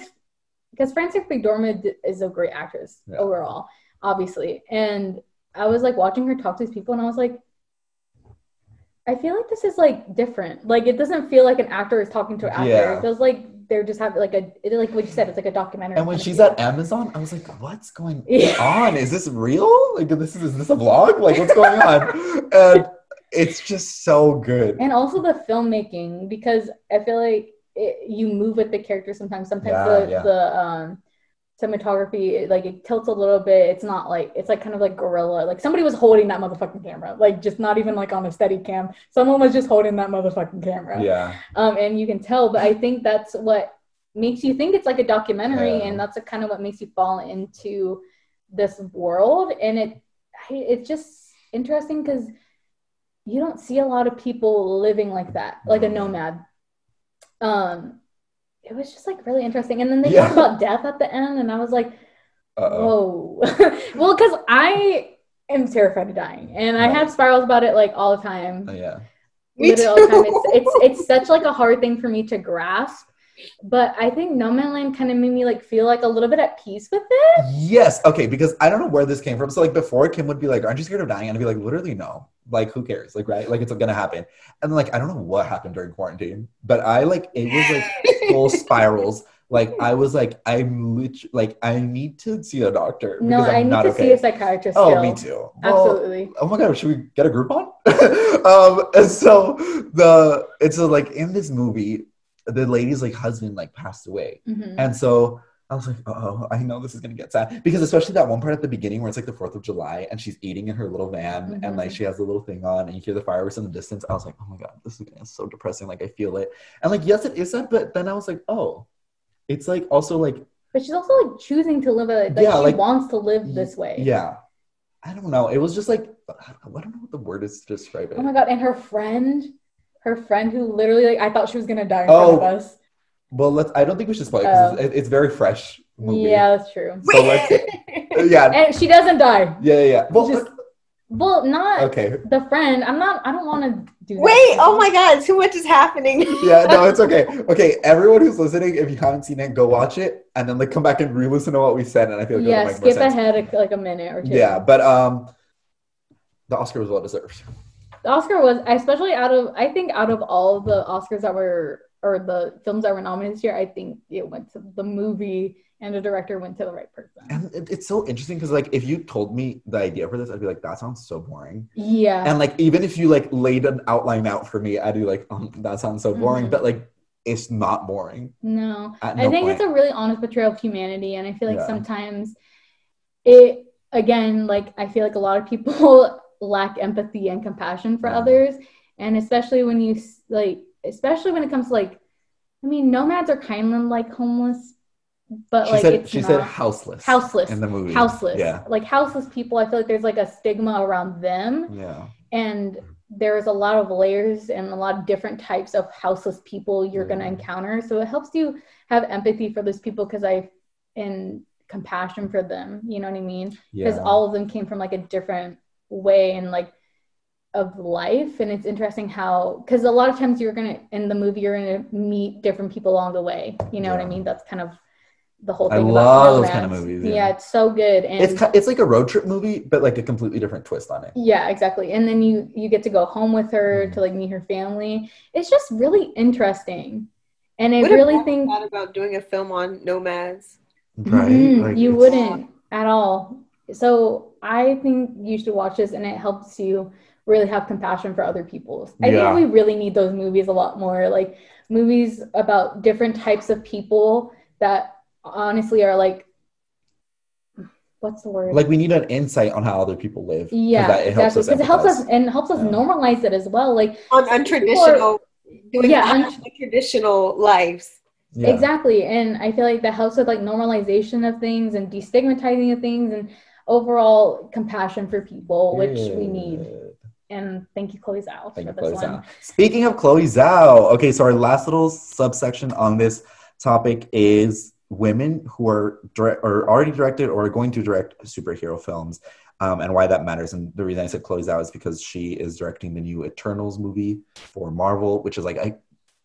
because Frances McDormand is a great actress Yeah. overall, obviously, and I was like watching her talk to these people, and I was like. I feel like this is like different. Like it doesn't feel like an actor is talking to an actor. Yeah. It feels like they're just having like a it, like what you said. It's like a documentary. And when she's at Amazon, I was like, "What's going Yeah. on? Is this real? Like, this is, is this a vlog? Like, what's going on?" And it's just so good. and also the filmmaking because I feel like it, you move with the character sometimes. Sometimes Yeah, the the um, cinematography like it tilts a little bit. It's not like it's like kind of like guerrilla. Like somebody was holding that motherfucking camera, like just not even like on a steady cam. Someone was just holding that motherfucking camera. Yeah, Um, and you can tell, but I think that's what makes you think it's like a documentary, Yeah. and that's kind of what makes you fall into this world. And it it's just interesting because you don't see a lot of people living like that, like a Mhm. nomad. Um, it was just like really interesting, and then they Yeah. talk about death at the end, and I was like, uh-oh. whoa. well, because I am terrified of dying, and I have spirals about it like all the time Uh, yeah, literally all the time. It's, it's it's such like a hard thing for me to grasp. But I think Nomadland kind of made me like feel like a little bit at peace with it. yes, okay. Because I don't know where this came from. So like before, Kim would be like, "Aren't you scared of dying?" And I'd be like, "Literally, no. Like, who cares? Like, right? Like, it's gonna happen." And like, I don't know what happened during quarantine, but I like it was like full spirals. Like I was like, I'm literally like, I need to see a doctor. No, I'm I need to okay. see a psychiatrist. Oh, still. me too. Well, Absolutely. oh my god, should we get a Groupon? um, and so the it's a, like in this movie, the lady's like husband like passed away, Mhm. and so I was like, oh, I know this is gonna get sad because especially that one part at the beginning where it's like the Fourth of July and she's eating in her little van and like Mhm. she has the little thing on and you hear the fireworks in the distance. I was like, oh my god, this is so depressing. Like I feel it, and like yes, it is sad, but then I was like, oh, it's like also like But she's also like choosing to live a like Yeah, she like- wants to live this way. yeah. I don't know. It was just like I don't know what the word is to describe it. Oh my god, and her friend, her friend who literally like I thought she was gonna die in Oh, front of us. Well, let's. I don't think we should spoil it because Oh. it's, it's very fresh movie. Yeah, that's true. So let's. Yeah. and she doesn't die. Yeah. Yeah. yeah. Well. Just- Well, not okay. the friend. I'm not. I don't want to do. that. Wait, oh my god, too much is happening. Yeah. No, it's okay. Okay. Everyone who's listening, if you haven't seen it, go watch it and then like come back and re-listen to what we said, and I feel like yeah, it'll more skip sense. ahead a, like a minute or two. Yeah, but um, the Oscar was well deserved. The Oscar was especially out of I think out of all the Oscars that were or the films that were nominated this year, I think it went to the movie and the director went to the right person. And it, it's so interesting because like if you told me the idea for this, I'd be like, that sounds so boring. Yeah. And like even if you like laid an outline out for me, I'd be like, oh, that sounds so boring. Mhm. But like, it's not boring. no. At I think point. it's a really honest portrayal of humanity and I feel like Yeah. sometimes it again like I feel like a lot of people lack empathy and compassion for Yeah. others and especially when you like especially when it comes to like I mean nomads are kind of like homeless but she like said she said houseless. houseless. in the movie. houseless. Yeah. Like houseless people, I feel like there's like a stigma around them, Yeah. and there's a lot of layers and a lot of different types of houseless people you're going to mm-hmm. encounter. So it helps you have empathy for those people because I and compassion for them. You know what I mean? Because Yeah. all of them came from like a different way and like of life and it's interesting how because a lot of times you're gonna in the movie you're gonna meet different people along the way you know what i mean that's kind of the whole thing I thing love about those kind of movies, yeah. yeah. it's so good and it's it's like a road trip movie, but like a completely different twist on it. yeah exactly and then you you get to go home with her Mhm. to like meet her family it's just really interesting and i What really think thought about doing a film on nomads? Right? Mhm, Like, you wouldn't at all. So I think you should watch this, and it helps you really have compassion for other people. I Yeah. think we really need those movies a lot more, like movies about different types of people that honestly are like, what's the word? Like we need an insight on how other people live. yeah, that- it helps exactly. Because it helps us and helps us Yeah. normalize it as well. Like On untraditional, doing Yeah, yeah, un- untraditional lives. Yeah. Exactly. And I feel like that helps with like normalization of things and destigmatizing of things and overall compassion for people, which we need. And thank you, Chloe Zhao, Thank for you, this Chloe one. Zhao. Speaking of Chloe Zhao, okay, so our last little subsection on this topic is women who are direct or already directed or are going to direct superhero films, um, and why that matters. And the reason I said Chloe Zhao is because she is directing the new Eternals movie for Marvel, which is like I,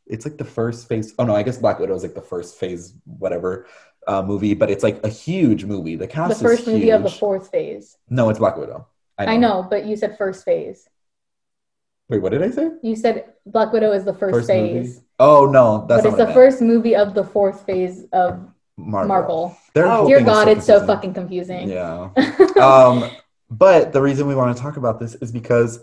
it's like the first phase. Oh no, I guess Black Widow is like the first phase, whatever. Uh, movie, but it's like a huge movie. The cast The first movie of the fourth phase. No, it's Black Widow. I know, but you said first phase. Wait, what did I say? You said Black Widow is the first, phase. movie? Oh no, that's but it's the meant. first movie of the fourth phase of Marvel. Marvel. Oh. Dear God, it's so fucking confusing. Yeah. um, but the reason we want to talk about this is because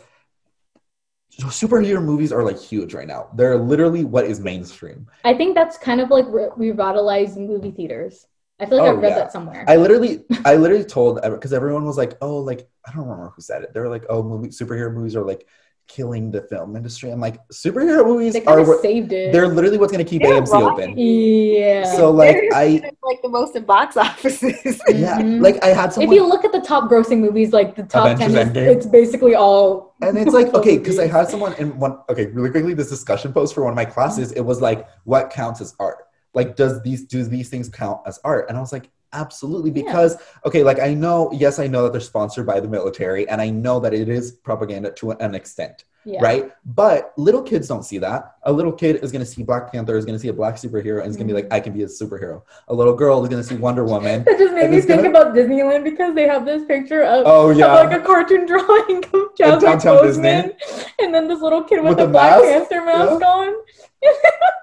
superhero movies are like huge right now. They're literally what is mainstream. I think that's kind of like re- revitalized movie theaters. I feel like Oh, I've read yeah. that somewhere. I literally, I literally told because everyone was like, "Oh, like I don't remember who said it." They were like, "Oh, movie superhero movies are like killing the film industry." I'm like, superhero movies they are what- saved it. they're literally what's going to keep They're AMC rocking. open. yeah. So like They're I, like the most in box offices. yeah, Mhm. like I had someone. if you look at the top grossing movies, like the top Avengers ten, is, it's basically all. And it's like, okay, because I had someone in one, okay, really quickly, this discussion post for one of my classes, it was like, what counts as art? Like, does these, do these things count as art? And I was like, absolutely. Yeah. Because, okay, like I know, yes, I know that they're sponsored by the military and I know that it is propaganda to an extent, Yeah. right? But little kids don't see that. A little kid is going to see Black Panther, is going to see a black superhero, and is going to be like, mm-hmm. I can be a superhero. A little girl is going to see Wonder Woman. That just made me think gonna- about Disneyland because they have this picture of, Oh, of yeah. like a cartoon drawing of Chadwick Downtown Boseman, and then this little kid with, With a the Black mask? Panther mask on.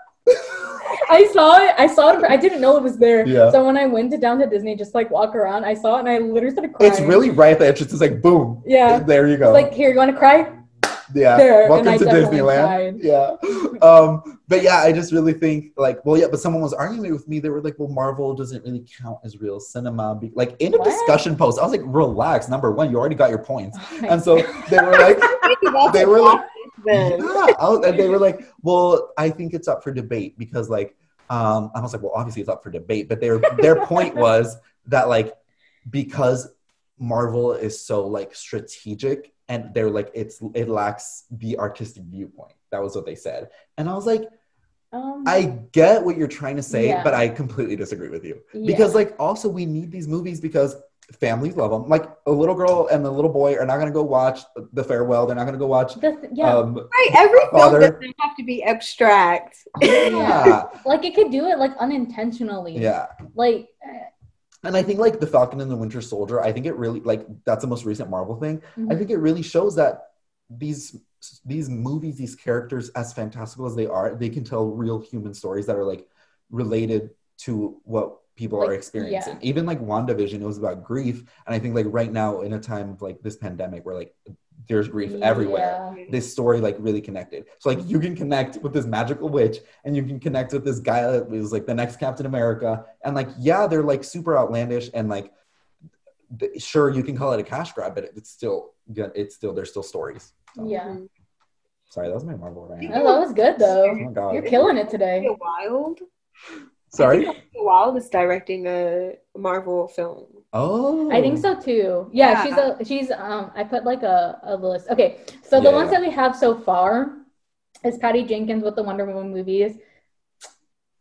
I saw it. I saw it. I didn't know it was there. Yeah. So when I went to down to Disney, just like walk around, I saw it and I literally started crying. it's really right at the entrance. It's like, boom. Yeah. There you go. It's like, here, you want to cry? yeah there, welcome to disneyland cried. yeah um but yeah i just really think like well yeah but someone was arguing with me they were like well marvel doesn't really count as real cinema Be- like in a What? discussion post i was like relax number one you already got your points Oh and so they were like They were like- then. yeah was- and they were like well i think it's up for debate because like um i was like well obviously it's up for debate but their their point was that like because marvel is so like strategic and they're like it's it lacks the artistic viewpoint that was what they said and i was like Um, i get what you're trying to say Yeah. but i completely disagree with you yeah. because like also we need these movies because families love them like a little girl and the little boy are not going to go watch the farewell they're not going to go watch The th- yeah, um Right, every film Father. doesn't have to be abstract. yeah like it could do it like unintentionally. yeah Like, uh, and i think like the falcon and the winter soldier i think it really like that's the most recent marvel thing mhm. I think it really shows that these these movies, these characters, as fantastical as they are, they can tell real human stories that are like related to what people are experiencing. yeah. Even like WandaVision, it was about grief. And I think like right now, in a time of like this pandemic where like there's grief everywhere, Yeah. this story like really connected. So like you can connect with this magical witch and you can connect with this guy that was like the next Captain America. And like, yeah, they're like super outlandish and like th- sure you can call it a cash grab, but it's still yeah, it's still there's still stories. So, Yeah. Sorry, that was my Marvel rant. Oh, that was good though. Oh god. You're killing it Isn't today. wild? Sorry. Olivia Wilde is directing a Marvel film. Oh, I think so too. Yeah, Yeah. she's a she's um I put like a, a list. Okay, so the Yeah, ones yeah. that we have so far is Patty Jenkins with the Wonder Woman movies.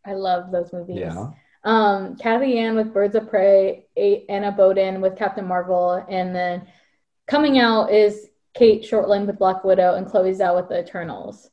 I love those movies. Yeah. Um, Cathy Yan with Birds of Prey, A- Anna Boden with Captain Marvel, and then coming out is Cate Shortland with Black Widow and Chloe Zhao with the Eternals.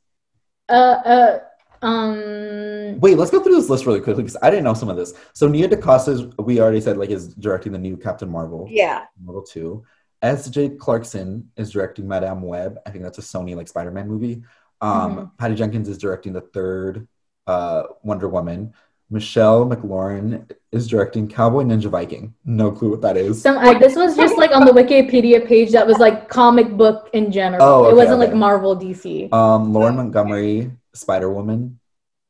Uh, uh, um, Wait, let's go through this list really quickly because I didn't know some of this. So Nia DaCosta, we already said, like, is directing the new Captain Marvel. Yeah. Marvel 2. S.J. Clarkson is directing Madame Web. I think that's a Sony like Spider-Man movie. Um, Mhm. Patty Jenkins is directing the third uh, Wonder Woman. Michelle MacLaren is directing Cowboy Ninja Viking. No clue what that is. some I, this was just like on the Wikipedia page that was like comic book in general. Oh, it wasn't okay. like Marvel DC. Um, Lauren Montgomery, Spider Woman.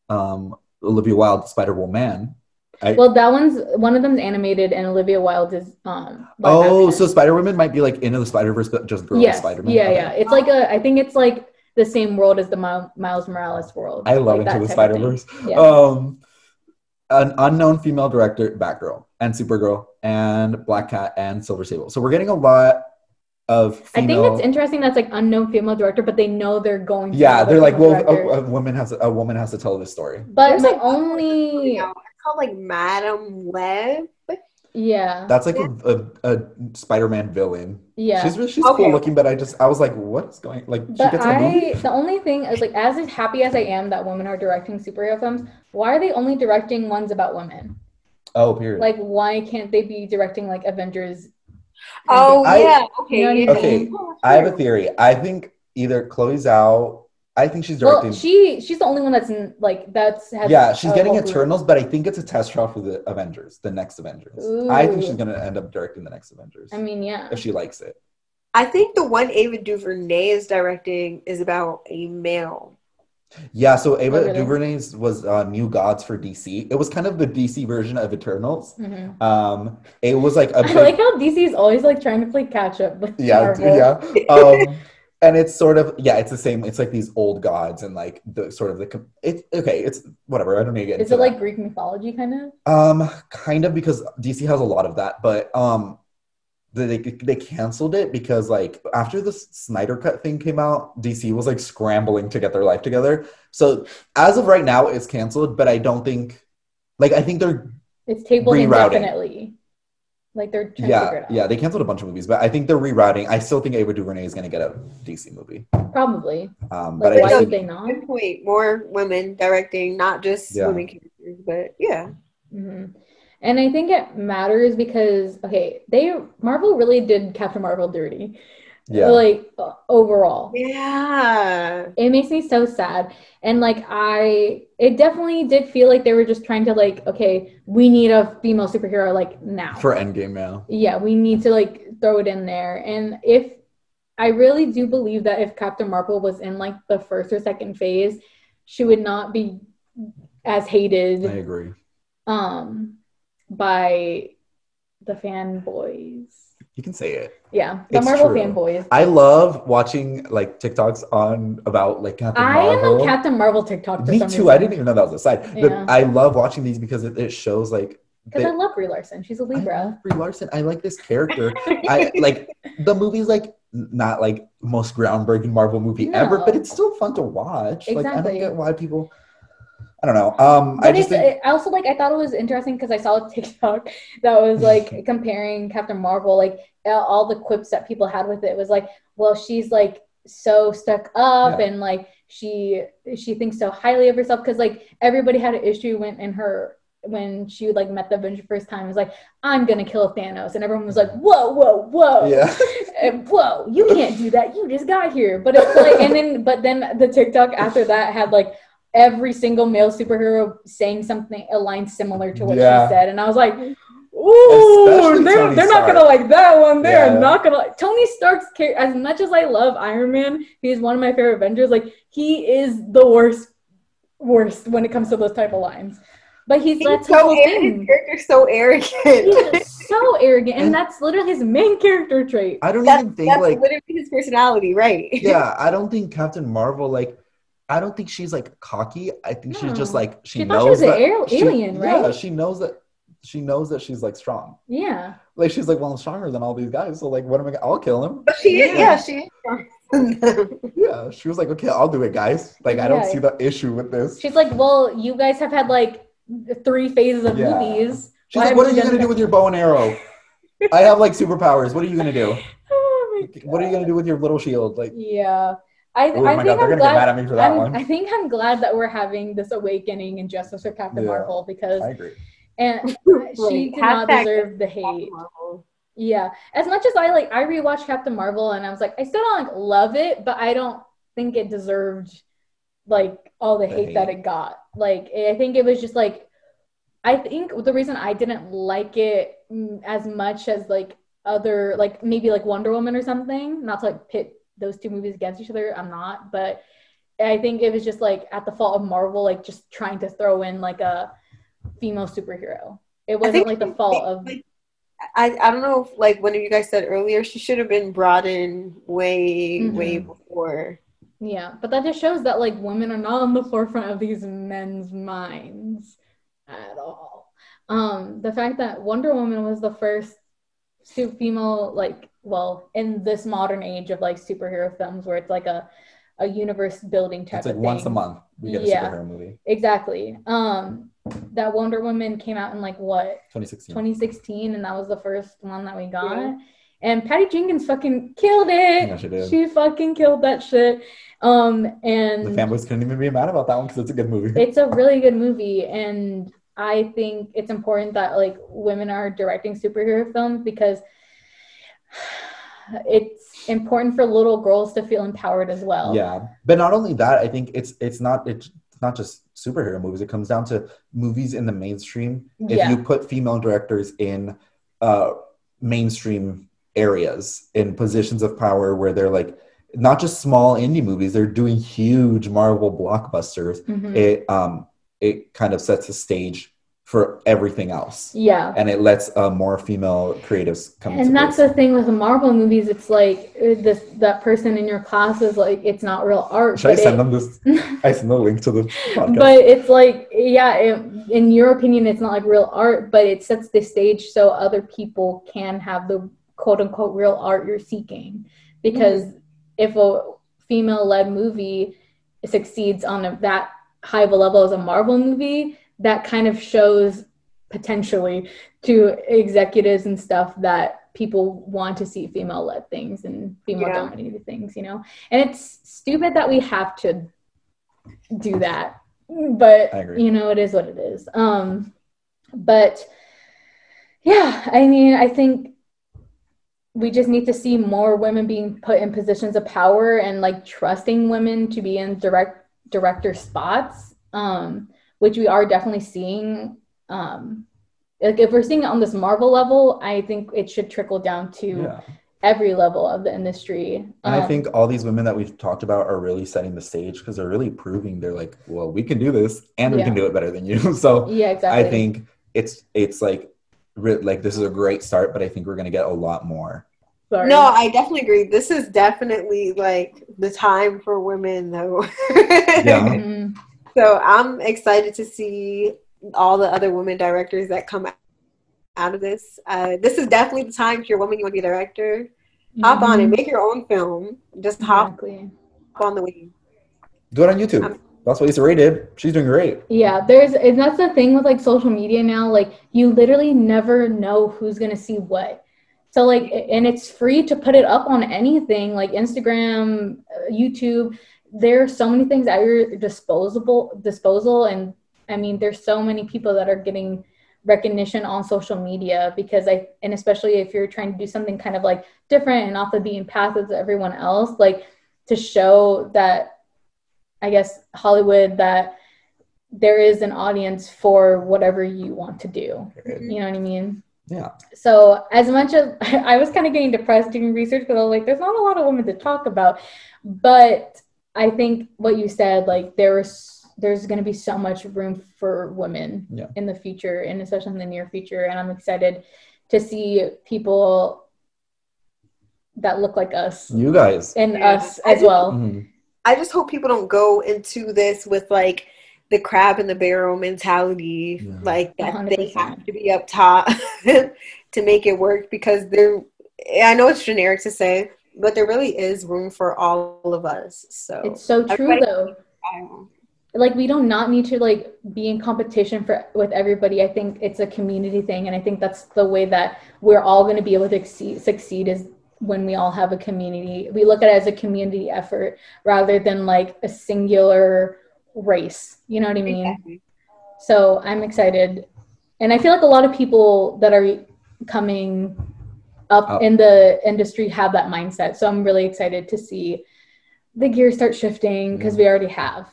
Um, Olivia Wilde, Spider Woman. I, well, that one's one of them's animated, and Olivia Wilde is um. oh, so Spider Woman might be like into the Spider Verse, but just girl yes, Spider Man. yeah, yeah. It's like a. I think it's like the same world as the Mi- Miles Morales world. I love like Into the Spider. Verse. Yeah. Um, an unknown female director, Batgirl, and Supergirl, and Black Cat, and Silver Sable. So we're getting a lot of I think it's interesting that's like unknown female director, but they know they're going. to yeah, they're like, well, a, a woman has a woman has to tell this story. but There's, my like, only, It's called like Madam Web. Yeah, That's like a, a, a Spider-Man villain. yeah. She's she's Okay. cool looking, but I just I was like, what is going? Like she But gets in a movie. I, the only thing is like, as happy as I am that women are directing superhero films, why are they only directing ones about women? Oh, period. Like, why can't they be directing like Avengers? Oh I- yeah. Okay. You know I. Okay, I have a theory. I think either Chloe Zhao. I think she's Well, directing. she she's the only one that's in, like that's has yeah, she's a getting whole group. Eternals, but I think it's a test trial for the Avengers, the next Avengers. I think she's gonna end up directing the next Avengers I mean, yeah. if she likes it. I think the one Ava DuVernay is directing is about a male. Yeah, so Ava Oh, really? DuVernay's was uh, New Gods for DC. It was kind of the DC version of Eternals. Mhm. Um, it was like a I big, like how DC is always like trying to play catch up with yeah, Marvel. yeah. Um, and it's sort of yeah, it's the same. It's like these old gods and like the sort of the it's okay. It's whatever. I don't need to get Is into it like that. Greek mythology kind of? Um, kind of because DC has a lot of that, but um, they they canceled it because like after the Snyder Cut thing came out, DC was like scrambling to get their life together. So as of right now, it's canceled. But I don't think, like, I think they're It's tabled Rerouting. indefinitely. Like they're trying to figure yeah it out. yeah they canceled a bunch of movies, but I think they're rerouting. I still think Ava DuVernay is going to get a DC movie. Probably. Um, Like, but I why just would think, they not? Good point. More women directing, not just Yeah. women characters, but yeah. hmm And I think it matters because okay, they Marvel really did Captain Marvel dirty. Yeah Like overall. Yeah. It makes me so sad. And like I it definitely did feel like they were just trying to like, okay, we need a female superhero like now. for Endgame now. yeah, we need to like throw it in there. And if I really do believe that if Captain Marvel was in like the first or second phase, she would not be as hated I agree. um by the fanboys. You can say it. Yeah, the It's Marvel true. fanboys. I love watching like TikToks on about like Captain I am Marvel. on Captain Marvel TikTok. For Me too. Reason. I didn't even know that was a side. Yeah. But I love watching these because it, it shows like because I love Brie Larson. She's a Libra. Brie Larson. I like this character. I like the movie's like not like most groundbreaking Marvel movie ever, but it's still fun to watch. Like I don't Exactly. get why people. I don't know. Um, I just think I also like I thought it was interesting because I saw a TikTok that was like comparing Captain Marvel, like all the quips that people had with it was like, well, she's like so stuck up Yeah. and like she she thinks so highly of herself because like everybody had an issue when in her when she would like met the Avenger first time it was like I'm gonna kill Thanos and everyone was like whoa whoa whoa yeah. and, whoa, you can't do that. You just got here. But it's like, and then, but then the TikTok after that had like every single male superhero saying something, a line similar to what Yeah. she said. And I was like, ooh, Especially they're, Tony they're not gonna like that one. They're Yeah. not gonna like Tony Stark's character. As much as I love Iron Man, he's one of my favorite Avengers. Like, he is the worst, worst when it comes to those type of lines. But he's, He's that's so whole arrogant. thing. His character's so arrogant. He's so arrogant, and And- that's literally his main character trait. I don't that's even think that's like literally his personality, right? yeah, I don't think Captain Marvel like I don't think she's like cocky. I think she's just like she, She thought knows she was an that al- she- alien, Yeah, she knows that she knows that she's like strong. Yeah. Like she's like, well, I'm stronger than all these guys. So like, what am I? Gonna, I'll kill him. But she, Yeah. yeah, she. Yeah, she was like, okay, I'll do it, guys. Like, I don't Yeah. see the issue with this. She's like, well, you guys have had like three phases of Yeah. movies. She's Why like, what are you gonna do with your bow and arrow? I have like superpowers. What are you gonna do? Oh my What are you gonna do with your little shield? Like, Yeah. I, oh I think god, I'm glad, get mad at me for that I'm- one. I think I'm glad that we're having this awakening in Justice for Captain Yeah. Marvel because I agree. and she Like, did not deserve the hate. Yeah. As much as I like I rewatched Captain Marvel and I was like, I still don't like love it, but I don't think it deserved like all the, The hate, that it got. Like I think it was just like I think the reason I didn't like it as much as like other like maybe like Wonder Woman or something, not to like pit those two movies against each other, I'm not, but I think it was just like at the fault of Marvel, like just trying to throw in like a female superhero. It wasn't like the fault of I, I don't know if like one of you guys said earlier, she should have been brought in way, Mhm. way before. Yeah, but that just shows that like women are not on the forefront of these men's minds at all. Um, the fact that Wonder Woman was the first super female, like, well, in this modern age of like superhero films where it's like a a universe building type It's like of once a month we get a Yeah. superhero movie. Exactly. Um, that Wonder Woman came out in like what 2016. 2016, and that was the first one that we got. Yeah. And Patty Jenkins fucking killed it. Yeah, she did. She fucking killed that shit. Um, and The fanboys couldn't even be mad about that one because it's a good movie. it's a really good movie, and I think it's important that like women are directing superhero films because it's important for little girls to feel empowered as well. Yeah, but not only that, I think it's it's not it's not just superhero movies. It comes down to movies in the mainstream. If Yeah. you put female directors in uh, mainstream areas in positions of power where they're like not just small indie movies, they're doing huge Marvel blockbusters. Mhm. It um it kind of sets the stage for everything else, yeah. and it lets uh, more female creatives come. And that's place. the thing with the Marvel movies. It's like uh, this that person in your class is like it's not real art. Should I send it- them this? I send the link to the podcast. but it's like yeah it, in your opinion it's not like real art but it sets the stage so other people can have the quote unquote real art you're seeking because if a female led movie succeeds on a, that high of a level as a marvel movie that kind of shows potentially to executives and stuff that people want to see female led things and female Yeah. dominated things you know? And it's stupid that we have to do that but you know it is what it is. Um but yeah i mean i think we just need to see more women being put in positions of power and like trusting women to be in direct director spots. Um which we are definitely seeing um like if we're seeing it on this marvel level i think it should trickle down to yeah. every level of the industry And I Um, think all these women that we've talked about are really setting the stage because they're really proving they're like, well, we can do this and we Yeah. can do it better than you. So yeah exactly I think it's it's like re- like this is a great start, but I think we're gonna get a lot more. Sorry. No, I definitely agree. This is definitely like the time for women, though. Yeah. Mhm. So I'm excited to see all the other women directors that come out of this. Uh, this is definitely the time if you're a woman, you want to be a director, hop on and make your own film. Just hop Exactly. on the wave. Do it on YouTube. Um, That's what Issa Rae did. She's doing great. Yeah, there's and that's the thing with like social media now. Like you literally never know who's gonna see what. So like, and it's free to put it up on anything like Instagram, uh, YouTube. There are so many things at your disposable disposal, and I mean, there's so many people that are getting recognition on social media because I and especially if you're trying to do something kind of like different and off the beaten path as everyone else, like to show that I guess Hollywood that there is an audience for whatever you want to do. You know what I mean? Yeah. So as much as I was kind of getting depressed doing research because I was like, there's not a lot of women to talk about, but I think what you said, like there was, there's going to be so much room for women Yeah. in the future, and especially in the near future. And I'm excited to see people that look like us You guys. and Yeah. us I as just- well. Mhm. I just hope people don't go into this with like the crab in the barrel mentality, Yeah. like that they 100%. have to be up top to make it work because there. I know it's generic to say, but there really is room for all of us. So It's so true though. Like we do not need to like be in competition for with everybody. I think it's a community thing, and I think that's the way that we're all going to be able to succeed, succeed is when we all have a community. We look at it as a community effort rather than like a singular race. You know what I mean? Exactly. So I'm excited. And I feel like a lot of people that are coming up Up. in the industry have that mindset. So I'm really excited to see the gears start shifting because we already have.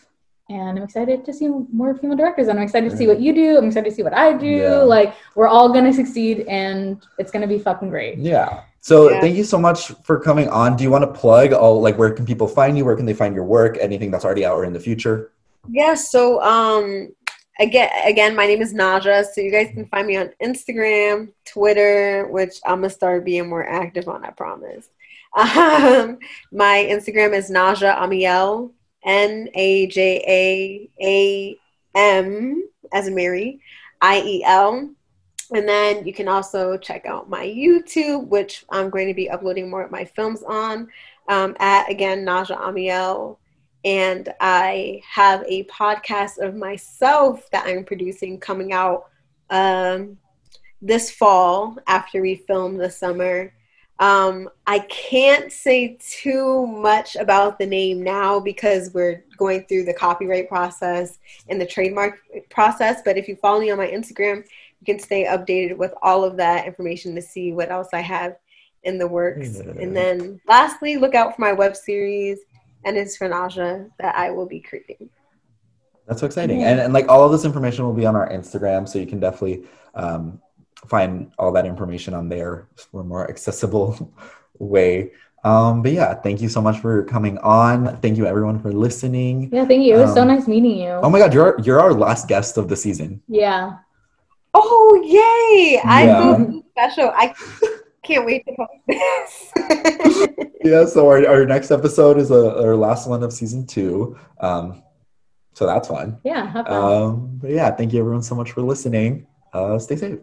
And I'm excited to see more female directors. And I'm excited to see what you do. I'm excited to see what I do. Yeah. Like we're all gonna succeed and it's gonna be fucking great. Yeah. So Yeah. thank you so much for coming on. Do you want to plug all like where can people find you? Where can they find your work? Anything that's already out or in the future? Yeah, so um again again my name is Naja, so you guys can find me on Instagram, Twitter, which I'm gonna start being more active on, I promise. Um my Instagram is Naja Amiel, N A J A A M as in Mary, I E L. And then you can also check out my YouTube, which I'm going to be uploading more of my films on, um, at again Naja Amiel and I have a podcast of myself that I'm producing coming out um, this fall after we film this summer. Um, I can't say too much about the name now because we're going through the copyright process and the trademark process. But if you follow me on my Instagram, you can stay updated with all of that information to see what else I have in the works. And then lastly, look out for my web series and it's for Naja that I will be creating. That's so exciting. And, and like all of this information will be on our Instagram, so you can definitely um, find all that information on there for a more accessible way. Um, but yeah, thank you so much for coming on. Thank you everyone for listening. Yeah, thank you. It was so Um, nice meeting you. Oh my god, you're you're our last guest of the season. yeah. Oh yay! I'm so special. I can't wait to post this. Yeah, so our, our next episode is uh our last one of season two. Um, so that's fun. Yeah. Have fun. Um, but yeah, thank you everyone so much for listening. Uh, stay safe.